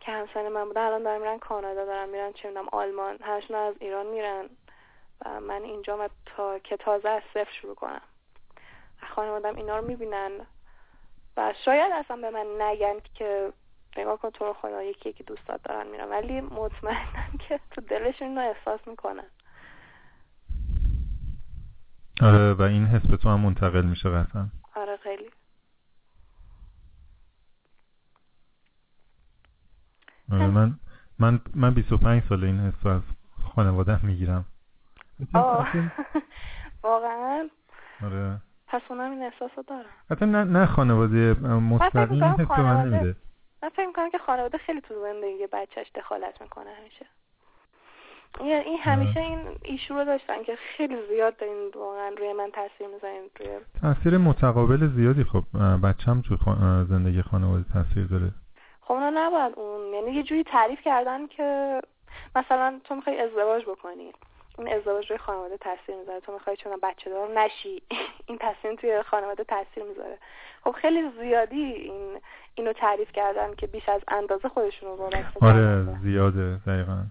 که همسن من بودن الان دارن میرن کانادا دارن میرن چه می‌دونم آلمان همشون از ایران میرن. و من اینجا و تا که تازه از صفر شروع کنم. خانوادم اینا رو می‌بینن. و شاید اصلا به من نگن که نگاه کن تو رو خدا یکی یکی دوستات دارن میرن. ولی مطمئنم که تو دلشون رو احساس می‌کنن. آره و این حس به تو هم منتقل میشه قطعا. آره خیلی آره من من من 25 سال این حس از خانواده می‌گیرم. واقعا. آره. پس اونم این احساس رو دارم. حتی نه, نه خانواده مستقیم این حس من نمیده. من فکر می‌کنم که خانواده خیلی تو زندگی بچهش دخالت می‌کنه همیشه. این همیشه این ایشو رو داشتن که خیلی زیاد دارین واقعا روی من تاثیر می‌ذارین روی تاثیر متقابل زیادی خب بچم تو زندگی خانواده تاثیر داره. خب اونا نباید اون یعنی یه جوری تعریف کردن که مثلا تو می‌خوای ازدواج بکنی این ازدواج روی خانواده تاثیر می‌ذاره. تو می‌خوای چون بچه دار نشی این تصمیم توی خانواده تاثیر می‌ذاره. خب خیلی زیادی این اینو تعریف کردن که بیش از اندازه خودشون رو آره زیاده دقیقا.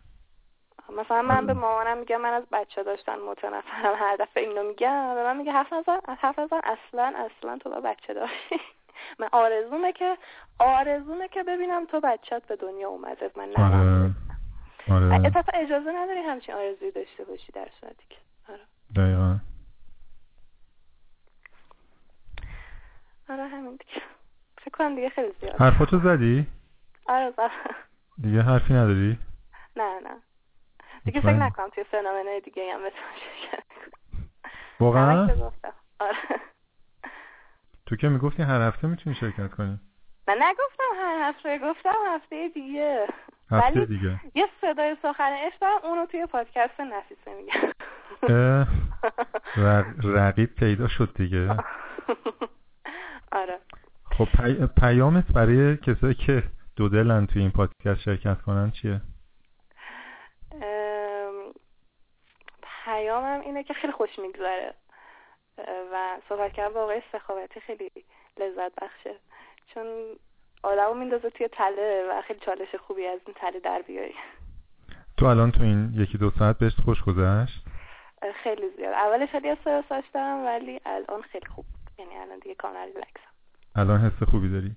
مثلا من به مامانم میگم من از بچه داشتن متنفرم هر دفعه اینو میگم به من میگه حرف نزن حرف نزن اصلا اصلا تو با بچه داشتی من آرزومه که آرزومه که ببینم تو بچت به دنیا اومده من آره. آره. اجازه نداری همچین آرزوی داشته باشی در صورتی که آره. دقیقا آره همین دیگه فکر کنم دیگه خیلی زیاد حرفاتو زدی؟ آره زدم دیگه حرفی نداری؟ نه نه دیگه فکر نکنم توی فنومنه دیگه هم بتونم شرکت واقعا؟ آره تو که می‌گفتی هر هفته می‌تونی شرکت کنی. نه نگفتم هر هفته گفتم هفته دیگه. هفته دیگه. یه صدای سخن عشق اونو توی پادکست نفیسه میگم. رقیب پیدا شد دیگه. آره. خب پیامت برای کسایی که دو دلن توی این پادکست شرکت کنن چیه؟ پیامم اینه که خیلی خوش می‌گذاره و صحبت کردن با آقای سخاوتی خیلی لذت بخشه. چون آدمو میندازه توی تله و خیلی چالش خوبی از این تله در بیاری. تو الان تو این یکی دو ساعت بهش خوش گذشت؟ خیلی زیاد. اولش خیلی استرس داشتم ولی الان خیلی خوب. یعنی الان دیگه کاملا ریلکسم. الان حس خوبی داری؟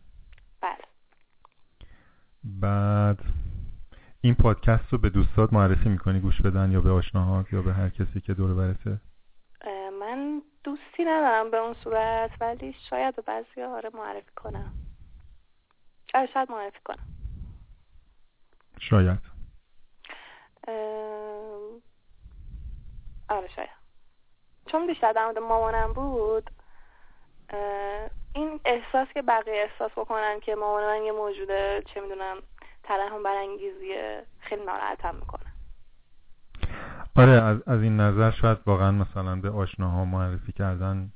بله. بعد این پادکست رو به دوستات معرفی می‌کنی گوش بدن یا به آشناهات یا به هر کسی که دور برته؟ من دوستی ندارم به اون صورت ولی شاید به بعضی آره معرفی کنم. آره شاید معرفی کنم. شاید. آره شاید. چون بیشتر در مورد مامانم بود این احساس که بقیه احساس بکنن که مامان من یه موجوده چه می‌دونم ترحم برانگیزیه خیلی ناراحتم می‌کنه. آره از, از این نظر شاید واقعا مثلا به آشناها معرفی کردن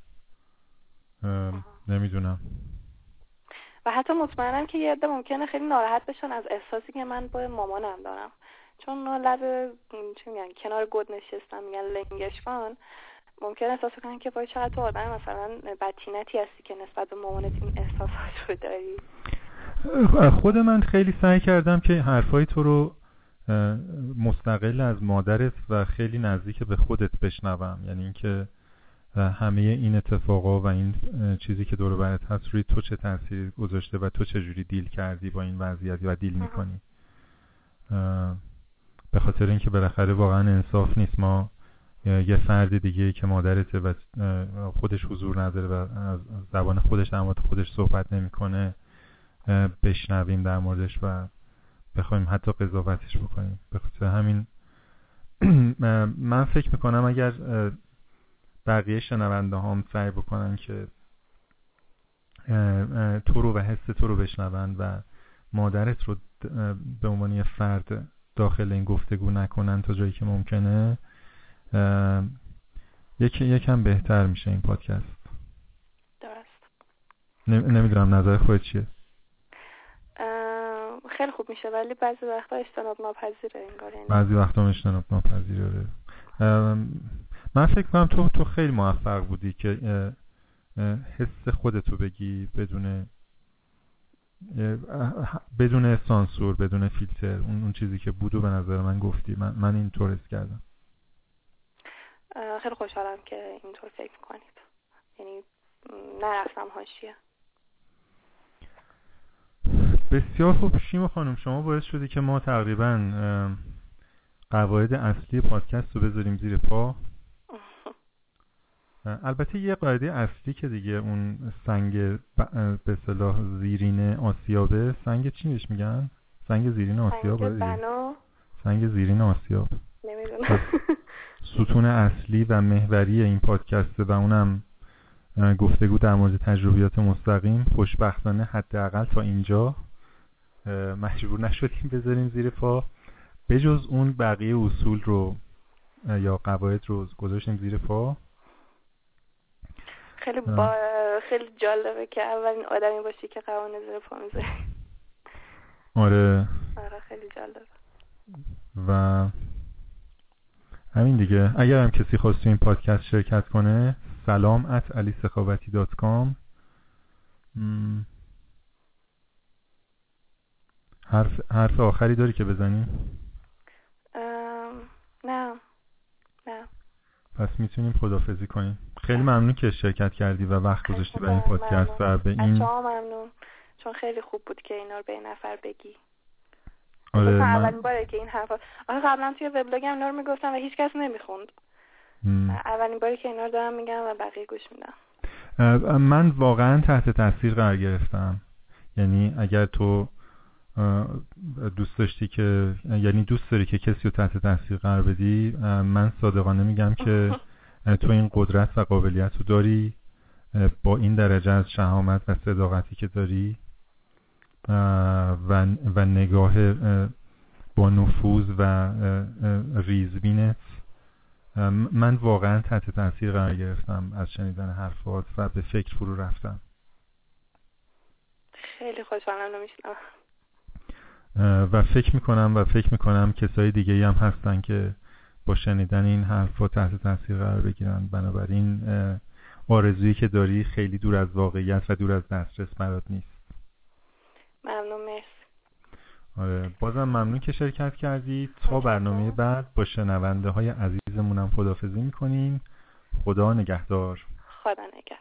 نمی‌دونم. و حتی مطمئنم که یه عده ممکنه خیلی ناراحت بشن از احساسی که من با مامانم دارم. چون لب چی میگن کنار گود نشستم میگن لنگشفان ممکن احساس کنن که وای چقدر تو آدم مثلا بدتینتی هستی که نسبت به مامانت این احساسات رو داری. خود من خیلی سعی کردم که حرفای تو رو مستقل از مادرت و خیلی نزدیک به خودت بشنوم. یعنی اینکه همه این اتفاقا و این چیزی که دور برت هست روی تو چه تاثیر گذاشته و تو چجوری دیل کردی با این وضعیت و دیل می‌کنی؟ به خاطر اینکه بالاخره واقعا انصاف نیست. ما یه فرد دیگه که مادرته و خودش حضور نداره و از زبان خودش در خودش صحبت نمی‌کنه بشنویم در موردش و بخوایم حتی قضاوتش بکنیم. به خاطر همین من فکر می‌کنم اگر بقیه شنونده هم سعی بکنن که تو رو و حس تو رو بشنون و مادرت رو به عنوان فرد داخل این گفتگو نکنن تا جایی که ممکنه یک یکم بهتر میشه این پادکست. درست. نمی‌دونم نظر خودت چیه. خیلی خوب میشه ولی بعضی وقتا اجتناب ناپذیره انگار یعنی بعضی وقتا اجتناب ناپذیره من فکر کنم تو تو خیلی موفق بودی که حس خودتو بگی بدون بدون سانسور بدون فیلتر اون, اون چیزی که بودو به نظر من گفتی. من, من این طور کردم. خیلی خوشحالم که اینطور فکر می‌کنید. یعنی نرفتم هاشیه بسیار خوب شیما خانم شما باعث شدی که ما تقریبا قواعد اصلی پادکست رو بذاریم زیر پا. البته یه قاعده اصلی که دیگه اون سنگ به صلاح زیرین آسیابه. سنگ چی بهش میگن؟ سنگ زیرین آسیاب سنگ سنگ زیرین آسیاب. نمی‌دونم. ستون اصلی و محوری این پادکسته و اونم گفتگو در مورد تجربیات مستقیم خوشبختانه حداقل تا اینجا. مجبور نشدیم بذاریم زیر پا. بجز اون بقیه اصول رو یا قواعد رو گذاشتیم زیر پا. خیلی با خیلی جالبه که اولین آدمی باشی که قوانین زیر پا می‌ذاری. آره. آره خیلی جالبه. و همین دیگه. اگر هم کسی خواست این پادکست شرکت کنه سلام at علی سخاوتی دات کام حرف, حرف آخری داری که بزنی؟ نه. نه. پس می‌تونیم خدافزی کنیم. خیلی ممنون که شرکت کردی و وقت گذاشتی برای این پادکست و به این ممنون. چون خیلی خوب بود که اینا رو به نفر بگی. آره من... اولین باره که این حرفا آره قبلا توی وبلاگم اینا رو می‌گفتم و هیچ کس نمی‌خوند. اولین باری که اینا رو دارم میگم و بقیه گوش میدم. من واقعا تحت تاثیر قرار گرفتم. یعنی اگر تو دوست داشتی که یعنی دوست داری که کسی رو تحت تاثیر قرار بدی؟ من صادقانه میگم که تو این قدرت و قابلیت رو داری با این درجه از شهامت و صداقتی که داری و, و نگاه با نفوذ و ریزبینت من واقعا تحت تاثیر قرار گرفتم از شنیدن حرفات و به فکر فرو رفتم. خیلی خوشحالم نمیشنم و فکر می‌کنم و فکر می‌کنم کسای دیگه هم هستن که با شنیدن این حرفات تحت تاثیر قرار بگیرن. بنابراین آرزویی که داری خیلی دور از واقعیت و دور از دسترس برات نیست. ممنون مرسی. آره بازم ممنون که شرکت کردی. تا برنامه بعد با شنونده های عزیزمونم خدافزی می‌کنیم. خدا نگهدار. خدا نگهدار.